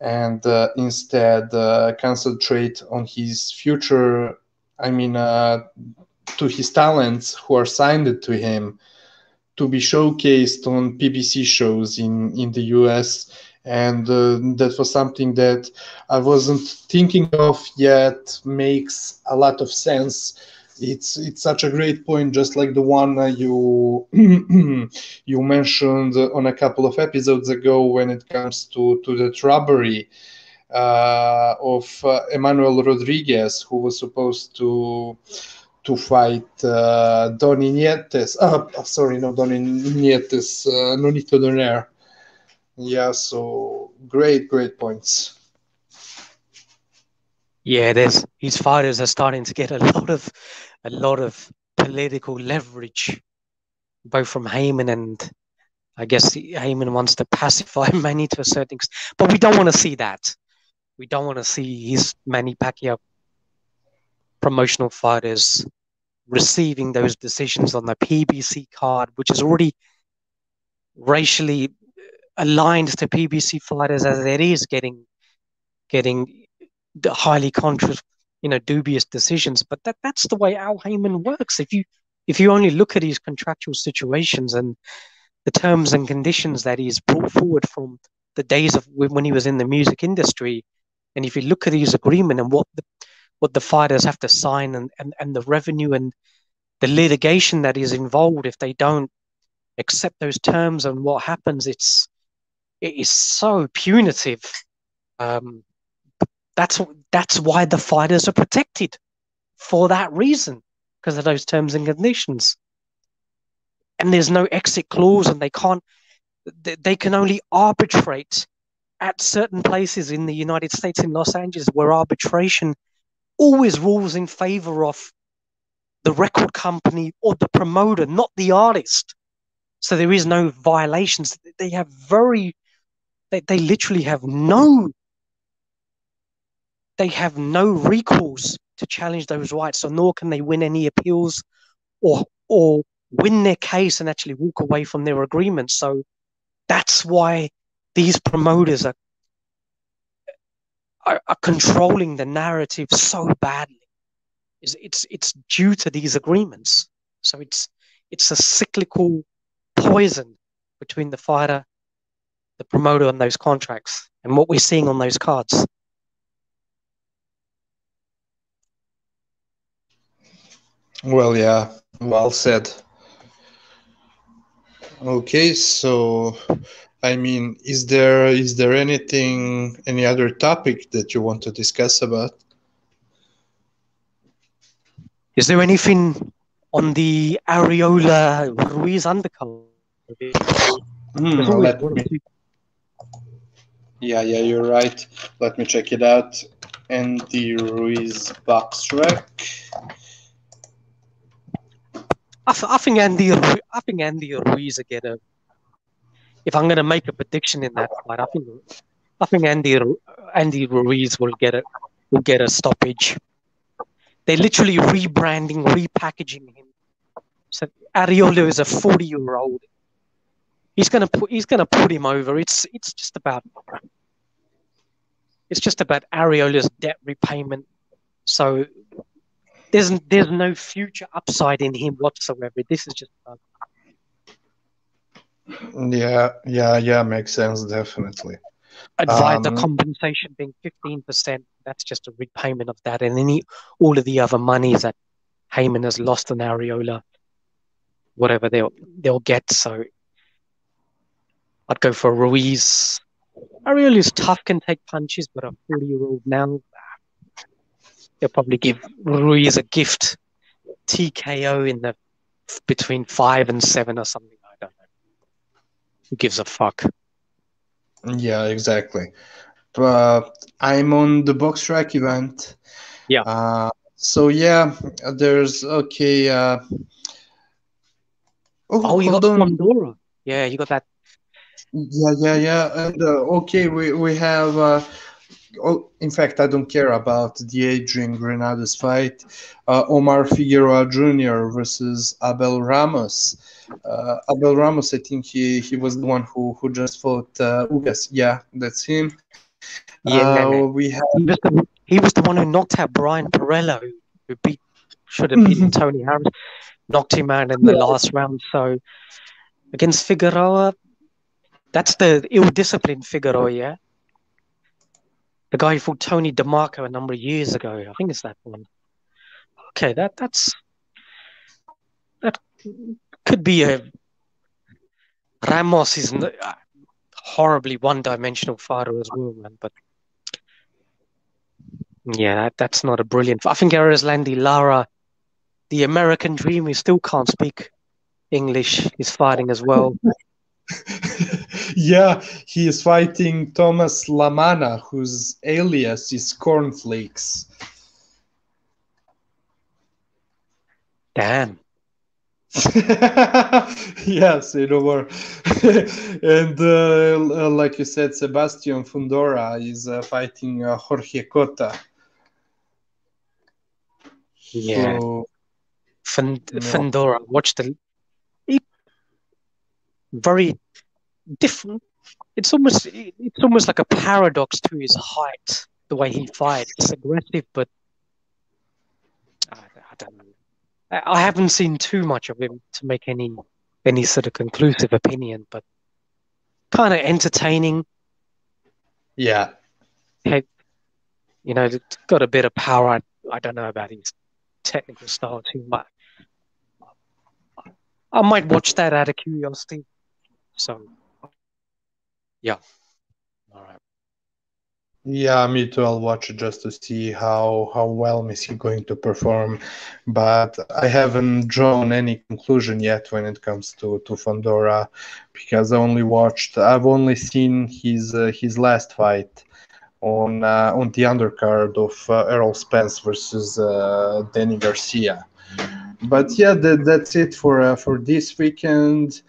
and uh, instead uh, concentrate on his future. I mean, uh, to his talents who are signed to him to be showcased on PBC shows in in the US and uh, that was something that I wasn't thinking of yet. Makes a lot of sense. It's it's such a great point, just like the one uh, you you mentioned on a couple of episodes ago when it comes to to that robbery. Uh, of uh, Emmanuel Rodriguez, who was supposed to to fight uh, Donnie Nietes. Oh, sorry, no Donnie Nietes, uh, Nonito Donaire. Yeah, so great, great points. Yeah, there's his fighters are starting to get a lot of a lot of political leverage, both from Haymon and I guess Haymon wants to pacify Manny to a certain extent, but we don't want to see that. We don't want to see his Manny Pacquiao promotional fighters receiving those decisions on the PBC card, which is already racially aligned to PBC fighters as it is getting getting highly conscious, you know, dubious decisions. But that that's the way Al Haymon works. If you if you only look at his contractual situations and the terms and conditions that he's brought forward from the days of when he was in the music industry, and if you look at his agreement and what the what the fighters have to sign and, and, and the revenue and the litigation that is involved if they don't accept those terms and what happens, it's it is so punitive. Um, that's that's why the fighters are protected for that reason because of those terms and conditions. And there's no exit clause, and they can't. They can only arbitrate at certain places in the United States, in Los Angeles, where arbitration always rules in favor of the record company or the promoter, not the artist. So there is no violations. They have very, they, they literally have no they have no recourse to challenge those rights, so nor can they win any appeals or or win their case and actually walk away from their agreement. So that's why these promoters are, are, are controlling the narrative so badly. Is it's it's due to these agreements. So it's it's a cyclical poison between the fighter, the promoter, and those contracts, and what we're seeing on those cards. Well, yeah, well said. Okay, so I mean, is there is there anything any other topic that you want to discuss about? Is there anything on the Arreola Ruiz undercard? Mm, me... Yeah, yeah, you're right. Let me check it out. Andy Ruiz BoxRec. I, I think Andy, I think Andy Ruiz will get a. If I'm going to make a prediction in that fight, I think, I think Andy, Andy Ruiz will get a, will get a stoppage. They're literally rebranding, repackaging him. So Arreola is a 40 year old. He's gonna put he's gonna put him over. It's it's just about it's just about Arreola's debt repayment. So there's there's no future upside in him whatsoever. This is just. Yeah, yeah, yeah. Makes sense. Definitely. Advise um, the compensation being fifteen percent. That's just a repayment of that, and any all of the other monies that Haymon has lost on Arreola, whatever they'll they'll get. So I'd go for Ruiz. Arreola's tough, can take punches, but a forty year old now they'll probably give Ruiz a gift TKO in the between five and seven or something. I don't know. Who gives a fuck? Yeah, exactly. But I'm on the BoxRec event. Yeah. Uh, so yeah, there's okay. Uh, oh, oh, you got Fundora. Yeah, you got that. Yeah, yeah, yeah. And uh, okay, we we have uh, oh, in fact, I don't care about the Adrian Granados fight. Uh, Omar Figueroa Jr. versus Abel Ramos. Uh, Abel Ramos, I think he, he was the one who, who just fought uh, Ugas. Yeah, that's him. Yeah, uh, we have. He was, the, he was the one who knocked out Brian Perello, who beat should have beaten mm-hmm. Tony Harris, knocked him out in the yeah. last round. So against Figueroa, that's the ill-disciplined Figueroa, oh, yeah the guy who fought Tony DeMarco a number of years ago. I think it's that one. Okay, that that's that could be a Ramos is a uh, horribly one-dimensional fighter as well, man. But yeah, that, that's not a brilliant. I think Erislandy Lara the American Dream, he still can't speak English. He's fighting as well. yeah, he is fighting Thomas LaManna, whose alias is Cornflakes. Damn. yes, you know and uh, like you said, Sebastian Fundora is uh, fighting uh, Jorge Cota. Yeah. So, Fundora, watch the very different. It's almost it's almost like a paradox to his height, the way he fights. It's aggressive, but I, I don't know. I, I haven't seen too much of him to make any any sort of conclusive opinion, but kind of entertaining. Yeah. Hey, you know, got a bit of power. I, I don't know about his technical style too much. I might watch that out of curiosity. So, yeah. All right. Yeah, me too. I'll watch it just to see how how well is he going to perform, but I haven't drawn any conclusion yet when it comes to to Fundora, because I only watched. I've only seen his uh, his last fight on uh, on the undercard of uh, Errol Spence versus uh, Danny Garcia. But yeah, that, that's it for uh, for this weekend.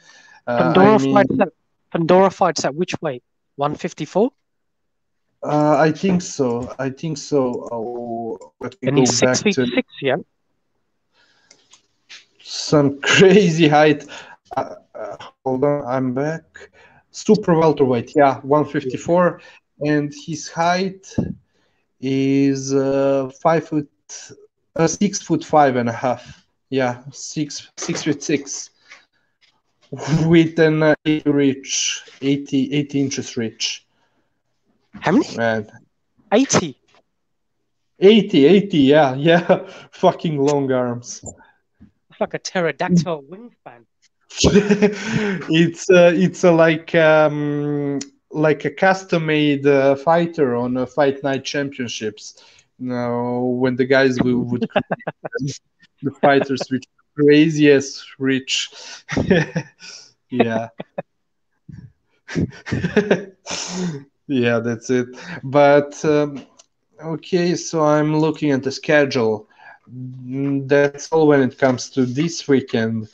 Fundora, I mean, fights at, Fundora fights at which weight? 154? Uh, I think so. I think so. Oh, and he's six feet to six, yeah. Some crazy height. Uh, uh, hold on, I'm back. Super welterweight, yeah, 154, and his height is uh, five foot, uh, six foot five and a half. Yeah, six six foot six with an uh, 80 reach, 80, 80 inches reach. How many? Man. 80. 80, 80, yeah, yeah. Fucking long arms. It's like a pterodactyl wingspan. it's uh, it's uh, like um, like a custom made uh, fighter on a fight night championships. You know, when the guys would, would the fighters which craziest rich. yeah. yeah, that's it. But um, okay, so I'm looking at the schedule. That's all when it comes to this weekend.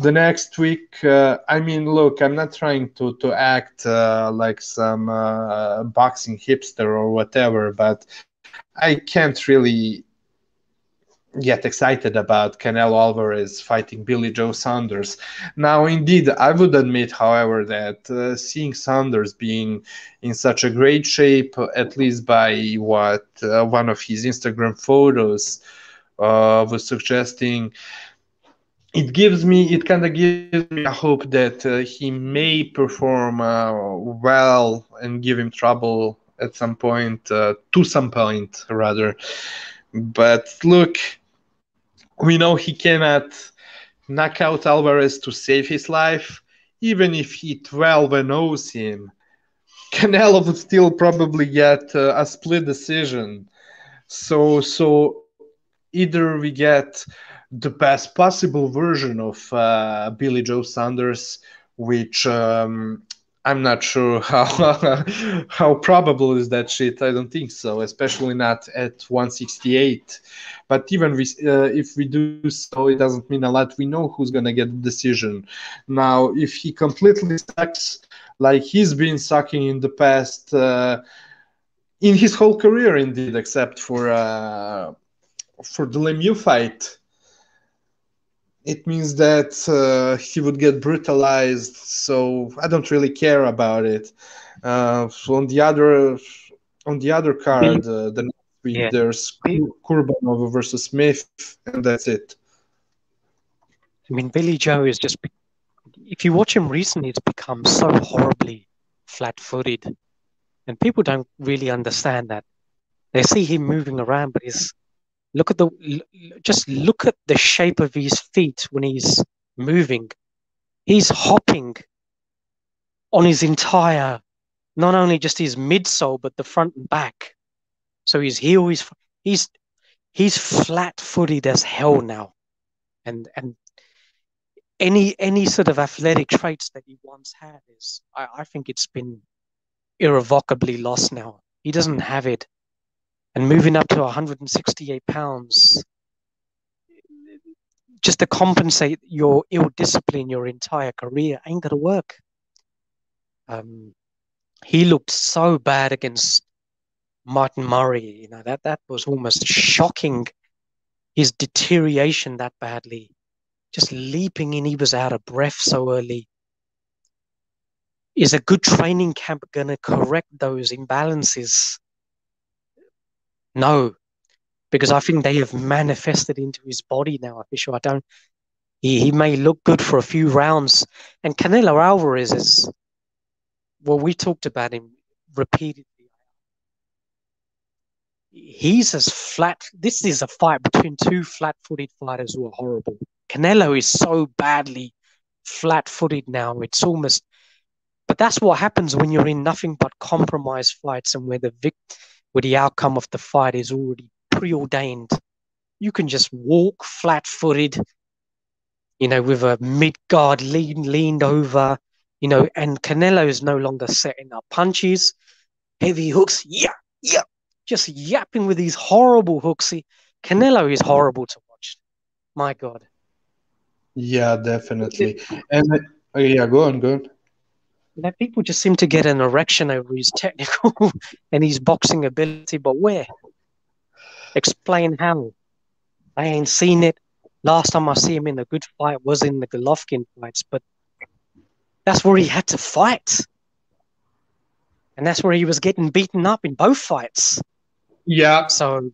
The next week, uh, I mean, look, I'm not trying to to act uh, like some uh, boxing hipster or whatever, but I can't really get excited about Canelo Alvarez fighting Billy Joe Saunders. Now, indeed, I would admit, however, that uh, seeing Saunders being in such a great shape, at least by what uh, one of his Instagram photos uh, was suggesting, it gives me, it kind of gives me a hope that uh, he may perform uh, well and give him trouble at some point, uh, to some point, rather. But look, we know he cannot knock out Alvarez to save his life. Even if he 12 and 0 him, Canelo would still probably get uh, a split decision. So, so either we get the best possible version of uh, Billy Joe Saunders, which um, I'm not sure how how probable is that shit. I don't think so, especially not at 168. But even we, uh, if we do so, it doesn't mean a lot. We know who's gonna get the decision. Now, if he completely sucks, like he's been sucking in the past, uh, in his whole career, indeed, except for uh, for the Lemieux fight it means that uh, he would get brutalized. So I don't really care about it. Uh, so on the other on the other card, uh, the next week yeah. there's Kurbanov versus Smith, and that's it. I mean, Billy Joe is just. If you watch him recently, it's become so horribly flat-footed, and people don't really understand that. They see him moving around, but he's Look at the just look at the shape of his feet when he's moving. He's hopping on his entire, not only just his midsole, but the front and back. So his heel is he's he's flat-footed as hell now. and and any any sort of athletic traits that he once had is I, I think it's been irrevocably lost now. He doesn't have it. And moving up to 168 pounds just to compensate your ill discipline your entire career ain't gonna work. Um, he looked so bad against Martin Murray. You know that that was almost shocking. His deterioration that badly, just leaping in, he was out of breath so early. Is a good training camp to correct those imbalances? No, because I think they have manifested into his body now. Official, I don't. He, he may look good for a few rounds, and Canelo Alvarez is. Well, we talked about him repeatedly. He's as flat. This is a fight between two flat-footed fighters who are horrible. Canelo is so badly flat-footed now. It's almost. But that's what happens when you're in nothing but compromise fights, and where the vic, where the outcome of the fight is already preordained. You can just walk flat footed, you know, with a mid guard lean, leaned over, you know, and Canelo is no longer setting up punches, heavy hooks, yeah, yeah, just yapping with these horrible hooks. See, Canelo is horrible to watch. My God. Yeah, definitely. And uh, yeah, go on, go on. That people just seem to get an erection over his technical and his boxing ability, but where? Explain how. I ain't seen it. Last time I see him in a good fight was in the Golovkin fights, but that's where he had to fight. And that's where he was getting beaten up in both fights. Yeah. So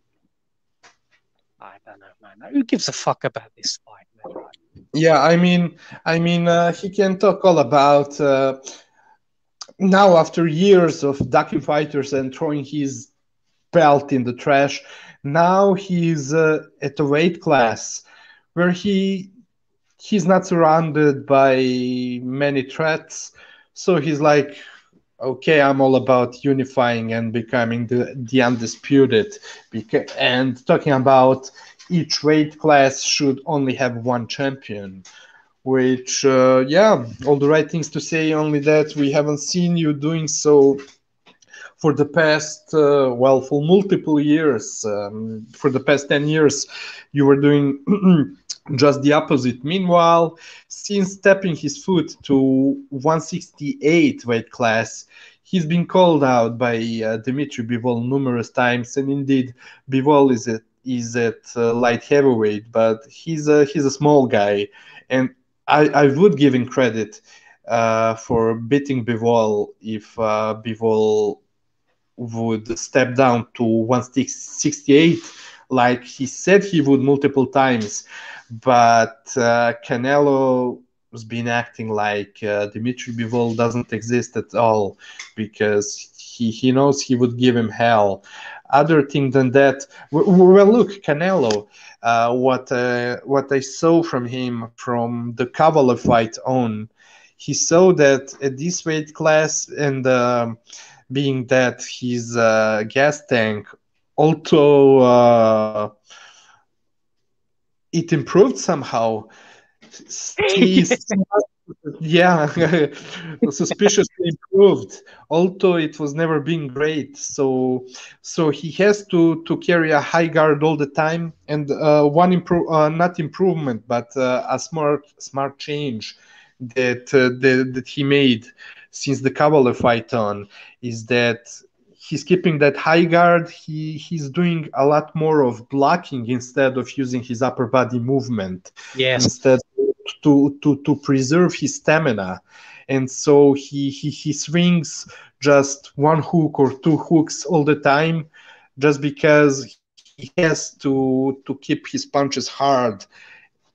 I don't know, man. Who gives a fuck about this fight, man? Yeah, I mean, I mean, uh, he can talk all about uh, now after years of ducking fighters and throwing his belt in the trash. Now he's uh, at a weight class where he he's not surrounded by many threats. So he's like, okay, I'm all about unifying and becoming the, the undisputed. Beca- and talking about each weight class should only have one champion. Which, uh, yeah, all the right things to say, only that we haven't seen you doing so for the past uh, well for multiple years. Um, for the past 10 years you were doing just the opposite. Meanwhile since stepping his foot to 168 weight class he's been called out by uh, Dmitry Bivol numerous times. And indeed Bivol is at is at uh, light heavyweight but he's a he's a small guy. And I, I would give him credit uh, for beating Bivol if uh, Bivol would step down to 168 like he said he would multiple times. But uh, canelo has been acting like uh, Dmitry Bivol doesn't exist at all because he, he knows he would give him hell other thing than that. Well look canelo uh, what uh, what i saw from him from the Kovalev fight on he saw that at this weight class and um, being that his uh, gas tank, although uh, it improved somehow, yeah, suspiciously improved. Although it was never been great, so so he has to to carry a high guard all the time. And uh, one improve, uh, not improvement, but uh, a smart smart change that uh, that, that he made since the Kovalev fight on is that he's keeping that high guard. He he's doing a lot more of blocking instead of using his upper body movement. Yes. Instead to to to preserve his stamina, and so he he he swings just one hook or two hooks all the time, just because he has to to keep his punches hard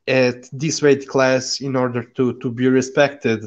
at this weight class in order to to be respected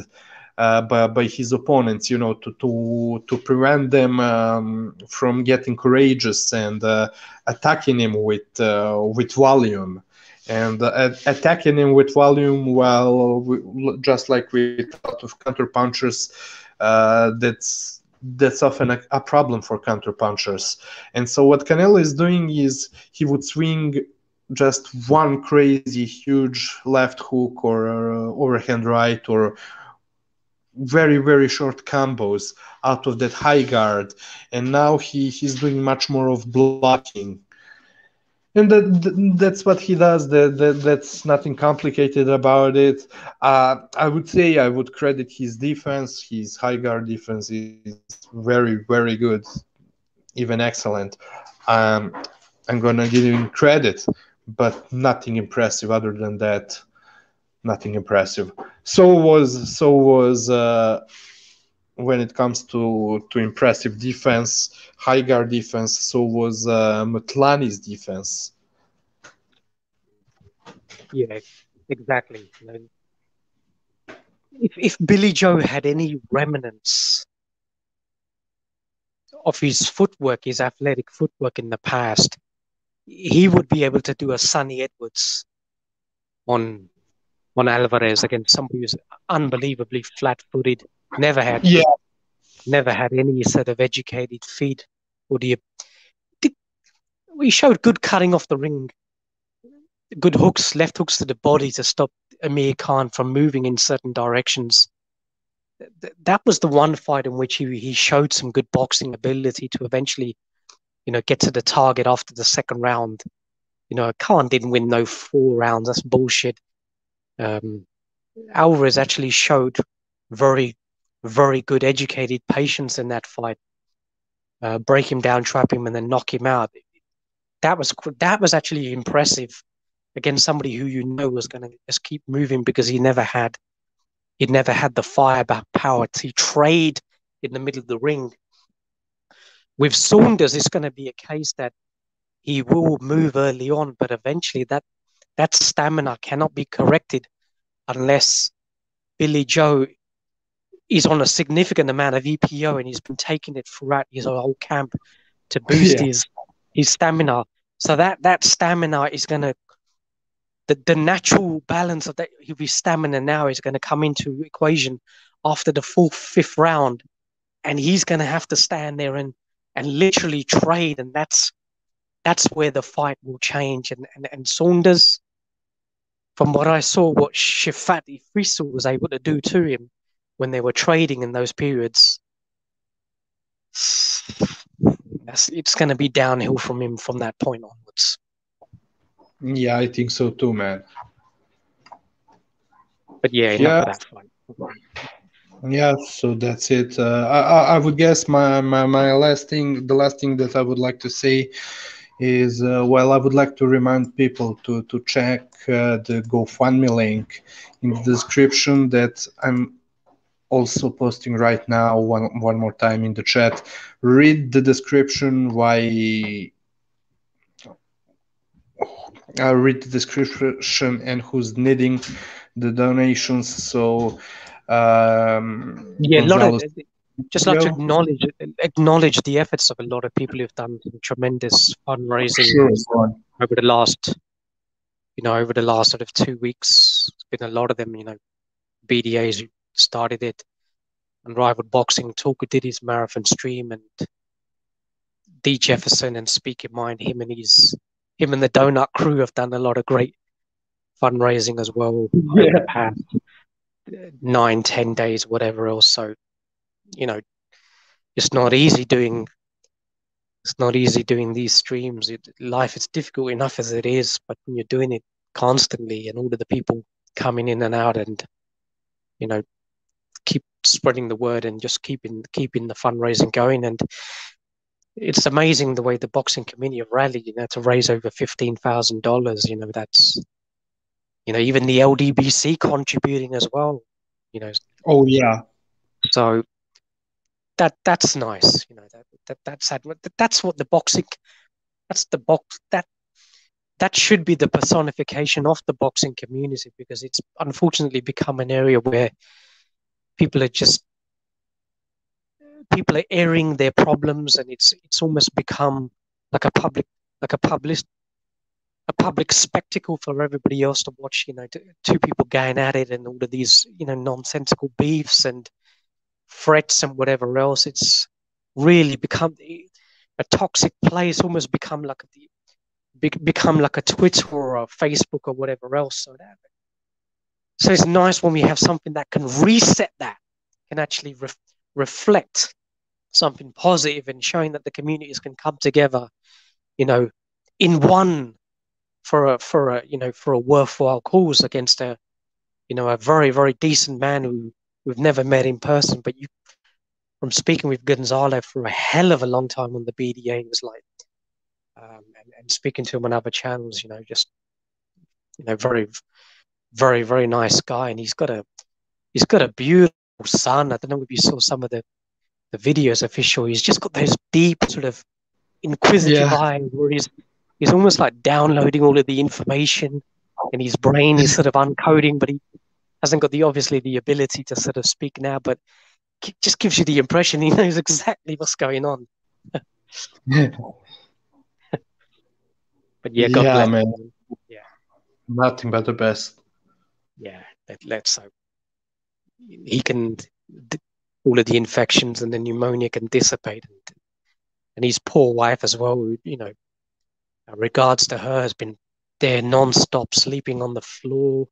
uh, by, by his opponents, you know, to to to prevent them um, from getting courageous and uh, attacking him with uh, with volume. And uh, attacking him with volume, while we, just like a lot of counter punchers, uh, that's that's often a, a, problem for counter punchers. And so what Canelo is doing is he would swing just one crazy huge left hook or uh, overhand right or very very short combos out of that high guard and now he he's doing much more of blocking and that, that's what he does. That, that that's nothing complicated about it. Uh, i would say i would credit his defense. His high guard defense is very very good even excellent. Um, i'm gonna give him credit but nothing impressive other than that. Nothing impressive. So was so was uh, when it comes to to impressive defense, high guard defense. So was uh, Mthalane's defense. Yeah, exactly. If if Billy Joe had any remnants of his footwork, his athletic footwork in the past, he would be able to do a Sunny Edwards on on Alvarez against somebody who's unbelievably flat-footed, never had yeah. never had any sort of educated feet. Or do you? Did, we showed good cutting off the ring, good hooks, left hooks to the body to stop Amir Khan from moving in certain directions. That was the one fight in which he, he showed some good boxing ability to eventually, you know, get to the target after the second round. You know, Khan didn't win no four rounds. That's bullshit um, Alvarez actually showed very, very good educated patience in that fight. Uh, break him down, trap him, and then knock him out. That was that was actually impressive against somebody who you know was going to just keep moving because he never had he never had the firepower to trade in the middle of the ring. With Saunders, it's going to be a case that he will move early on, but eventually that that stamina cannot be corrected unless Billy Joe is on a significant amount of EPO and he's been taking it throughout his whole camp to boost yeah. his his stamina. So that that stamina is going to the, the natural balance of that his stamina now is going to come into equation after the fourth fifth round, and he's going to have to stand there and and literally trade, and that's that's where the fight will change. And and, and Saunders from what I saw, what Shafati Frisal was able to do to him when they were trading in those periods, it's going to be downhill from him from that point onwards. Yeah, I think so too, man. But yeah, yeah. Yeah, so that's it. Uh, I, I would guess my, my, my last thing, the last thing that I would like to say is uh, well i would like to remind people to to check uh, the gofundme link in the description that i'm also posting right now one one more time in the chat. Read the description why i read the description and who's needing the donations. So um yeah a lot of just like to acknowledge acknowledge the efforts of a lot of people who've done tremendous fundraising sure, over the last you know over the last sort of two weeks. It's been a lot of them you know bdas started it and rival boxing Talker did his marathon stream and d jefferson and speak in mind him and his him and the donut crew have done a lot of great fundraising as well yeah. over the past uh, nine ten days whatever else so you know, it's not easy doing. It's not easy doing these streams. It, life is difficult enough as it is, but when you're doing it constantly, and all of the people coming in and out, and you know, spreading the word and just keeping keeping the fundraising going, and it's amazing the way the boxing community have rallied. You know, to raise over fifteen thousand dollars. You know, that's you know even the LDBC contributing as well. You know. Oh yeah. So that that's nice. You know that, that that's that, that's what the boxing. That's the box that that should be the personification of the boxing community because it's unfortunately become an area where people are just people are airing their problems and it's it's almost become like a public like a public a public spectacle for everybody else to watch you know two people going at it and all of these you know nonsensical beefs and threats and whatever else. It's really become a toxic place, almost become like the be- become like a Twitter or a Facebook or whatever else. So that so it's nice when we have something that can reset that, can actually re- reflect something positive and showing that the communities can come together, you know, in one for a for a you know for a worthwhile cause against a you know a very very decent man who we've never met in person, but you from speaking with Gonzalo for a hell of a long time on the BDA it was like um, and, and speaking to him on other channels, you know, just you know, very very very nice guy, and he's got a he's got a beautiful son. I don't know if you saw some of the the videos official. He's just got those deep sort of inquisitive yeah. eyes where he's he's almost like downloading all of the information, and his brain is sort of uncoding, but he hasn't got the obviously the ability to sort of speak now, but just gives you the impression he knows exactly what's going on. yeah. but yeah, God yeah, man. Yeah, nothing but the best yeah, let, let's hope he can. All of the infections and the pneumonia can dissipate, and, and his poor wife as well. You know, uh, regards to her, has been there non-stop, sleeping on the floor,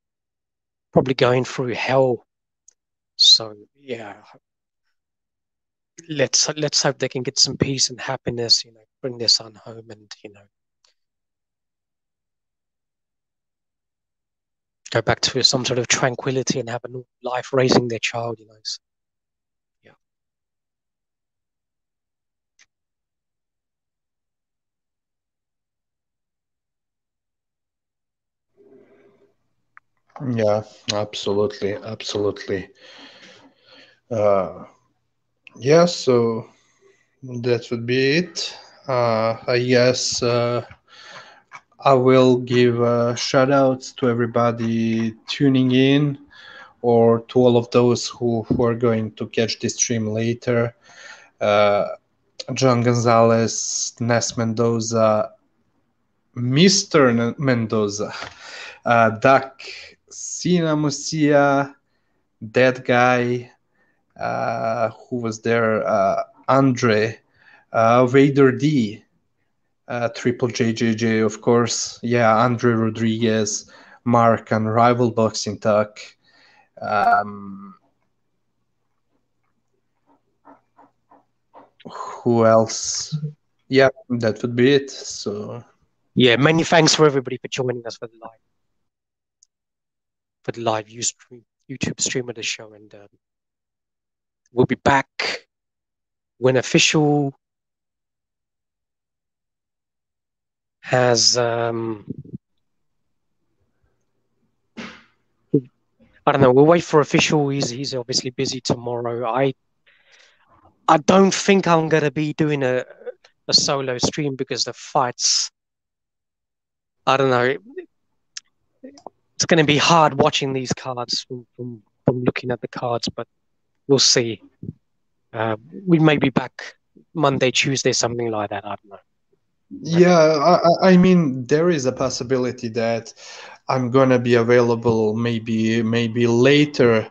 probably going through hell. So yeah, let's let's hope they can get some peace and happiness. You know, bring their son home, and you know, go back to some sort of tranquility and have a normal life raising their child, you know. So, yeah. Yeah, absolutely, absolutely. Uh, yeah, so that would be it. Uh, I guess uh, I will give uh, shout outs to everybody tuning in or to all of those who, who are going to catch this stream later. Uh, John Gonzalez, Ness Mendoza, Mr. Mendoza, uh, Duck, Sina Musia, That Guy, uh, who was there, uh, Andre, uh, Vader D, uh, Triple JJJ, of course. Yeah, Andre Rodriguez, Mark, and Rival Boxing Talk. Um, who else? Yeah, that would be it. So. Yeah, many thanks for everybody for joining us for the live for the live YouTube stream of the show, and um, we'll be back when official has um, I don't know. We'll wait for official. He's he's obviously busy tomorrow. I I don't think I'm gonna be doing a a solo stream because the fights. I don't know. It's to be hard watching these cards from, from, from looking at the cards, but we'll see. Uh, we may be back Monday, Tuesday, something like that. I don't know. Yeah, I, I mean, there is a possibility that I'm gonna be available maybe maybe later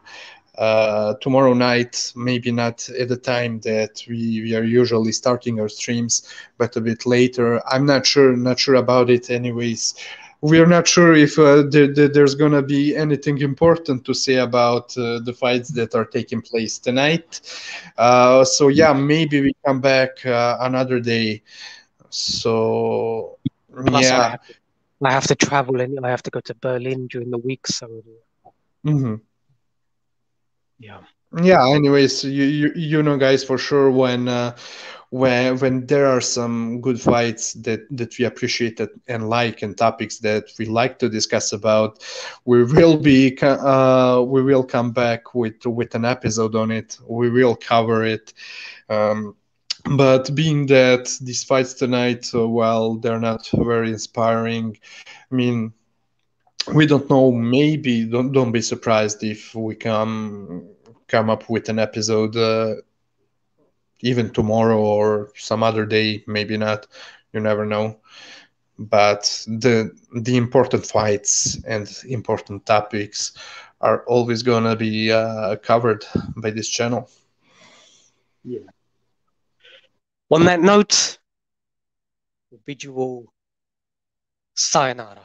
uh, tomorrow night, maybe not at the time that we, we are usually starting our streams, but a bit later. I'm not sure, not sure about it. Anyways, we are not sure if uh, there, there, there's gonna be anything important to say about uh, the fights that are taking place tonight. Uh, so yeah, maybe we come back uh, another day. So Plus yeah, I have, to, I have, to, travel and I have to go to Berlin during the week. So mm-hmm. yeah, yeah. Anyways, you, you you know, guys, for sure when. Uh, when when there are some good fights that that we appreciate and like and topics that we like to discuss about we will be uh, we will come back with with an episode on it we will cover it um, but being that these fights tonight, uh, well, they're not very inspiring. I mean, we don't know. Maybe don't don't be surprised if we come come up with an episode uh, even tomorrow or some other day. Maybe not. You never know. But the the important fights and important topics are always gonna be uh, covered by this channel. Yeah. On that note, we bid you all Sayonara.